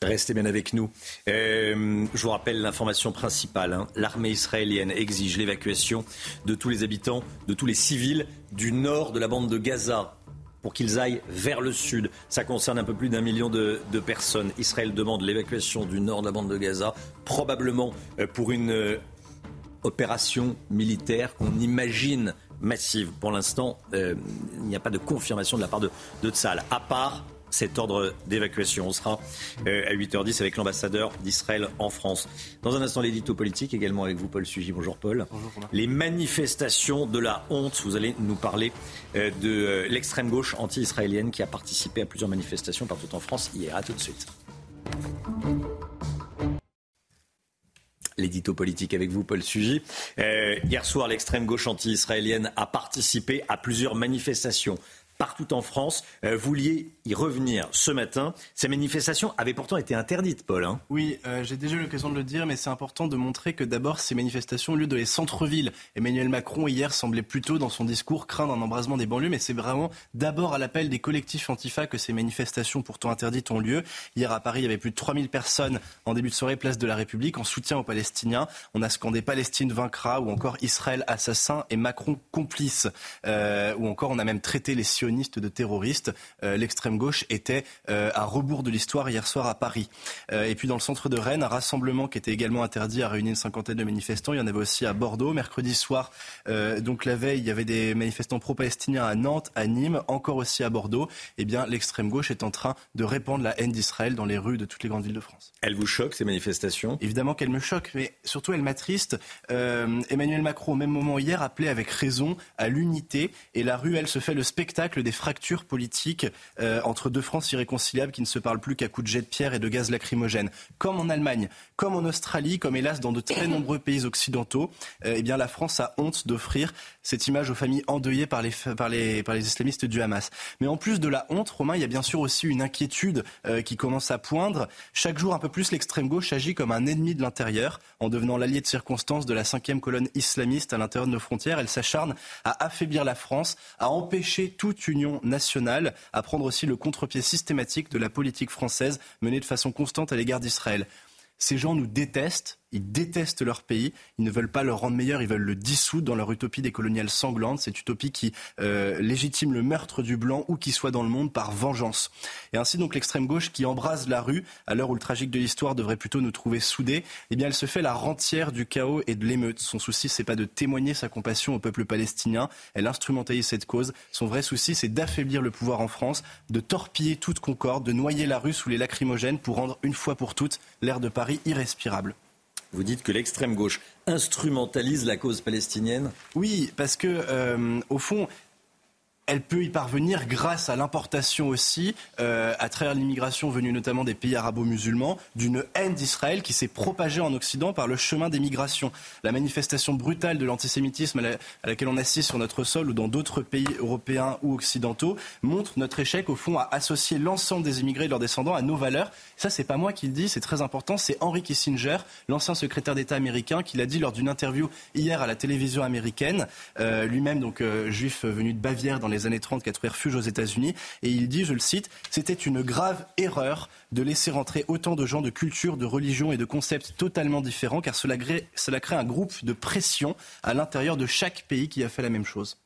Restez bien avec nous. Euh, je vous rappelle l'information principale. Hein. L'armée israélienne exige l'évacuation de tous les habitants, de tous les civils du nord de la bande de Gaza pour qu'ils aillent vers le sud. Ça concerne un peu plus d'un million de, personnes. Israël demande l'évacuation du nord de la bande de Gaza, probablement euh, pour une euh, opération militaire qu'on imagine massive. Pour l'instant, il n'y a pas de confirmation de la part de, de Tzal, à part cet ordre d'évacuation. On sera euh, à 8h10 avec l'ambassadeur d'Israël en France. Dans un instant, l'édito politique, également avec vous, Paul Sugy. Bonjour, Paul. Bonjour, Les manifestations de la honte. Vous allez nous parler euh, de euh, l'extrême gauche anti-israélienne qui a participé à plusieurs manifestations partout en France hier. À tout de suite. L'édito politique avec vous, Paul Sugy. hier soir, l'extrême gauche anti-israélienne a participé à plusieurs manifestations partout en France. Euh, vouliez y revenir ce matin. Ces manifestations avaient pourtant été interdites, Paul. Hein. oui, euh, j'ai déjà eu l'occasion de le dire, mais c'est important de montrer que d'abord, ces manifestations ont lieu dans les centres-villes. Emmanuel Macron, hier, semblait plutôt, dans son discours, craindre un embrasement des banlieues, mais c'est vraiment d'abord à l'appel des collectifs antifa que ces manifestations, pourtant interdites, ont lieu. Hier, à Paris, il y avait plus de 3000 personnes en début de soirée, place de la République, en soutien aux Palestiniens. On a scandé Palestine vaincra, ou encore Israël assassin et Macron complice. Euh, ou encore, on a même traité les sionistes de terroristes. Euh, l'extrême gauche était euh, à rebours de l'histoire hier soir à Paris. Euh, et puis dans le centre de Rennes, un rassemblement qui était également interdit a réuni une cinquantaine de manifestants. Il y en avait aussi à Bordeaux. Mercredi soir, donc la veille, il y avait des manifestants pro-palestiniens à Nantes, à Nîmes, encore aussi à Bordeaux. Eh bien, l'extrême gauche est en train de répandre la haine d'Israël dans les rues de toutes les grandes villes de France. Elle vous choque, ces manifestations? Évidemment qu'elle me choque, mais surtout elle m'attriste. Emmanuel Macron, au même moment hier, appelait avec raison à l'unité. Et la rue, elle, se fait le spectacle des fractures politiques euh, entre deux France irréconciliables qui ne se parlent plus qu'à coups de jet de pierre et de gaz lacrymogène. Comme en Allemagne, comme en Australie, comme hélas dans de très nombreux pays occidentaux, euh, eh bien la France a honte d'offrir cette image aux familles endeuillées par les, par, les, par les islamistes du Hamas. Mais en plus de la honte, Romain, il y a bien sûr aussi une inquiétude euh, qui commence à poindre. Chaque jour, un peu plus, l'extrême gauche agit comme un ennemi de l'intérieur, en devenant l'allié de circonstance de la cinquième colonne islamiste à l'intérieur de nos frontières. Elle s'acharne à affaiblir la France, à empêcher toute union nationale, à prendre aussi le contre-pied systématique de la politique française menée de façon constante à l'égard d'Israël. Ces gens nous détestent, ils détestent leur pays, ils ne veulent pas le rendre meilleur, ils veulent le dissoudre dans leur utopie des coloniales sanglantes, cette utopie qui euh, légitime le meurtre du blanc où qu'il soit dans le monde par vengeance. Et ainsi donc l'extrême gauche qui embrase la rue, à l'heure où le tragique de l'histoire devrait plutôt nous trouver soudés, eh bien elle se fait la rentière du chaos et de l'émeute. Son souci c'est pas de témoigner sa compassion au peuple palestinien, elle instrumentalise cette cause. Son vrai souci c'est d'affaiblir le pouvoir en France, de torpiller toute concorde, de noyer la rue sous les lacrymogènes pour rendre une fois pour toutes l'air de Paris irrespirable. Vous dites que l'extrême gauche instrumentalise la cause palestinienne. Oui, parce que, euh, au fond, elle peut y parvenir grâce à l'importation aussi, euh, à travers l'immigration venue notamment des pays arabo-musulmans, d'une haine d'Israël qui s'est propagée en Occident par le chemin des migrations. La manifestation brutale de l'antisémitisme à, laquelle on assiste sur notre sol ou dans d'autres pays européens ou occidentaux montre notre échec au fond à associer l'ensemble des immigrés et leurs descendants à nos valeurs. Ça, c'est pas moi qui le dis, c'est très important. C'est Henry Kissinger, l'ancien secrétaire d'État américain, qui l'a dit lors d'une interview hier à la télévision américaine. Euh, lui-même, donc euh, juif venu de Bavière dans les années 30 qui a trouvé refuge aux États-Unis. Et il dit, je le cite, c'était une grave erreur de laisser rentrer autant de gens de culture, de religion et de concepts totalement différents, car cela crée, un groupe de pression à l'intérieur de chaque pays qui a fait la même chose.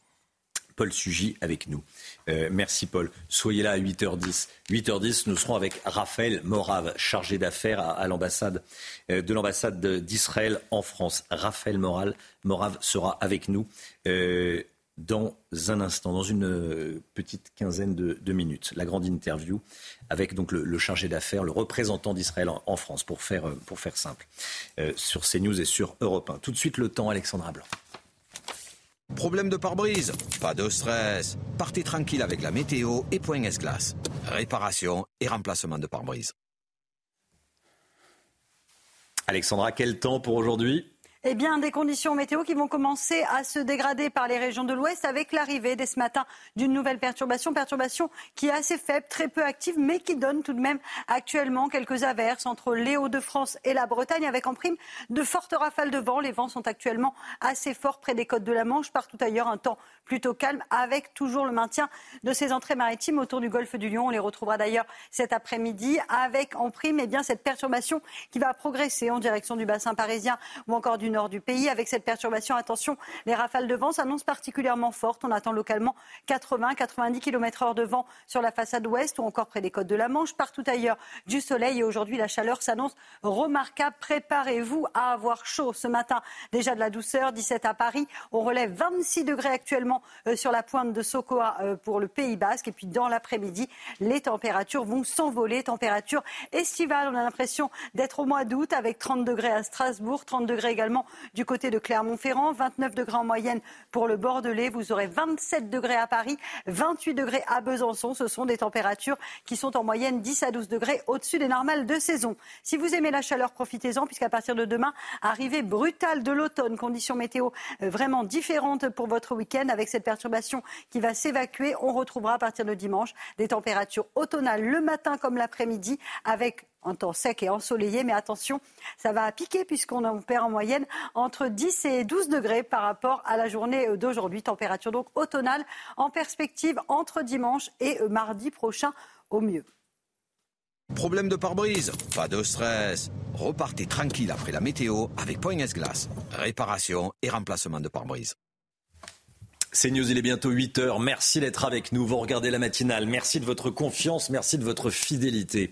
Paul Sugy avec nous. Euh, merci Paul. Soyez là à 8h10. 8h10, nous serons avec Raphaël Morave, chargé d'affaires à, l'ambassade euh, de l'ambassade d'Israël en France. Raphaël Morave sera avec nous. Euh, dans un instant, dans une euh, petite quinzaine de, minutes. La grande interview avec donc le, chargé d'affaires, le représentant d'Israël en, France, pour faire, euh, pour faire simple, euh, sur CNews et sur Europe 1. Tout de suite, le temps, Alexandra Blanc. Problème de pare-brise? Pas de stress. Partez tranquille avec la météo et point S-Glace. Réparation et remplacement de pare-brise. Alexandra, quel temps pour aujourd'hui? Eh bien, des conditions météo qui vont commencer à se dégrader par les régions de l'Ouest avec l'arrivée dès ce matin d'une nouvelle perturbation. Perturbation qui est assez faible, très peu active, mais qui donne tout de même actuellement quelques averses entre les Hauts-de-France et la Bretagne avec en prime de fortes rafales de vent. Les vents sont actuellement assez forts près des côtes de la Manche. Partout ailleurs, un temps plutôt calme avec toujours le maintien de ces entrées maritimes autour du golfe du Lion. On les retrouvera d'ailleurs cet après-midi avec en prime eh bien, cette perturbation qui va progresser en direction du bassin parisien ou encore du nord du pays. Avec cette perturbation, attention, les rafales de vent s'annoncent particulièrement fortes. On attend localement 80-90 km heure de vent sur la façade ouest ou encore près des côtes de la Manche. Partout ailleurs, du soleil et aujourd'hui, la chaleur s'annonce remarquable. Préparez-vous à avoir chaud ce matin. Déjà de la douceur, 17 à Paris. On relève 26 degrés actuellement euh, sur la pointe de Sokoa euh, pour le Pays Basque. Et puis dans l'après-midi, les températures vont s'envoler. Température estivale. On a l'impression d'être au mois d'août avec 30 degrés à Strasbourg, 30 degrés également du côté de Clermont-Ferrand, 29 degrés en moyenne pour le Bordelais. Vous aurez 27 degrés à Paris, 28 degrés à Besançon. Ce sont des températures qui sont en moyenne 10 à 12 degrés au-dessus des normales de saison. Si vous aimez la chaleur, profitez-en puisqu'à partir de demain, arrivée brutale de l'automne, conditions météo euh, vraiment différentes pour votre week-end avec cette perturbation qui va s'évacuer. On retrouvera à partir de dimanche des températures automnales le matin comme l'après-midi avec un temps sec et ensoleillé. Mais attention, ça va piquer puisqu'on perd en moyenne entre 10 et 12 degrés par rapport à la journée d'aujourd'hui. Température donc automnale en perspective entre dimanche et mardi prochain au mieux. Problème de pare-brise Pas de stress. Repartez tranquille après la météo avec Poignes Glace. Réparation et remplacement de pare-brise. C'est News, il est bientôt 8 heures. Merci d'être avec nous. Vous regardez la matinale. Merci de votre confiance. Merci de votre fidélité.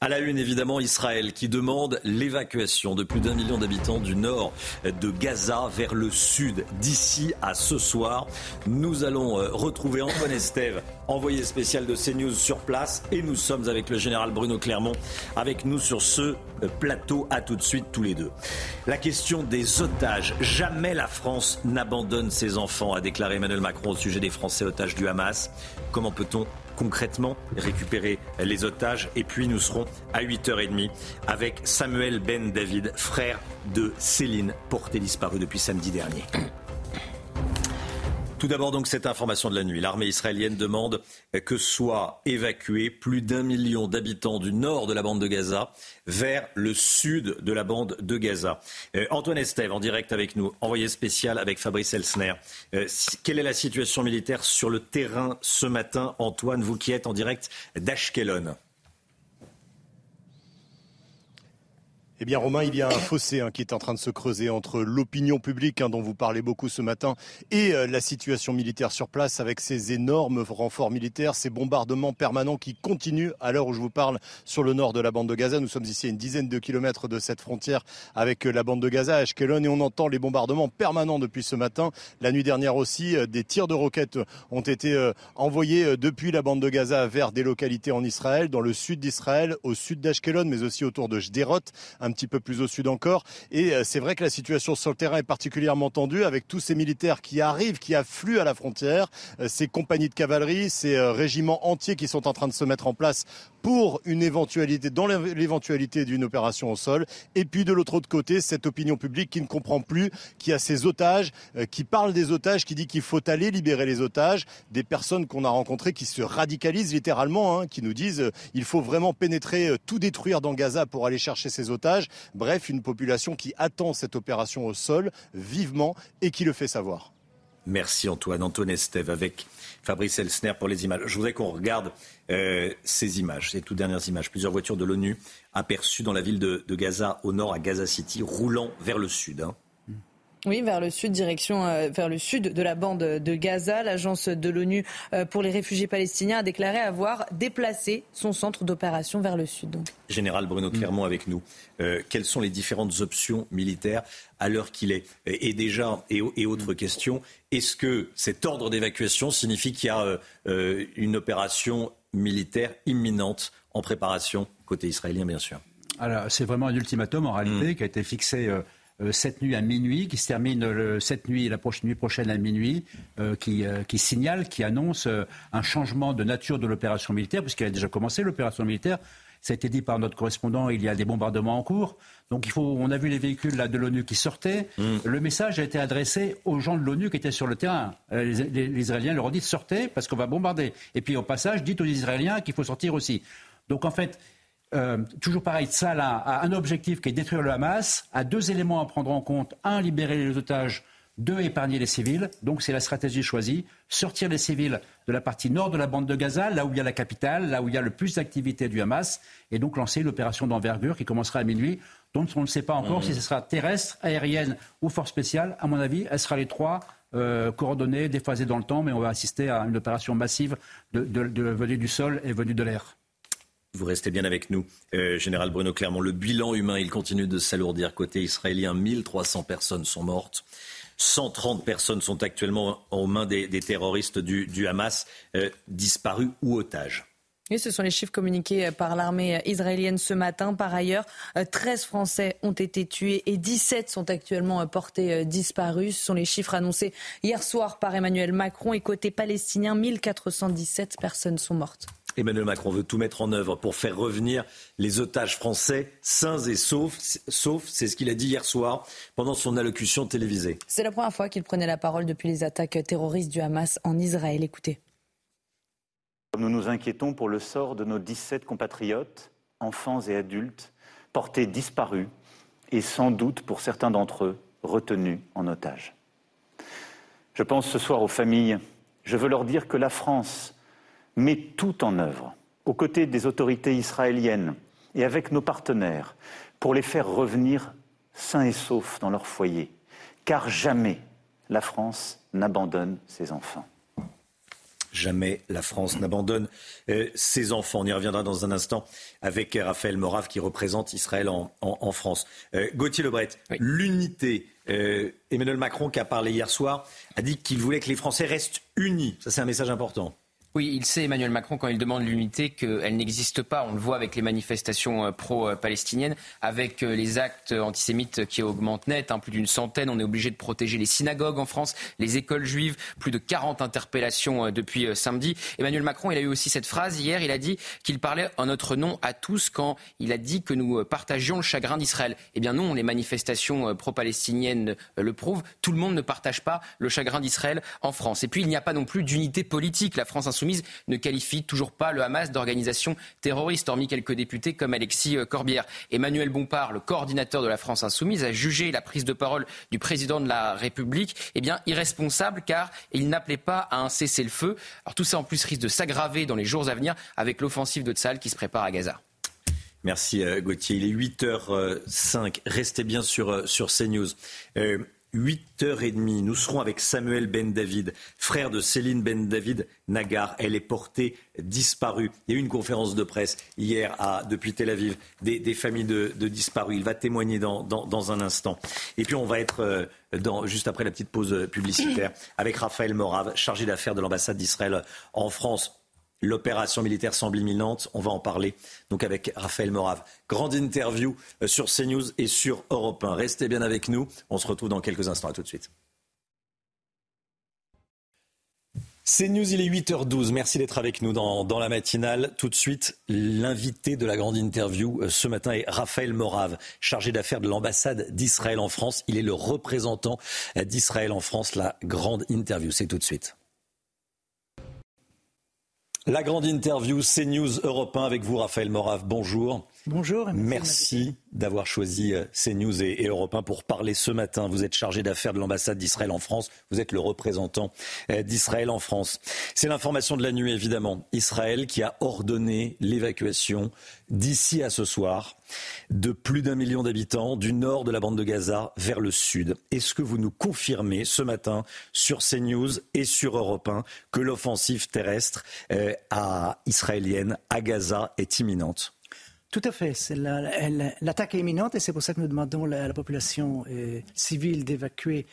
À la une, évidemment, Israël qui demande l'évacuation de plus d'un million d'habitants du nord de Gaza vers le sud d'ici à ce soir. Nous allons euh, retrouver Antoine Estève, envoyé spécial de CNews sur place. Et nous sommes avec le général Bruno Clermont avec nous sur ce plateau. À tout de suite, tous les deux. La question des otages. Jamais la France n'abandonne ses enfants, a déclaré Emmanuel Macron au sujet des Français otages du Hamas. Comment peut-on concrètement récupérer les otages? Et puis nous serons à 8h30 avec Samuel Ben David, frère de Céline, portée disparue depuis samedi dernier. Tout d'abord donc cette information de la nuit. L'armée israélienne demande que soient évacués plus d'un million d'habitants du nord de la bande de Gaza vers le sud de la bande de Gaza. Euh, Antoine Estève en direct avec nous, envoyé spécial avec Fabrice Elsner. Euh, quelle est la situation militaire sur le terrain ce matin, Antoine, vous qui êtes en direct d'Ashkelon Eh bien, Romain, il y a un fossé hein, qui est en train de se creuser entre l'opinion publique, hein, dont vous parlez beaucoup ce matin, et euh, la situation militaire sur place, avec ces énormes renforts militaires, ces bombardements permanents qui continuent à l'heure où je vous parle sur le nord de la bande de Gaza. Nous sommes ici à une dizaine de kilomètres de cette frontière avec euh, la bande de Gaza, Ashkelon, et on entend les bombardements permanents depuis ce matin. La nuit dernière aussi, euh, des tirs de roquettes ont été envoyés depuis la bande de Gaza vers des localités en Israël, dans le sud d'Israël, au sud d'Ashkelon, mais aussi autour de Jderot, un un petit peu plus au sud encore. Et c'est vrai que la situation sur le terrain est particulièrement tendue avec tous ces militaires qui arrivent, qui affluent à la frontière, ces compagnies de cavalerie, ces régiments entiers qui sont en train de se mettre en place pour une éventualité, dans l'éventualité d'une opération au sol. Et puis de l'autre côté, cette opinion publique qui ne comprend plus, qui a ses otages, euh, qui parle des otages, qui dit qu'il faut aller libérer les otages, des personnes qu'on a rencontrées qui se radicalisent littéralement, hein, qui nous disent euh, il faut vraiment pénétrer, euh, tout détruire dans Gaza pour aller chercher ces otages. Bref, une population qui attend cette opération au sol vivement et qui le fait savoir. Merci Antoine. Antoine Estève avec Fabrice Elsner pour les images. Je voudrais qu'on regarde euh, ces images, ces toutes dernières images. Plusieurs voitures de l'ONU aperçues dans la ville de, Gaza, au nord, à Gaza City, roulant vers le sud. Hein. Oui, vers le sud, direction euh, vers le sud de la bande de Gaza. L'agence de l'ONU euh, pour les réfugiés palestiniens a déclaré avoir déplacé son centre d'opération vers le sud. Général Bruno mm. Clermont avec nous. Euh, quelles sont les différentes options militaires à l'heure qu'il est? Et déjà, et, et autre question, est-ce que cet ordre d'évacuation signifie qu'il y a une opération militaire imminente en préparation côté israélien, bien sûr? Alors, c'est vraiment un ultimatum en réalité mm. qui a été fixé euh, cette nuit à minuit, qui se termine cette nuit et la prochaine nuit prochaine à minuit, euh, qui, euh, qui, signale, qui annonce un changement de nature de l'opération militaire, puisqu'elle a déjà commencé l'opération militaire. Ça a été dit par notre correspondant, il y a des bombardements en cours. Donc il faut, on a vu les véhicules là, de l'ONU qui sortaient. Mm. Le message a été adressé aux gens de l'ONU qui étaient sur le terrain. Les, les, Israéliens leur ont dit sortez parce qu'on va bombarder. Et puis au passage, dites aux Israéliens qu'il faut sortir aussi. Donc en fait, euh, toujours pareil, Salah a un objectif qui est détruire le Hamas, a deux éléments à prendre en compte. Un, libérer les otages. Deux, épargner les civils. Donc c'est la stratégie choisie. Sortir les civils de la partie nord de la bande de Gaza, là où il y a la capitale, là où il y a le plus d'activité du Hamas, et donc lancer l'opération d'envergure qui commencera à minuit, dont on ne sait pas encore mmh. si ce sera terrestre, aérienne ou force spéciale. À mon avis, elle sera les trois euh, coordonnées, déphasées dans le temps, mais on va assister à une opération massive de, de, du sol et venue de l'air. Vous restez bien avec nous, euh, Général Bruno Clermont. Le bilan humain, il continue de s'alourdir. Côté israélien, 1300 personnes sont mortes. 130 personnes sont actuellement aux mains des, terroristes du, Hamas, euh, disparus ou otages. Et ce sont les chiffres communiqués par l'armée israélienne ce matin. Par ailleurs, 13 Français ont été tués et 17 sont actuellement portés euh, disparus. Ce sont les chiffres annoncés hier soir par Emmanuel Macron. Et côté palestinien, 1417 personnes sont mortes. Emmanuel Macron veut tout mettre en œuvre pour faire revenir les otages français sains et saufs, sauf c'est ce qu'il a dit hier soir pendant son allocution télévisée. C'est la première fois qu'il prenait la parole depuis les attaques terroristes du Hamas en Israël. Écoutez. Nous nous inquiétons pour le sort de nos 17 compatriotes, enfants et adultes, portés disparus et sans doute pour certains d'entre eux retenus en otage. Je pense ce soir aux familles. Je veux leur dire que la France met tout en œuvre, aux côtés des autorités israéliennes et avec nos partenaires, pour les faire revenir sains et saufs dans leur foyer. Car jamais la France n'abandonne ses enfants. Jamais la France n'abandonne euh, ses enfants. On y reviendra dans un instant avec Raphaël Morave qui représente Israël en, France. Euh, Gauthier Lebret, l'unité. Euh, Emmanuel Macron, qui a parlé hier soir, a dit qu'il voulait que les Français restent unis. Ça, c'est un message important. Oui, il sait, Emmanuel Macron, quand il demande l'unité, qu'elle n'existe pas. On le voit avec les manifestations euh, pro-palestiniennes, avec euh, les actes antisémites qui augmentent net, hein, plus d'une centaine. On est obligé de protéger les synagogues en France, les écoles juives, plus de 40 interpellations euh, depuis samedi. Emmanuel Macron, il a eu aussi cette phrase hier, il a dit qu'il parlait en notre nom à tous quand il a dit que nous partagions le chagrin d'Israël. Eh bien non, les manifestations pro-palestiniennes le prouvent. Tout le monde ne partage pas le chagrin d'Israël en France. Et puis, il n'y a pas non plus d'unité politique. La France ne qualifie toujours pas le Hamas d'organisation terroriste, hormis quelques députés comme Alexis euh, Corbière. Emmanuel Bompard, le coordinateur de la France insoumise, a jugé la prise de parole du président de la République eh bien, irresponsable car il n'appelait pas à un cessez-le-feu. Tout ça en plus risque de s'aggraver dans les jours à venir avec l'offensive de Tsal qui se prépare à Gaza. Merci euh, Gauthier. Il est 8h05. Restez bien sur, euh, sur CNews. 8h30, nous serons avec Samuel Ben David, frère de Céline Ben David Nagar. Elle est portée disparue. Il y a eu une conférence de presse hier à, depuis Tel Aviv des, familles de, disparus. Il va témoigner dans, un instant. Et puis on va être euh, dans, juste après la petite pause publicitaire avec Raphaël Morave, chargé d'affaires de l'ambassade d'Israël en France. L'opération militaire semble imminente. On va en parler donc avec Raphaël Morave. Grande interview euh, sur CNews et sur Europe 1. Restez bien avec nous. On se retrouve dans quelques instants. À tout de suite. C'est News, il est 8h12. Merci d'être avec nous dans, dans, la matinale. Tout de suite, l'invité de la grande interview euh, ce matin est Raphaël Morave, chargé d'affaires de l'ambassade d'Israël en France. Il est le représentant d'Israël en France. La grande interview, c'est tout de suite. La grande interview, c'est News Europe 1 avec vous, Raphaël Morave. Bonjour. Bonjour. Merci d'avoir choisi euh, CNews et, Europe 1 pour parler ce matin. Vous êtes chargé d'affaires de l'ambassade d'Israël en France. Vous êtes le représentant euh, d'Israël en France. C'est l'information de la nuit, évidemment. Israël qui a ordonné l'évacuation d'ici à ce soir de plus d'un million d'habitants du nord de la bande de Gaza vers le sud. Est-ce que vous nous confirmez ce matin sur CNews et sur Europe 1 que l'offensive terrestre euh, israélienne à Gaza est imminente? Tout à fait. L'attaque est imminente et c'est pour ça que nous demandons à la population euh, civile d'évacuer.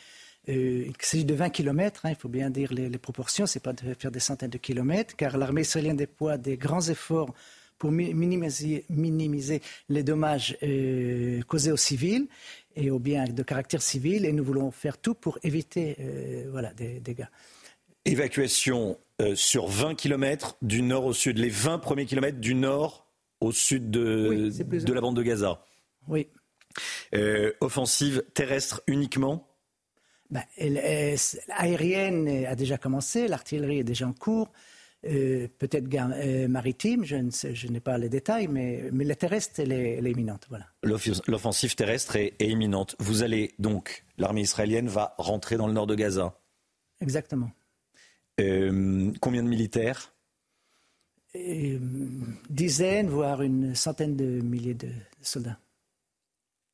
Euh, il s'agit de 20 kilomètres, hein, il faut bien dire les, les proportions, c'est pas de faire des centaines de kilomètres, car l'armée israélienne déploie des grands efforts pour minimiser, les dommages euh, causés aux civils et aux biens de caractère civil, et nous voulons faire tout pour éviter des dégâts. Évacuation sur 20 kilomètres du nord au sud, les 20 premiers kilomètres du nord au sud de, de la bande de Gaza. Oui. Euh, offensive terrestre uniquement ben, Aérienne a déjà commencé, l'artillerie est déjà en cours. Euh, peut-être euh, maritime, je, ne sais, je n'ai pas les détails, mais, mais la terrestre, elle est, elle est imminente. Voilà. L'offensive terrestre est, est, imminente. Vous allez donc, l'armée israélienne va rentrer dans le nord de Gaza Exactement. Combien de militaires dizaines, voire une centaine de milliers de soldats.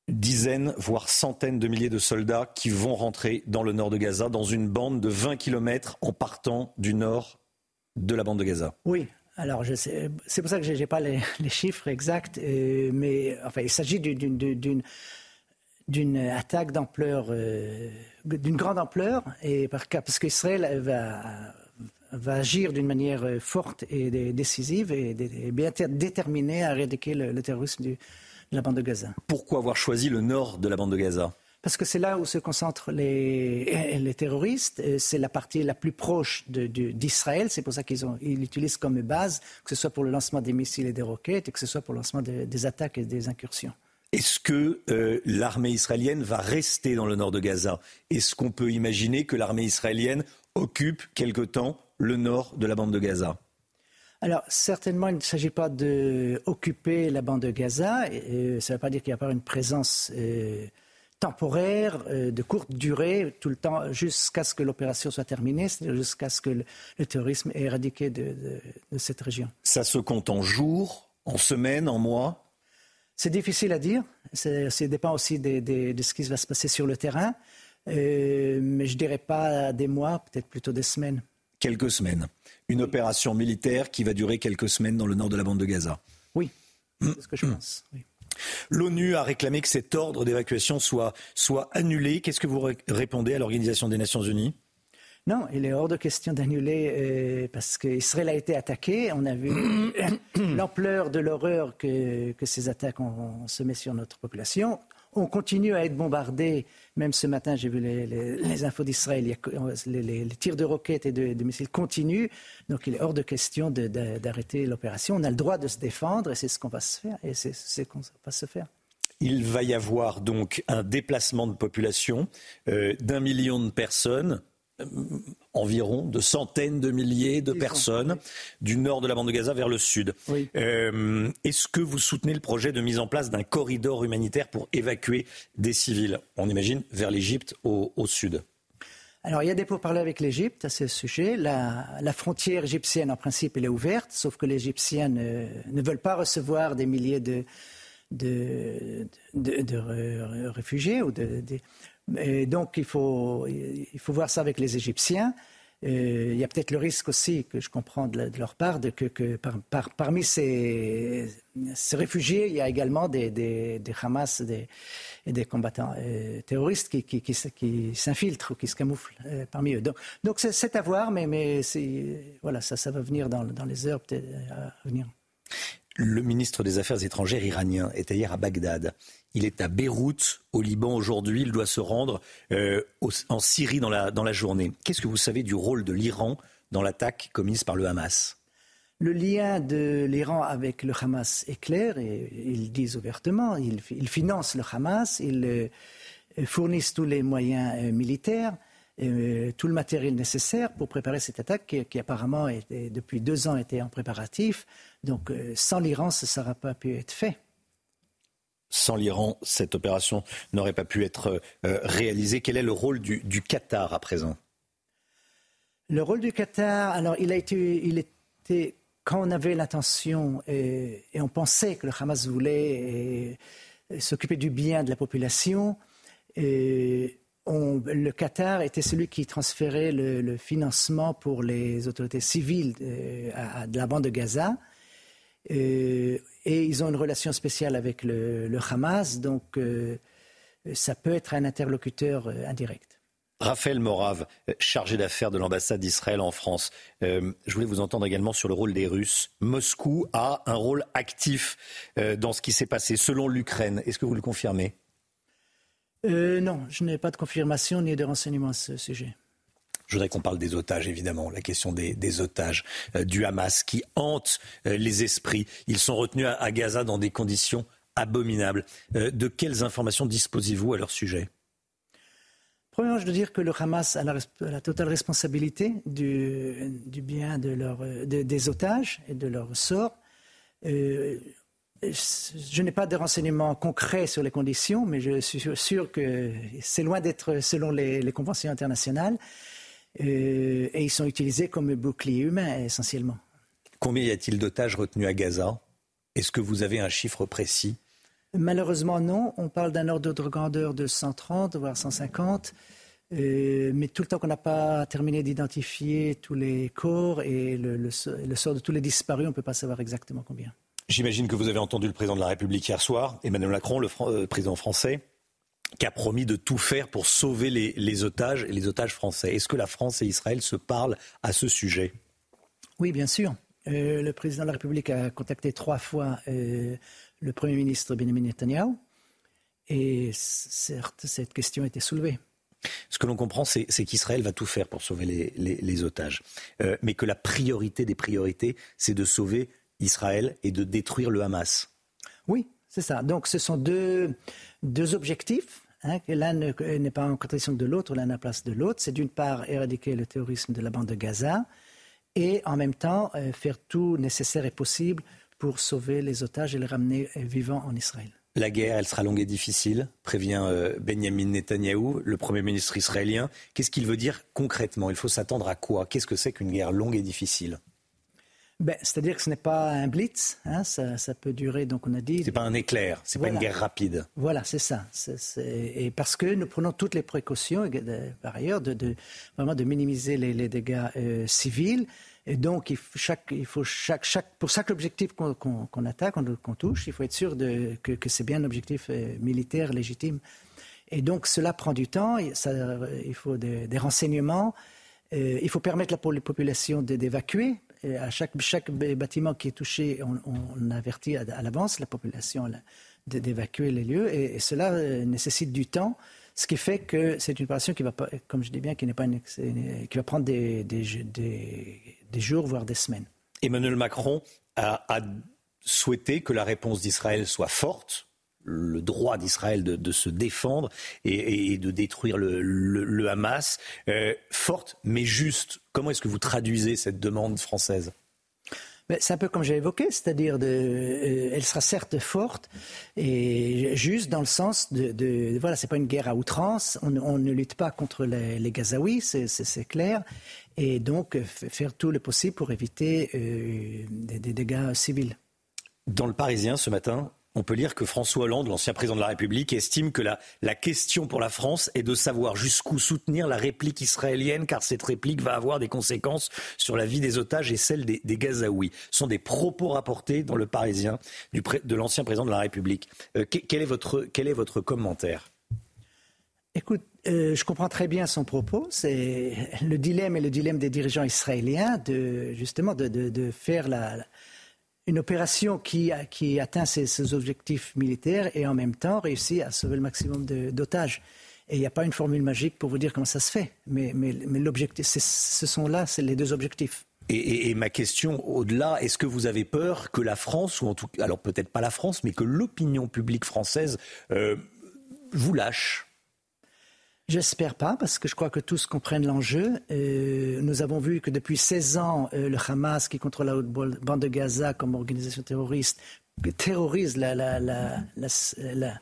Dizaines, voire centaines de milliers de soldats qui vont rentrer dans le nord de Gaza, dans une bande de 20 km en partant du nord de la bande de Gaza. Oui. Alors, c'est pour ça que je n'ai pas les, les, chiffres exacts, euh, mais enfin, il s'agit d'une d'une attaque d'ampleur, euh, d'une grande ampleur, et par, parce qu'Israël va, va agir d'une manière euh, forte et décisive et, bien déterminée à éradiquer le, le terrorisme du, de la bande de Gaza. Pourquoi avoir choisi le nord de la bande de Gaza? Parce que c'est là où se concentrent les, les terroristes. C'est la partie la plus proche d'Israël. C'est pour ça qu'ils ils l'utilisent comme base, que ce soit pour le lancement des missiles et des roquettes, et que ce soit pour le lancement des, des attaques et des incursions. Est-ce que euh, l'armée israélienne va rester dans le nord de Gaza? Est-ce qu'on peut imaginer que l'armée israélienne occupe quelque temps le nord de la bande de Gaza alors, certainement, il ne s'agit pas d'occuper la bande de Gaza. Et, ça ne veut pas dire qu'il n'y a pas une présence euh, temporaire, euh, de courte durée, tout le temps, jusqu'à ce que l'opération soit terminée, jusqu'à ce que le, le, terrorisme est éradiqué de, de, de, cette région. Ça se compte en jours, en semaines, en mois? C'est difficile à dire. Ça dépend aussi de, de, ce qui va se passer sur le terrain. Euh, mais je dirais pas des mois, peut-être plutôt des semaines. Quelques semaines. Une opération militaire qui va durer quelques semaines dans le nord de la bande de Gaza. Oui, c'est ce que je pense. Oui. L'ONU a réclamé que cet ordre d'évacuation soit, soit annulé. Qu'est-ce que vous répondez à l'Organisation des Nations Unies? Non, il est hors de question d'annuler euh, parce qu'Israël a été attaqué. On a vu l'ampleur de l'horreur que, que, ces attaques ont, ont semé sur notre population. On continue à être bombardé. Même ce matin, j'ai vu les, infos d'Israël. Les, tirs de roquettes et de, missiles continuent. Donc, il est hors de question d'arrêter l'opération. On a le droit de se défendre et c'est ce qu'on va se faire. Et c'est ce qu'on va se faire. Il va y avoir donc un déplacement de population euh, d'un million de personnes environ de centaines de milliers de personnes du nord de la bande de Gaza vers le sud. Oui. Euh, Est-ce que vous soutenez le projet de mise en place d'un corridor humanitaire pour évacuer des civils, on imagine, vers l'Égypte au, au, sud? Alors, il y a des pourparlers avec l'Égypte à ce sujet. La, la, frontière égyptienne, en principe, elle est ouverte, sauf que les Égyptiens ne, ne veulent pas recevoir des milliers de, de, de, de réfugiés ou de, donc, il faut, il faut voir ça avec les Égyptiens. il y a peut-être le risque aussi, que je comprends de, leur part, que, parmi ces, réfugiés, il y a également des, des, Hamas et des combattants euh, terroristes qui, s'infiltrent ou qui se camouflent euh, parmi eux. Donc, c'est à voir, mais, mais voilà, ça, ça va venir dans, dans les heures peut-être à venir. Le ministre des Affaires étrangères iranien était hier à Bagdad. Il est à Beyrouth, au Liban aujourd'hui. Il doit se rendre euh, en Syrie dans la, dans la journée. Qu'est-ce que vous savez du rôle de l'Iran dans l'attaque commise par le Hamas? Le lien de l'Iran avec le Hamas est clair et ils disent ouvertement, ils, financent le Hamas, ils euh, fournissent tous les moyens euh, militaires, tout le matériel nécessaire pour préparer cette attaque qui, apparemment depuis deux ans était en préparatif. Donc sans l'Iran, ça n'aurait pas pu être fait. Sans l'Iran, cette opération n'aurait pas pu être euh, réalisée. Quel est le rôle du, Qatar à présent? Le rôle du Qatar, alors il a été, était quand on avait l'intention et, on pensait que le Hamas voulait s'occuper du bien de la population, le Qatar était celui qui transférait le, financement pour les autorités civiles de, à, la bande de Gaza. Euh, et ils ont une relation spéciale avec le, Hamas, donc euh, ça peut être un interlocuteur euh, indirect. Raphaël Morave, chargé d'affaires de l'ambassade d'Israël en France. je voulais vous entendre également sur le rôle des Russes. Moscou a un rôle actif dans ce qui s'est passé, selon l'Ukraine. Est-ce que vous le confirmez? Non, je n'ai pas de confirmation ni de renseignements à ce sujet. Je voudrais qu'on parle des otages, évidemment, la question des, otages euh, du Hamas qui hantent euh, les esprits. Ils sont retenus à, Gaza dans des conditions abominables. Euh, de quelles informations disposez-vous à leur sujet? Premièrement, je veux dire que le Hamas a la, totale responsabilité du, bien de leur, des otages et de leur sort. je n'ai pas de renseignements concrets sur les conditions, mais je suis sûr que c'est loin d'être selon les, conventions internationales. Euh, et ils sont utilisés comme bouclier humain essentiellement. Combien y a-t-il d'otages retenus à Gaza? Est-ce que vous avez un chiffre précis? Malheureusement non. On parle d'un ordre de grandeur de 130 voire 150. Euh, mais tout le temps qu'on n'a pas terminé d'identifier tous les corps et le, le, sort de tous les disparus, on ne peut pas savoir exactement combien. J'imagine que vous avez entendu le président de la République hier soir, Emmanuel Macron, le euh, président français qui a promis de tout faire pour sauver les, otages et les otages français. Est-ce que la France et Israël se parlent à ce sujet? Oui, bien sûr. Euh, le président de la République a contacté trois fois euh, le Premier ministre Benjamin Netanyahu et certes, cette question a été soulevée. Ce que l'on comprend, c'est qu'Israël va tout faire pour sauver les, otages, euh, mais que la priorité des priorités, c'est de sauver Israël et de détruire le Hamas. Oui, c'est ça. Donc ce sont deux, deux objectifs. Hein, l'un n'est pas en contradiction de l'autre, l'un à la place de l'autre. C'est d'une part éradiquer le terrorisme de la bande de Gaza et en même temps euh, faire tout nécessaire et possible pour sauver les otages et les ramener euh, vivants en Israël. La guerre, elle sera longue et difficile, prévient euh, Benjamin Netanyahou, le Premier ministre israélien. Qu'est-ce qu'il veut dire concrètement? Il faut s'attendre à quoi? Qu'est-ce que c'est qu'une guerre longue et difficile? Ben, C'est-à-dire que ce n'est pas un blitz, hein, ça, ça, peut durer, donc on a dit... C'est pas un éclair, c'est n'est pas une guerre rapide. Voilà, c'est ça. Et parce que nous prenons toutes les précautions, par ailleurs, de, de, vraiment de minimiser les, les dégâts euh, civils. Et donc, il faut chaque, il faut chaque, chaque, pour chaque objectif qu'on attaque, qu'on touche, il faut être sûr de, que, que c'est bien un objectif euh, militaire légitime. Et donc, cela prend du temps, ça, il faut des, des renseignements, euh, il faut permettre à la population d'évacuer à chaque, chaque bâtiment qui est touché, on, avertit à, l'avance la population d'évacuer les lieux et, cela euh, nécessite du temps. Ce qui fait que c'est une opération qui va, pas, comme je dis bien, qui, pas qui va prendre des, des, jours, voire des semaines. Emmanuel Macron a souhaité que la réponse d'Israël soit forte, le droit d'Israël de, se défendre et, de détruire le, Hamas, euh, forte mais juste. Comment est-ce que vous traduisez cette demande française? C'est un peu comme j'ai évoqué, c'est-à-dire de, euh, elle sera certes forte et juste dans le sens de, de voilà, c'est pas une guerre à outrance, on, ne lutte pas contre les, les Gazaouis, c'est clair, et donc faire tout le possible pour éviter euh, des, des dégâts civils. Dans le Parisien ce matin, on peut lire que François Hollande, l'ancien président de la République, estime que la, la question pour la France est de savoir jusqu'où soutenir la réplique israélienne, car cette réplique va avoir des conséquences sur la vie des otages et celle des, des Gazaouis. Ce sont des propos rapportés dans le Parisien du, de l'ancien président de la République. Euh, quel, est votre, quel est votre commentaire? Écoute, euh, je comprends très bien son propos. C'est le dilemme et le dilemme des dirigeants israéliens de justement de, de, de faire la, une opération qui, atteint ses, objectifs militaires et en même temps réussit à sauver le maximum d'otages. Et il n'y a pas une formule magique pour vous dire comment ça se fait. Mais, l'objectif, ce sont là, les deux objectifs. Et ma question au-delà, est-ce que vous avez peur que la France, ou en tout alors peut-être pas la France, mais que l'opinion publique française euh, vous lâche? J'espère pas, parce que je crois que tous comprennent l'enjeu. Euh, nous avons vu que depuis 16 ans, euh, le Hamas, qui contrôle la bande de Gaza comme organisation terroriste, terrorise la, la, la, la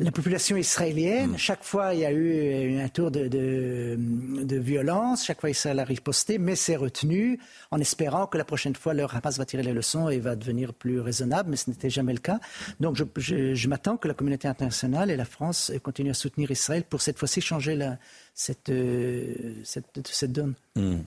la population israélienne. Mm. Chaque fois, il y a eu un tour de, de, de violence. Chaque fois, Israël a riposté, mais c'est retenu en espérant que la prochaine fois, le Hamas va tirer les leçons et va devenir plus raisonnable, mais ce n'était jamais le cas. Donc, je, je, je m'attends que la communauté internationale et la France continuent à soutenir Israël pour cette fois-ci changer la, cette, euh, cette, cette donne. Mm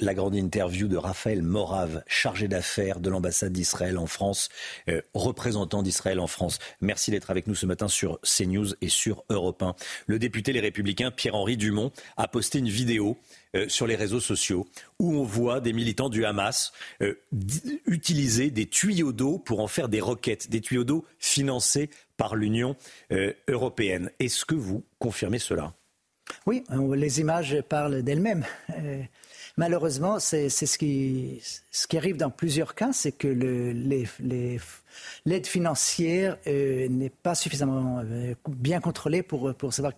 la grande interview de Raphaël Morave, chargé d'affaires de l'ambassade d'Israël en France, euh, représentant d'Israël en France. Merci d'être avec nous ce matin sur CNews et sur Europe 1. Le député Les Républicains Pierre-Henri Dumont a posté une vidéo euh, sur les réseaux sociaux où on voit des militants du Hamas euh, utiliser des tuyaux d'eau pour en faire des roquettes, des tuyaux d'eau financés par l'Union européenne. Est-ce que vous confirmez cela? Oui, les images parlent d'elles-mêmes. Malheureusement, c'est ce qui, arrive dans plusieurs cas, c'est que l'aide financière euh, n'est pas suffisamment euh, bien contrôlée pour, savoir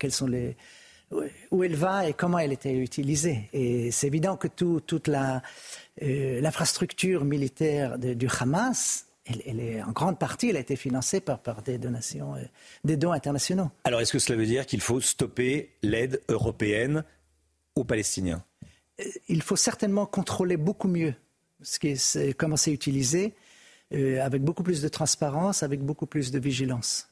où elle va et comment elle était utilisée. Et c'est évident que tout, toute l'infrastructure euh, militaire de, du Hamas, elle, est, en grande partie, elle a été financée par, par des donations, des dons internationaux. Alors, est-ce que cela veut dire qu'il faut stopper l'aide européenne aux Palestiniens? Il faut certainement contrôler beaucoup mieux ce qui est, comment c'est utilisé, euh, avec beaucoup plus de transparence, avec beaucoup plus de vigilance.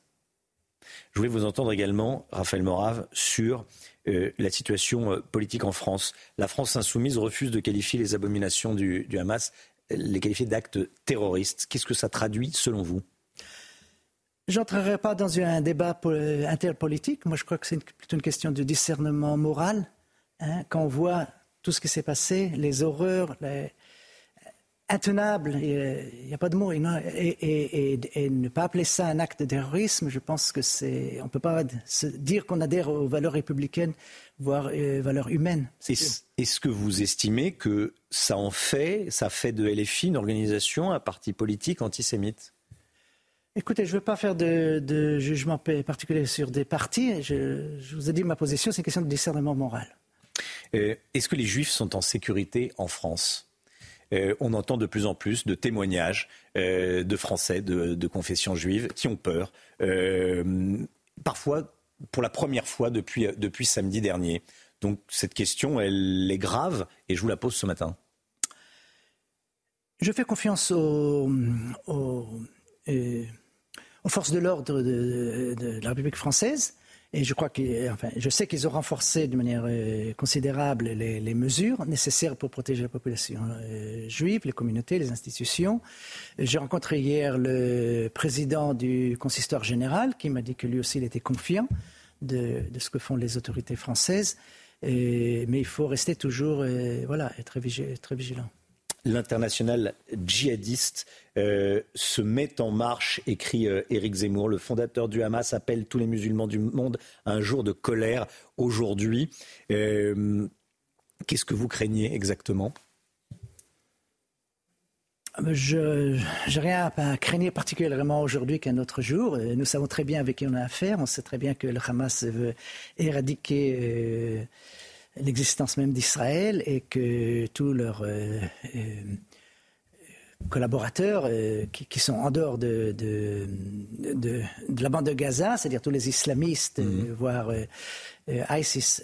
Je voulais vous entendre également, Raphaël Morave, sur euh, la situation euh, politique en France. La France insoumise refuse de qualifier les abominations du, du Hamas, les qualifier d'actes terroristes. Qu'est-ce que ça traduit selon vous? J'entrerai pas dans un débat interpolitique. Moi, je crois que c'est plutôt une question de discernement moral. Hein, quand on voit tout ce qui s'est passé, les horreurs, les... intenables, il n'y a pas de mots, et, et, et, et, ne pas appeler ça un acte de terrorisme, je pense que c'est, on ne peut pas se dire qu'on adhère aux valeurs républicaines, voire euh, valeurs humaines. Est-ce est que vous estimez que ça en fait, ça fait de LFI une organisation, un parti politique antisémite? Écoutez, je ne veux pas faire de, de, jugement particulier sur des partis. Je, je vous ai dit ma position, c'est une question de discernement moral. Euh, Est-ce que les Juifs sont en sécurité en France? Euh, on entend de plus en plus de témoignages euh, de Français de, confession juive qui ont peur, parfois pour la première fois depuis, samedi dernier. Donc cette question, elle est grave et je vous la pose ce matin. Je fais confiance aux, forces de l'ordre de, de, la République française et je crois que, je sais qu'ils ont renforcé de manière euh, considérable les, mesures nécessaires pour protéger la population euh, juive, les communautés, les institutions. J'ai rencontré hier le président du consistoire général qui m'a dit que lui aussi il était confiant de, ce que font les autorités françaises. Mais il faut rester toujours, euh, voilà, très vigilant l'international djihadiste euh, se met en marche, écrit euh, Éric Zemmour. Le fondateur du Hamas appelle tous les musulmans du monde à un jour de colère aujourd'hui. Euh, Qu'est-ce que vous craignez exactement? Je n'ai rien à craindre particulièrement aujourd'hui qu'un autre jour. Nous savons très bien avec qui on a affaire. On sait très bien que le Hamas veut éradiquer euh, l'existence même d'Israël et que tous leurs euh, euh, collaborateurs euh, qui, qui, sont en dehors de, de, de, de, la bande de Gaza, c'est-à-dire tous les islamistes, -hmm. voire ISIS,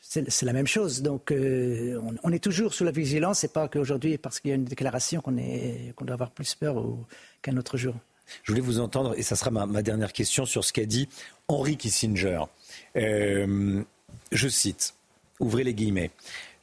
c'est la même chose. Donc on, on, est toujours sous la vigilance. C'est pas qu'aujourd'hui, parce qu'il y a une déclaration, qu'on qu doit avoir plus peur qu'un autre jour. Je voulais vous entendre, et ça sera ma, dernière question, sur ce qu'a dit Henry Kissinger. Euh, je cite, ouvrez les guillemets.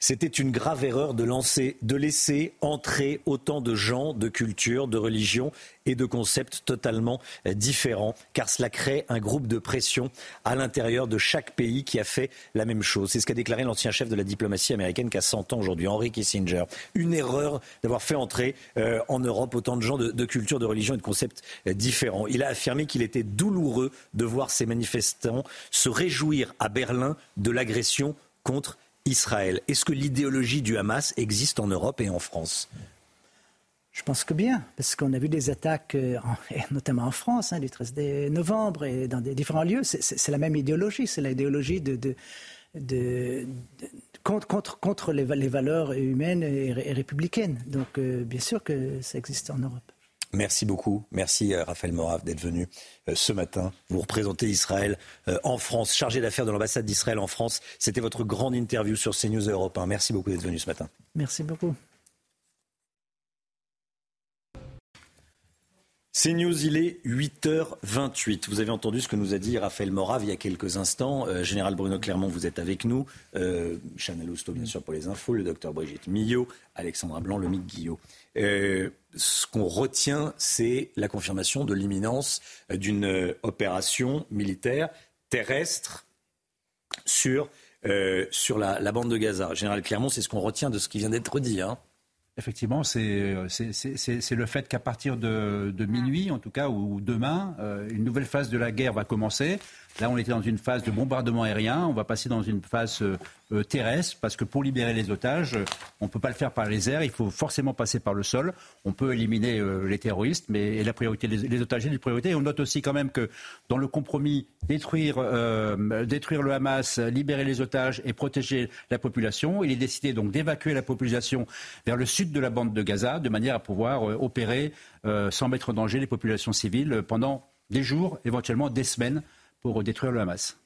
C'était une grave erreur de, laisser entrer autant de gens, de cultures, de religions et de concepts totalement euh, différents, car cela crée un groupe de pression à l'intérieur de chaque pays qui a fait la même chose. C'est ce qu'a déclaré l'ancien chef de la diplomatie américaine qui a 100 ans aujourd'hui, Henry Kissinger. Une erreur d'avoir fait entrer euh, en Europe autant de gens de, de cultures, de religions et de concepts euh, différents. Il a affirmé qu'il était douloureux de voir ces manifestants se réjouir à Berlin de l'agression contre Israël. Est-ce que l'idéologie du Hamas existe en Europe et en France? Je pense que bien, parce qu'on a vu des attaques, euh, notamment en France, hein, du 13 novembre, et dans différents lieux. C'est la même idéologie, c'est l'idéologie de, contre, contre, les, valeurs humaines et, républicaines. Donc, euh, bien sûr que ça existe en Europe. Merci beaucoup. Merci euh, Raphaël Morav d'être venu euh, ce matin. Vous représentez Israël euh, en France, chargé d'affaires de l'ambassade d'Israël en France. C'était votre grande interview sur CNews Europe 1. Merci beaucoup d'être venu ce matin. Merci beaucoup. CNews, il est 8h28. Vous avez entendu ce que nous a dit Raphaël Morav il y a quelques instants. Général Bruno Clermont, vous êtes avec nous. Euh, Chanel Housteau, bien sûr, pour les infos. Le docteur Brigitte Millot, Alexandra Blanc, Lomique Guillot ce qu'on retient, c'est la confirmation de l'imminence d'une opération militaire terrestre sur, euh, sur la, bande de Gaza. Général Clermont, c'est ce qu'on retient de ce qui vient d'être dit. Hein. Effectivement, c'est le fait qu'à partir de, minuit, en tout cas, ou demain, euh, une nouvelle phase de la guerre va commencer. Là, on était dans une phase de bombardement aérien. On va passer dans une phase euh, euh, terrestre parce que pour libérer les otages, on ne peut pas le faire par les airs. Il faut forcément passer par le sol. On peut éliminer euh, les terroristes, mais la priorité, les, otages est une priorité. Et on note aussi quand même que dans le compromis, détruire, détruire le Hamas, libérer les otages et protéger la population, il est décidé donc d'évacuer la population vers le sud de la bande de Gaza de manière à pouvoir opérer sans mettre en danger les populations civiles pendant des jours, éventuellement des semaines pour détruire le Hamas.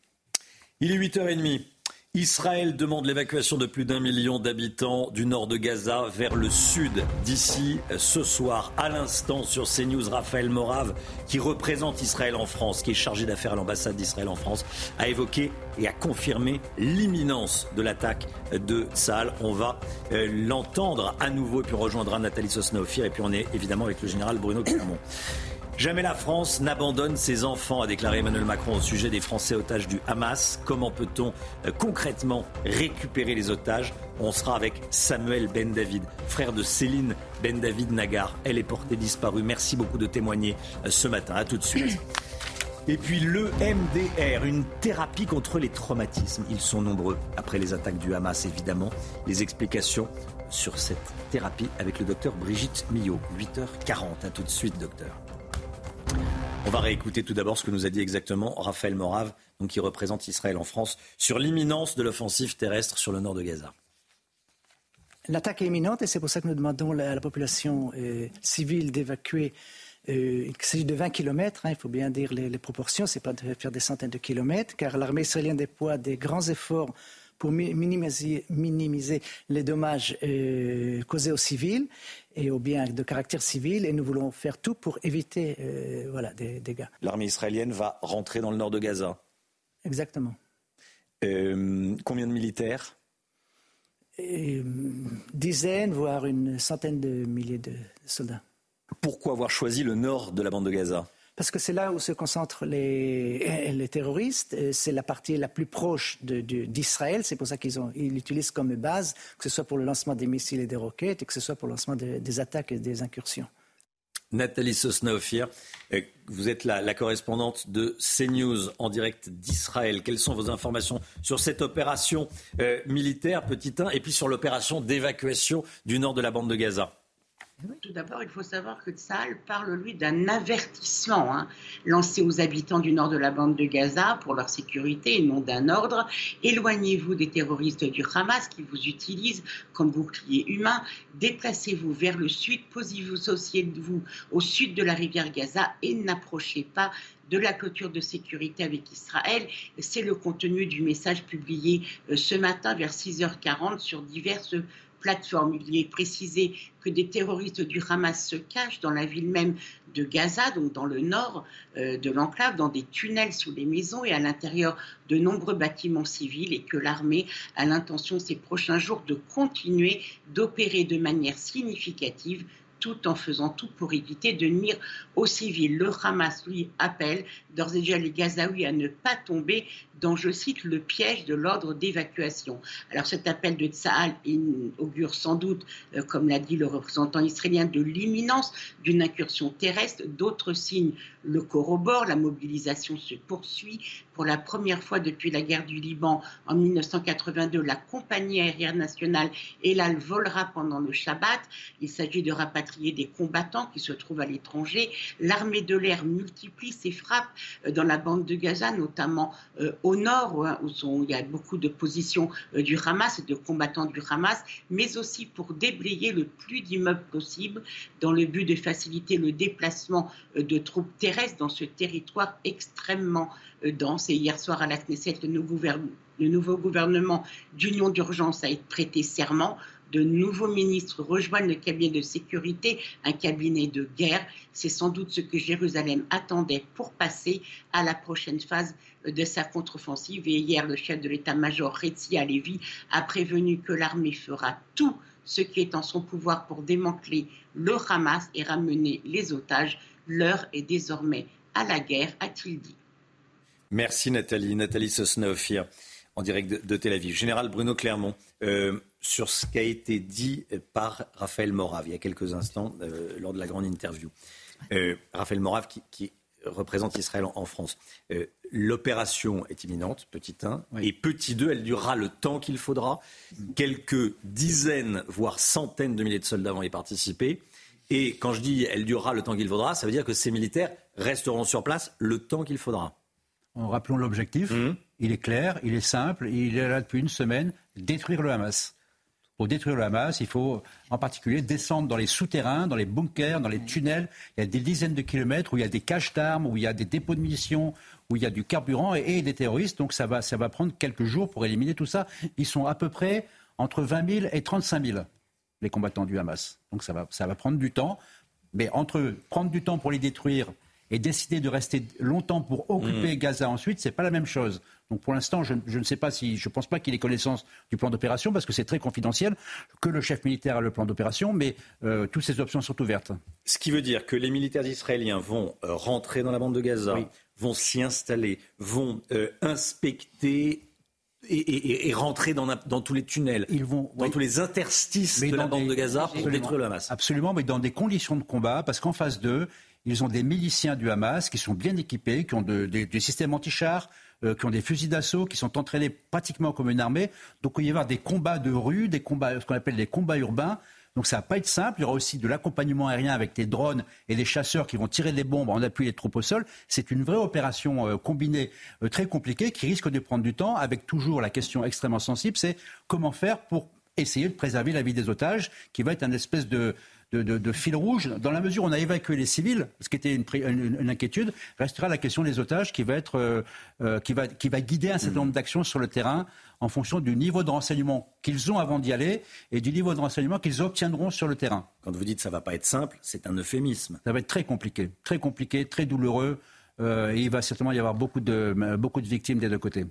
Il est 8h30. Israël demande l'évacuation de plus d'un million d'habitants du nord de Gaza vers le sud d'ici ce soir. À l'instant sur CNews, Raphaël Morave, qui représente Israël en France, qui est chargé d'affaires à l'ambassade d'Israël en France, a évoqué et a confirmé l'imminence de l'attaque de Tzal. On va euh, l'entendre à nouveau et puis on rejoindra Nathalie Sosnaofir et puis on est évidemment avec le général Bruno Clermont. Jamais la France n'abandonne ses enfants, a déclaré Emmanuel Macron au sujet des Français otages du Hamas. Comment peut-on euh, concrètement récupérer les otages? On sera avec Samuel Ben David, frère de Céline Ben David Nagar. Elle est portée disparue. Merci beaucoup de témoigner euh, ce matin. À tout de suite. Et puis le MDR, une thérapie contre les traumatismes. Ils sont nombreux après les attaques du Hamas, évidemment. Les explications sur cette thérapie avec le docteur Brigitte Millot. 8h40. À tout de suite, docteur. On va réécouter tout d'abord ce que nous a dit exactement Raphaël Morave, qui représente Israël en France, sur l'imminence de l'offensive terrestre sur le nord de Gaza. L'attaque est imminente et c'est pour ça que nous demandons à la population euh, civile d'évacuer. Euh, il s'agit de 20 km, hein, il faut bien dire les, proportions, ce n'est pas de faire des centaines de kilomètres, car l'armée israélienne déploie des grands efforts pour minimiser, les dommages euh, causés aux civils et aux biens de caractère civil, et nous voulons faire tout pour éviter euh, voilà, des dégâts. L'armée israélienne va rentrer dans le nord de Gaza Exactement. Euh, combien de militaires? Dizaines, voire une centaine de milliers de soldats. Pourquoi avoir choisi le nord de la bande de Gaza? Parce que c'est là où se concentrent les, terroristes. C'est la partie la plus proche d'Israël. C'est pour ça qu'ils ils l'utilisent comme base, que ce soit pour le lancement des missiles et des roquettes, et que ce soit pour le lancement des attaques et des incursions. Nathalie Sosnaofir, euh, vous êtes la, la, correspondante de CNews en direct d'Israël. Quelles sont vos informations sur cette opération euh, militaire, petit 1, et puis sur l'opération d'évacuation du nord de la bande de Gaza? Tout d'abord, il faut savoir que Tsahal parle, lui, d'un avertissement hein, lancé aux habitants du nord de la bande de Gaza pour leur sécurité et non d'un ordre. Éloignez-vous des terroristes du Hamas qui vous utilisent comme bouclier humain. Déplacez-vous vers le sud, posez-vous vous au sud de la rivière Gaza et n'approchez pas de la clôture de sécurité avec Israël. C'est le contenu du message publié euh, ce matin vers 6h40 sur diverses plateforme. Il est précisé que des terroristes du Hamas se cachent dans la ville même de Gaza, donc dans le nord euh, de l'enclave, dans des tunnels sous les maisons et à l'intérieur de nombreux bâtiments civils et que l'armée a l'intention ces prochains jours de continuer d'opérer de manière significative tout en faisant tout pour éviter de nuire aux civils. Le Hamas, lui, appelle d'ores et déjà les Gazaouis à ne pas tomber dans, je cite, le piège de l'ordre d'évacuation. Alors cet appel de Tsahal augure sans doute, euh, comme l'a dit le représentant israélien, de l'imminence d'une incursion terrestre. D'autres signes le corroborent. La mobilisation se poursuit. Pour la première fois depuis la guerre du Liban en 1982, la compagnie aérienne nationale Elal volera pendant le Shabbat. Il s'agit de rapatrier des combattants qui se trouvent à l'étranger. L'armée de l'air multiplie ses frappes euh, dans la bande de Gaza, notamment euh, au nord, hein, où il y a beaucoup de positions euh, du Hamas et de combattants du Hamas, mais aussi pour déblayer le plus d'immeubles possible dans le but de faciliter le déplacement de troupes terrestres dans ce territoire extrêmement dense. Et hier soir à la Knesset, le nouveau, gouvernement d'union d'urgence a prêté serment de nouveaux ministres rejoignent le cabinet de sécurité, un cabinet de guerre. C'est sans doute ce que Jérusalem attendait pour passer à la prochaine phase de sa contre-offensive. Et hier, le chef de l'état-major, Retzi Alevi, a prévenu que l'armée fera tout ce qui est en son pouvoir pour démanteler le Hamas et ramener les otages. L'heure est désormais à la guerre, a-t-il dit. Merci Nathalie. Nathalie Sosnaofir, en direct de, Tel Aviv. Général Bruno Clermont, euh, sur ce qui a été dit par Raphaël Morave il y a quelques instants euh, lors de la grande interview. Euh, Raphaël Morave qui, représente Israël en, France. Euh, l'opération est imminente, petit 1, et petit 2, elle durera le temps qu'il faudra. Quelques dizaines, voire centaines de milliers de soldats vont y participer. Et quand je dis elle durera le temps qu'il faudra, ça veut dire que ces militaires resteront sur place le temps qu'il faudra. Rappelons l'objectif. Mmh. Il est clair, il est simple, il est là depuis une semaine, détruire le Hamas. Pour détruire le Hamas, il faut en particulier descendre dans les souterrains, dans les bunkers, dans les tunnels. Il y a des dizaines de kilomètres où il y a des caches d'armes, où il y a des dépôts de munitions, où il y a du carburant et, des terroristes. Donc ça va, ça va prendre quelques jours pour éliminer tout ça. Ils sont à peu près entre 20 000 et 35 000, les combattants du Hamas. Donc ça va, ça va prendre du temps. Mais entre prendre du temps pour les détruire et décider de rester longtemps pour occuper mmh. Gaza ensuite, c'est pas la même chose. Donc pour l'instant, je, ne sais pas si, je pense pas qu'il ait connaissance du plan d'opération parce que c'est très confidentiel, que le chef militaire a le plan d'opération, mais euh, toutes ces options sont ouvertes. Ce qui veut dire que les militaires israéliens vont euh, rentrer dans la bande de Gaza, vont s'y installer, vont euh, inspecter et, rentrer dans, tous les tunnels, Ils vont, dans tous les interstices de la bande de Gaza pour détruire le Hamas. Absolument, mais dans des conditions de combat, parce qu'en face d'eux, ils ont des miliciens du Hamas qui sont bien équipés, qui ont des systèmes anti-chars, euh, qui ont des fusils d'assaut, qui sont entraînés pratiquement comme une armée. Donc il va y avoir des combats de rue, des combats, ce qu'on appelle des combats urbains. Donc ça va pas être simple. Il y aura aussi de l'accompagnement aérien avec des drones et des chasseurs qui vont tirer des bombes en appui des troupes au sol. C'est une vraie opération euh, combinée euh, très compliquée qui risque de prendre du temps avec toujours la question extrêmement sensible, c'est comment faire pour essayer de préserver la vie des otages, qui va être une espèce de, de, fil rouge. Dans la mesure où on a évacué les civils, ce qui était une, inquiétude, restera la question des otages qui va, être, euh, euh, qui va, qui va guider un certain nombre d'actions sur le terrain en fonction du niveau de renseignement qu'ils ont avant d'y aller et du niveau de renseignement qu'ils obtiendront sur le terrain. Quand vous dites ça va pas être simple, c'est un euphémisme. Ça va être très compliqué, très compliqué, très douloureux. Euh, et il va certainement y avoir beaucoup de, beaucoup de victimes des deux côtés.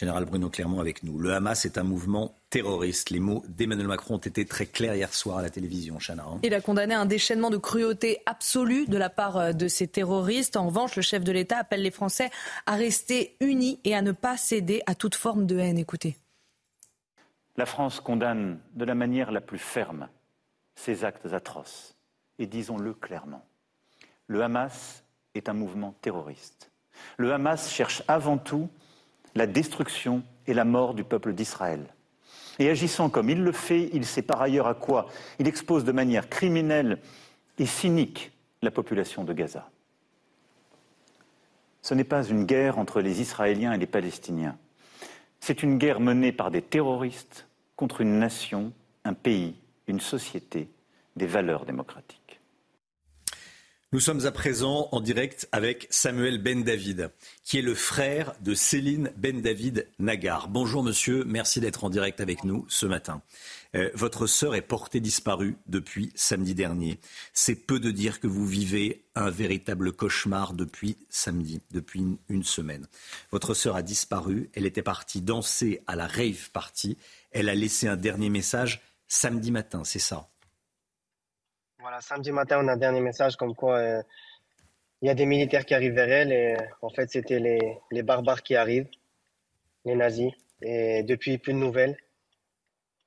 Général Bruno Clermont avec nous. Le Hamas est un mouvement terroriste. Les mots d'Emmanuel Macron ont été très clairs hier soir à la télévision, Chana. Hein. Il a condamné un déchaînement de cruauté absolue de la part euh, de ces terroristes. En revanche, le chef de l'État appelle les Français à rester unis et à ne pas céder à toute forme de haine. Écoutez. La France condamne de la manière la plus ferme ces actes atroces. Et disons-le clairement, le Hamas est un mouvement terroriste. Le Hamas cherche avant tout la destruction et la mort du peuple d'Israël. Et agissant comme il le fait, il sait par ailleurs à quoi il expose de manière criminelle et cynique la population de Gaza. Ce n'est pas une guerre entre les Israéliens et les Palestiniens. C'est une guerre menée par des terroristes contre une nation, un pays, une société, des valeurs démocratiques. Nous sommes à présent en direct avec Samuel Ben David, qui est le frère de Céline Ben David Nagar. Bonjour monsieur, merci d'être en direct avec nous ce matin. Euh, votre sœur est portée disparue depuis samedi dernier. C'est peu de dire que vous vivez un véritable cauchemar depuis samedi, depuis une, une semaine. Votre sœur a disparu, elle était partie danser à la rave party, elle a laissé un dernier message samedi matin, c'est ça? Voilà, samedi matin, on a un dernier message comme quoi euh, il y a des militaires qui arrivent vers elle et en fait, c'était les, les barbares qui arrivent, les nazis. Et depuis, plus de nouvelles.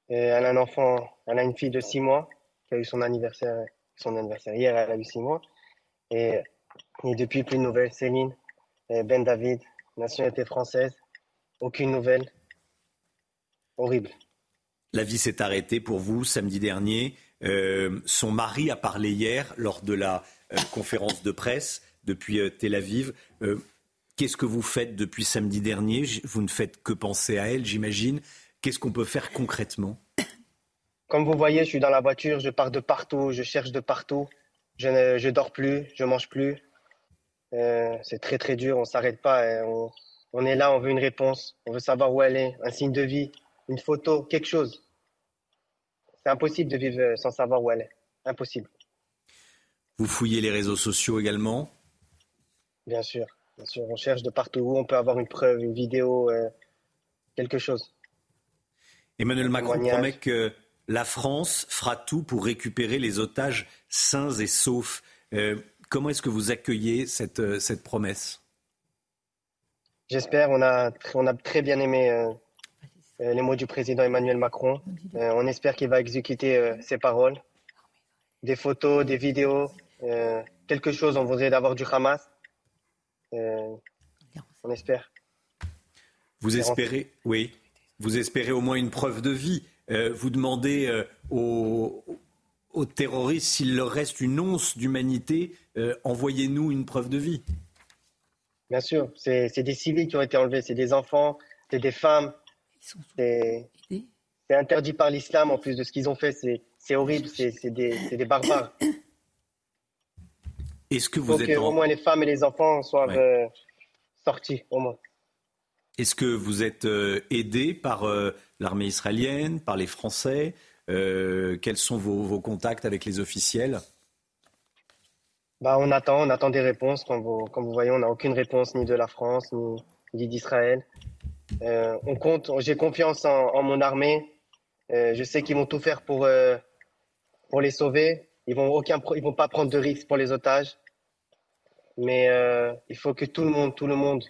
Elle a un enfant, elle a une fille de 6 mois qui a eu son anniversaire, son anniversaire hier, elle a eu 6 mois. Et, et depuis, plus de nouvelles. Céline, Ben David, nationalité française, aucune nouvelle. Horrible. La vie s'est arrêtée pour vous samedi dernier. Euh, son mari a parlé hier lors de la euh, conférence de presse depuis euh, Tel Aviv. Qu'est-ce que vous faites depuis samedi dernier? Vous ne faites que penser à elle, j'imagine. Qu'est-ce qu'on peut faire concrètement? Comme vous voyez, je suis dans la voiture, je pars de partout, je cherche de partout. Je ne je dors plus, je mange plus. c'est très très dur, on s'arrête pas. On, on est là, on veut une réponse, on veut savoir où elle est, un signe de vie, une photo, quelque chose. C'est impossible de vivre euh, sans savoir où elle est. Impossible. Vous fouillez les réseaux sociaux également? Bien sûr. Bien sûr. On cherche de partout où on peut avoir une preuve, une vidéo, euh, quelque chose. Emmanuel Macron promet que la France fera tout pour récupérer les otages sains et saufs. Euh, comment est-ce que vous accueillez cette, cette promesse? J'espère. On a, on a très bien aimé euh, les mots du président Emmanuel Macron. Euh, on espère qu'il va exécuter euh, ses paroles. Des photos, des vidéos, quelque chose, on voudrait d'avoir du Hamas. on espère. Vous espérez, oui, vous espérez au moins une preuve de vie. vous demandez aux, aux, terroristes s'il leur reste une once d'humanité, envoyez-nous une preuve de vie. Bien sûr, c'est des civils qui ont été enlevés, c'est des enfants, c'est des femmes, c'est interdit par l'islam en plus de ce qu'ils ont fait. C'est horrible, c'est des, des, barbares. Est-ce que vous êtes au moins les femmes et les enfants soient euh, sortis au moins. Est-ce que vous êtes euh, aidé par euh, l'armée israélienne, par les Français Quels sont vos, contacts avec les officiels? Bah, on attend, on attend des réponses. Comme vous, comme vous voyez, on n'a aucune réponse ni de la France ni d'Israël. Euh, on compte, j'ai confiance en, mon armée. Euh, je sais qu'ils vont tout faire pour, euh, pour les sauver. Ils vont aucun, ils vont pas prendre de risques pour les otages. Mais il faut que tout le monde, tout le monde,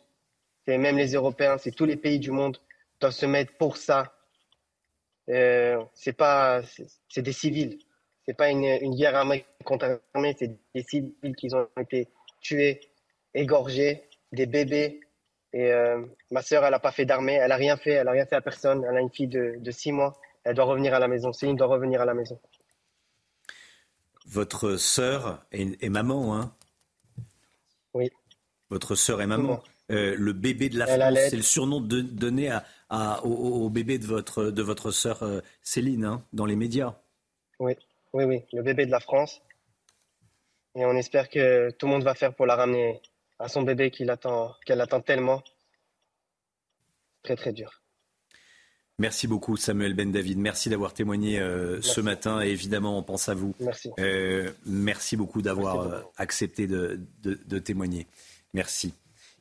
et même les Européens, c'est tous les pays du monde doivent se mettre pour ça. c'est pas, c'est des civils. C'est pas une, une guerre armée contre armée, c'est des civils qui ont été tués, égorgés, des bébés, et euh, ma sœur, elle n'a pas fait d'armée, elle n'a rien fait, elle n'a rien fait à personne. Elle a une fille de, de six mois. Elle doit revenir à la maison. Céline doit revenir à la maison. Votre sœur est, maman, hein? Oui. Votre sœur est maman. Euh, le bébé de la France, c'est le surnom de, donné à, à, au, bébé de votre, de votre sœur euh, Céline, hein, dans les médias. Oui, oui, oui, le bébé de la France. Et on espère que tout le monde va faire pour la ramener à son bébé qu'elle attend, qu'elle attend tellement. Très très dur. Merci beaucoup Samuel Ben David. Merci d'avoir témoigné euh, ce matin et évidemment on pense à vous. Merci. Euh, merci beaucoup d'avoir euh, accepté de, de, témoigner. Merci.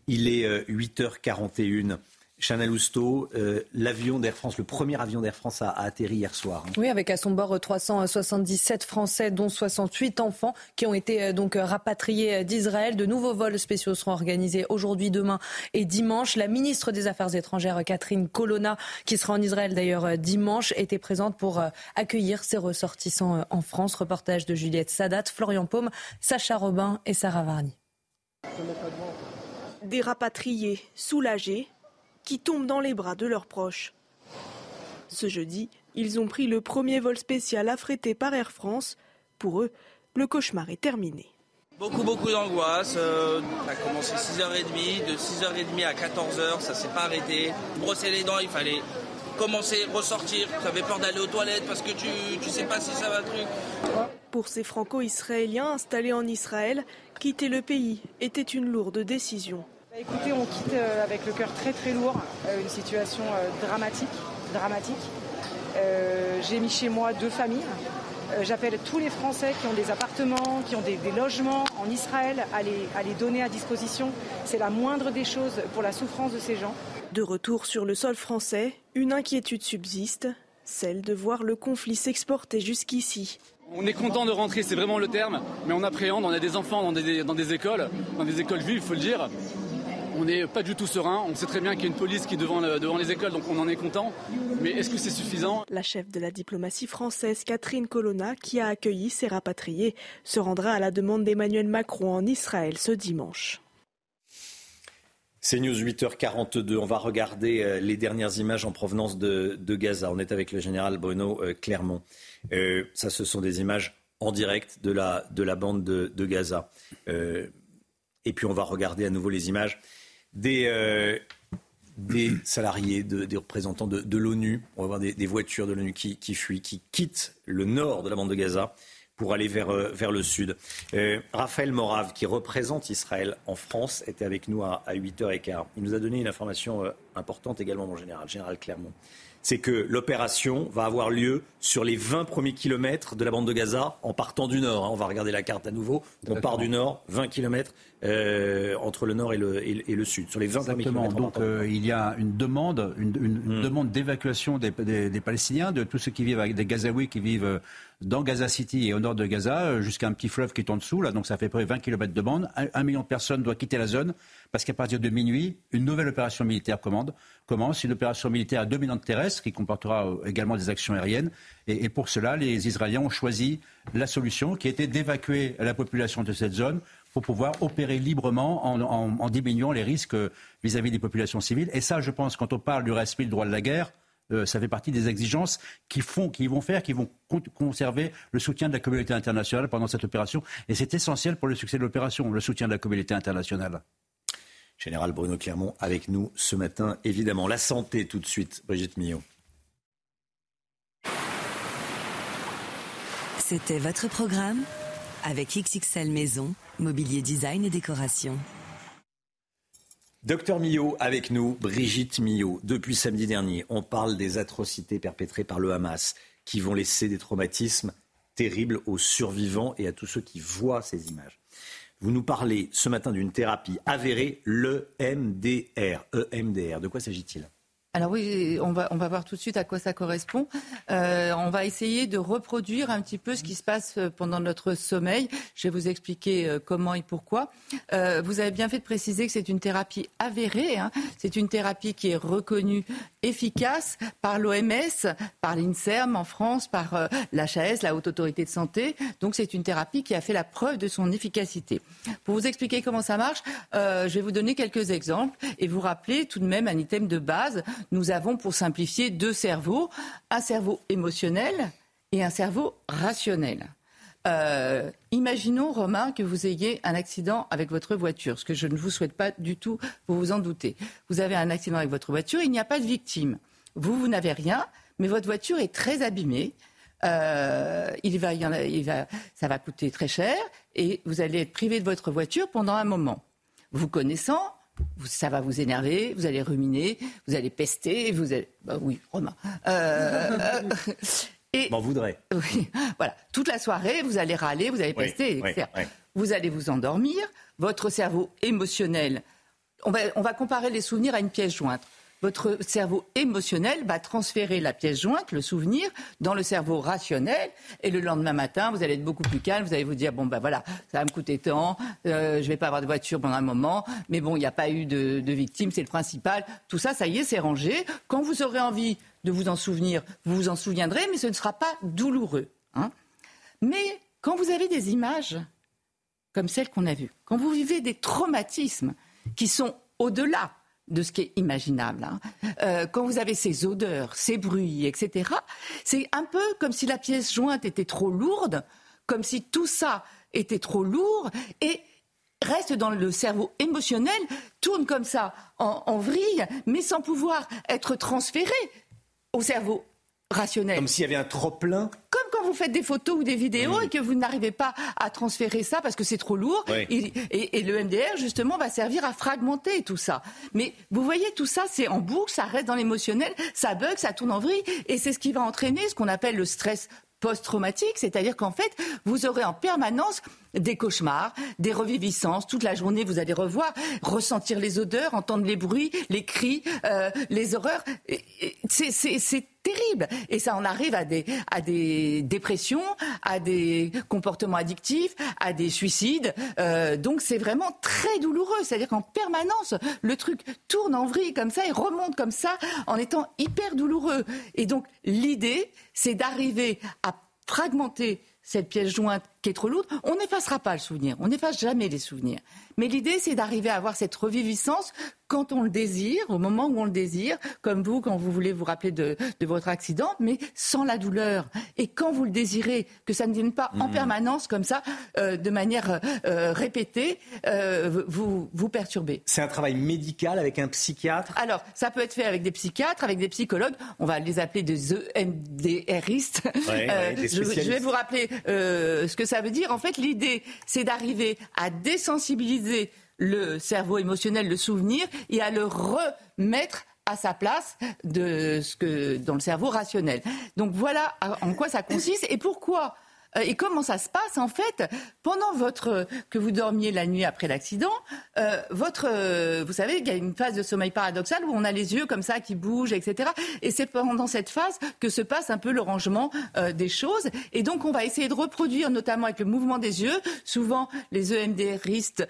Il est 8h41. Chanel Lousteau, euh, l'avion d'Air France, le premier avion d'Air France a, atterri hier soir. Oui, avec à son bord 377 Français, dont 68 enfants, qui ont été euh, donc rapatriés d'Israël. De nouveaux vols spéciaux seront organisés aujourd'hui, demain et dimanche. La ministre des Affaires étrangères, Catherine Colonna, qui sera en Israël d'ailleurs euh, dimanche, était présente pour accueillir ses ressortissants en France. Reportage de Juliette Sadat, Florian Paume, Sacha Robin et Sarah Varny. Des rapatriés soulagés qui tombent dans les bras de leurs proches. Ce jeudi, ils ont pris le premier vol spécial affrété par Air France. Pour eux, le cauchemar est terminé. Beaucoup, beaucoup d'angoisse. Euh, ça a commencé 6h30, de 6h30 à 14h, ça s'est pas arrêté. Brosser les dents, il fallait commencer, ressortir. Tu avais peur d'aller aux toilettes parce que tu, tu sais pas si ça va truc. Pour ces franco-israéliens installés en Israël, quitter le pays était une lourde décision. Bah, écoutez, on quitte euh, avec le cœur très très lourd, euh, une situation euh, dramatique, dramatique. J'ai mis chez moi deux familles. J'appelle tous les Français qui ont des appartements, qui ont des, logements en Israël à les, à les donner à disposition. C'est la moindre des choses pour la souffrance de ces gens. De retour sur le sol français, une inquiétude subsiste, celle de voir le conflit s'exporter jusqu'ici. On est content de rentrer, c'est vraiment le terme, mais on appréhende, on a des enfants dans des, dans des écoles, dans des écoles vives, il faut le dire. On n'est pas du tout serein. On sait très bien qu'il y a une police qui est devant, devant les écoles, donc on en est content. Mais est-ce que c'est suffisant? La chef de la diplomatie française, Catherine Colonna, qui a accueilli ces rapatriés, se rendra à la demande d'Emmanuel Macron en Israël ce dimanche. C'est News 8h42. On va regarder euh, les dernières images en provenance de, Gaza. On est avec le général Bruno euh, Clermont. Euh, ça, ce sont des images en direct de la, de la bande de, Gaza. et puis, on va regarder à nouveau les images des, des salariés, des représentants de, l'ONU. On va voir des, voitures de l'ONU qui, fuient, qui quittent le nord de la bande de Gaza pour aller vers, euh, le sud. Euh, Raphaël Morave, qui représente Israël en France, était avec nous à, à 8h15. Il nous a donné une information euh, importante également, mon général, général Clermont. C'est que l'opération va avoir lieu sur les 20 premiers kilomètres de la bande de Gaza en partant du nord. Hein. On va regarder la carte à nouveau. On part du nord, 20 kilomètres entre le nord et le, et, le, sud, sur les 20 premiers kilomètres. Donc il y a une demande, une, hmm. demande d'évacuation des, des, des, Palestiniens, de tous ceux qui vivent avec des Gazaouis qui vivent dans Gaza City et au nord de Gaza, euh, jusqu'à un petit fleuve qui est en dessous, là, donc ça fait près de 20 km de bande. Un, million de personnes doivent quitter la zone parce qu'à partir de minuit, une nouvelle opération militaire commence, une opération militaire à dominante terrestre qui comportera euh, également des actions aériennes. Et, pour cela, les Israéliens ont choisi la solution qui était d'évacuer la population de cette zone pour pouvoir opérer librement en, diminuant les risques vis à -vis des populations civiles. Et ça, je pense, quand on parle du respect du droit de la guerre, euh, ça fait partie des exigences qui, font, qui vont faire, qui vont conserver le soutien de la communauté internationale pendant cette opération. Et c'est essentiel pour le succès de l'opération, le soutien de la communauté internationale. Général Bruno Clermont avec nous ce matin, évidemment. La santé tout de suite, Brigitte Millot. C'était votre programme avec XXL Maison, Mobilier Design et Décoration. Docteur Millot avec nous, Brigitte Millot. Depuis samedi dernier, on parle des atrocités perpétrées par le Hamas qui vont laisser des traumatismes terribles aux survivants et à tous ceux qui voient ces images. Vous nous parlez ce matin d'une thérapie avérée, l'EMDR. EMDR, de quoi s'agit-il? Alors oui, on va, on va voir tout de suite à quoi ça correspond. Euh, on va essayer de reproduire un petit peu ce qui se passe euh, pendant notre sommeil. Je vais vous expliquer euh, comment et pourquoi. vous avez bien fait de préciser que c'est une thérapie avérée. Hein. C'est une thérapie qui est reconnue efficace par l'OMS, par l'INSERM en France, par l'HAS, la Haute Autorité de Santé. Donc c'est une thérapie qui a fait la preuve de son efficacité. Pour vous expliquer comment ça marche, je vais vous donner quelques exemples et vous rappeler tout de même un item de base nous avons, pour simplifier, deux cerveaux, un cerveau émotionnel et un cerveau rationnel. Euh, imaginons, Romain, que vous ayez un accident avec votre voiture, ce que je ne vous souhaite pas du tout, vous vous en doutez. Vous avez un accident avec votre voiture, il n'y a pas de victime. Vous, vous n'avez rien, mais votre voiture est très abîmée. Euh, il va, il va, ça va coûter très cher et vous allez être privé de votre voiture pendant un moment. Vous connaissant, ça va vous énerver, vous allez ruminer, vous allez pester, vous allez... Bah oui, Romain. Euh, et... M'en voudrais. Oui, voilà. Toute la soirée, vous allez râler, vous allez pester, etc. Vous allez vous endormir, votre cerveau émotionnel... On va, on va comparer les souvenirs à une pièce jointe votre cerveau émotionnel va transférer la pièce jointe, le souvenir, dans le cerveau rationnel. Et le lendemain matin, vous allez être beaucoup plus calme. Vous allez vous dire bon ben voilà, ça va me coûter tant. Euh, je vais pas avoir de voiture pendant un moment, mais bon, il n'y a pas eu de, de victimes, c'est le principal. Tout ça, ça y est, c'est rangé. Quand vous aurez envie de vous en souvenir, vous vous en souviendrez, mais ce ne sera pas douloureux. Hein mais quand vous avez des images comme celles qu'on a vues, quand vous vivez des traumatismes qui sont au-delà de ce qui est imaginable. Hein. Euh, quand vous avez ces odeurs, ces bruits, etc., c'est un peu comme si la pièce jointe était trop lourde, comme si tout ça était trop lourd et reste dans le cerveau émotionnel, tourne comme ça en, en vrille, mais sans pouvoir être transféré au cerveau rationnel. Comme s'il y avait un trop plein vous faites des photos ou des vidéos et que vous n'arrivez pas à transférer ça parce que c'est trop lourd, et, et, le MDR, justement, va servir à fragmenter tout ça. Mais vous voyez, tout ça, c'est en boucle, ça reste dans l'émotionnel, ça bug, ça tourne en vrille, et c'est ce qui va entraîner ce qu'on appelle le stress post-traumatique, c'est-à-dire qu'en fait, vous aurez en permanence des cauchemars, des reviviscences. Toute la journée, vous allez revoir, ressentir les odeurs, entendre les bruits, les cris, euh, les horreurs. C'est terrible. Et ça en arrive à des, dépressions, à des comportements addictifs, à des suicides. Euh, donc c'est vraiment très douloureux. C'est-à-dire qu'en permanence, le truc tourne en vrille comme ça et remonte comme ça en étant hyper douloureux. Et donc l'idée, c'est d'arriver à fragmenter cette pièce jointe qui est trop lourde, on n'effacera pas le souvenir, on n'efface jamais les souvenirs. Mais l'idée, c'est d'arriver à avoir cette reviviscence quand on le désire, au moment où on le désire, comme vous, quand vous voulez vous rappeler de, votre accident, mais sans la douleur. Et quand vous le désirez, que ça ne vienne pas en mmh. permanence comme ça, euh, de manière euh, répétée, euh, vous vous perturbez. C'est un travail médical avec un psychiatre? Alors, ça peut être fait avec des psychiatres, avec des psychologues, on va les appeler des EMDRistes. je, je, vais vous rappeler ce que ça veut dire. En fait, l'idée, c'est d'arriver à désensibiliser le cerveau émotionnel, le souvenir, et à le remettre à sa place de ce que dans le cerveau rationnel. Donc voilà en quoi ça consiste et pourquoi et comment ça se passe en fait pendant votre que vous dormiez la nuit après l'accident euh, Votre, euh, vous savez, il y a une phase de sommeil paradoxal où on a les yeux comme ça qui bougent, etc. Et c'est pendant cette phase que se passe un peu le rangement des choses. Et donc on va essayer de reproduire, notamment avec le mouvement des yeux. Souvent, les EMDRistes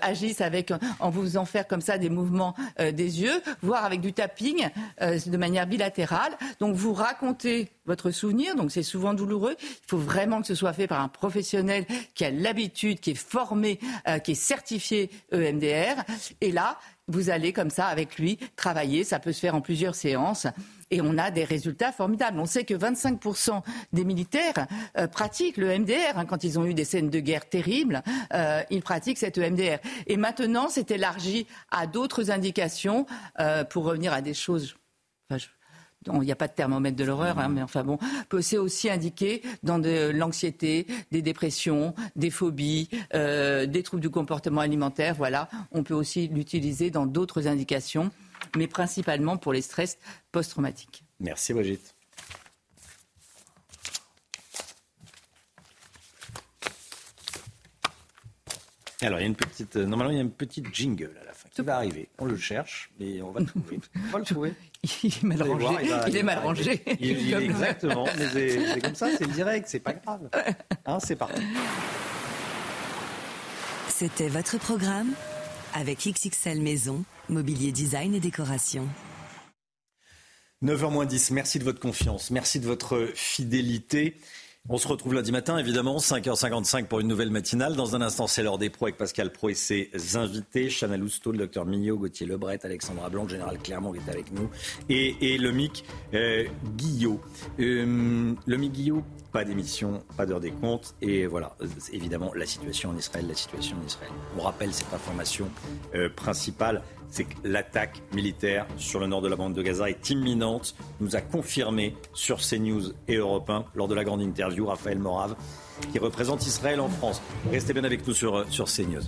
agissent avec en vous faisant faire comme ça des mouvements des yeux, voire avec du tapping de manière bilatérale. Donc vous racontez votre souvenir, donc c'est souvent douloureux. Il faut vraiment que ce soit fait par un professionnel qui a l'habitude, qui est formé, euh, qui est certifié EMDR. Et là, vous allez comme ça avec lui travailler. Ça peut se faire en plusieurs séances. Et on a des résultats formidables. On sait que 25% des militaires euh, pratiquent le MDR. Hein, quand ils ont eu des scènes de guerre terribles, euh, ils pratiquent cette EMDR. Et maintenant, c'est élargi à d'autres indications pour revenir à des choses. Il n'y a pas de thermomètre de l'horreur, hein, mais enfin bon, peut aussi indiquer dans de l'anxiété, des dépressions, des phobies, euh, des troubles du comportement alimentaire. Voilà, on peut aussi l'utiliser dans d'autres indications, mais principalement pour les stress post-traumatiques. Merci Brigitte. Alors, il y a une petite, normalement, il y a une petite jingle à qui va arriver. On le cherche, mais on va le trouver. On va le trouver. il est mal rangé. il, est mal rangé. exactement. Mais c'est comme ça, c'est le direct, c'est pas grave. Hein, c'est parti. C'était votre programme avec XXL Maison, mobilier design et décoration. 9h 10, merci de votre confiance, merci de votre fidélité. On se retrouve lundi matin, évidemment, 5h55 pour une nouvelle matinale. Dans un instant, c'est l'heure des pros avec Pascal Pro et ses invités. Chana Lousteau, le docteur Mignot, Gauthier Lebret, Alexandra Blanc, général Clermont qui est avec nous. Et, le MIC euh, Guillot. Euh, le MIC Guillot, pas d'émission, pas d'heure des comptes. Et voilà, évidemment, la situation en Israël, la situation en Israël. On rappelle cette information euh, principale c'est que l'attaque militaire sur le nord de la bande de Gaza est imminente, nous a confirmé sur CNews et Europe 1 lors de la grande interview Raphaël Morave qui représente Israël en France. Restez bien avec nous sur, sur CNews.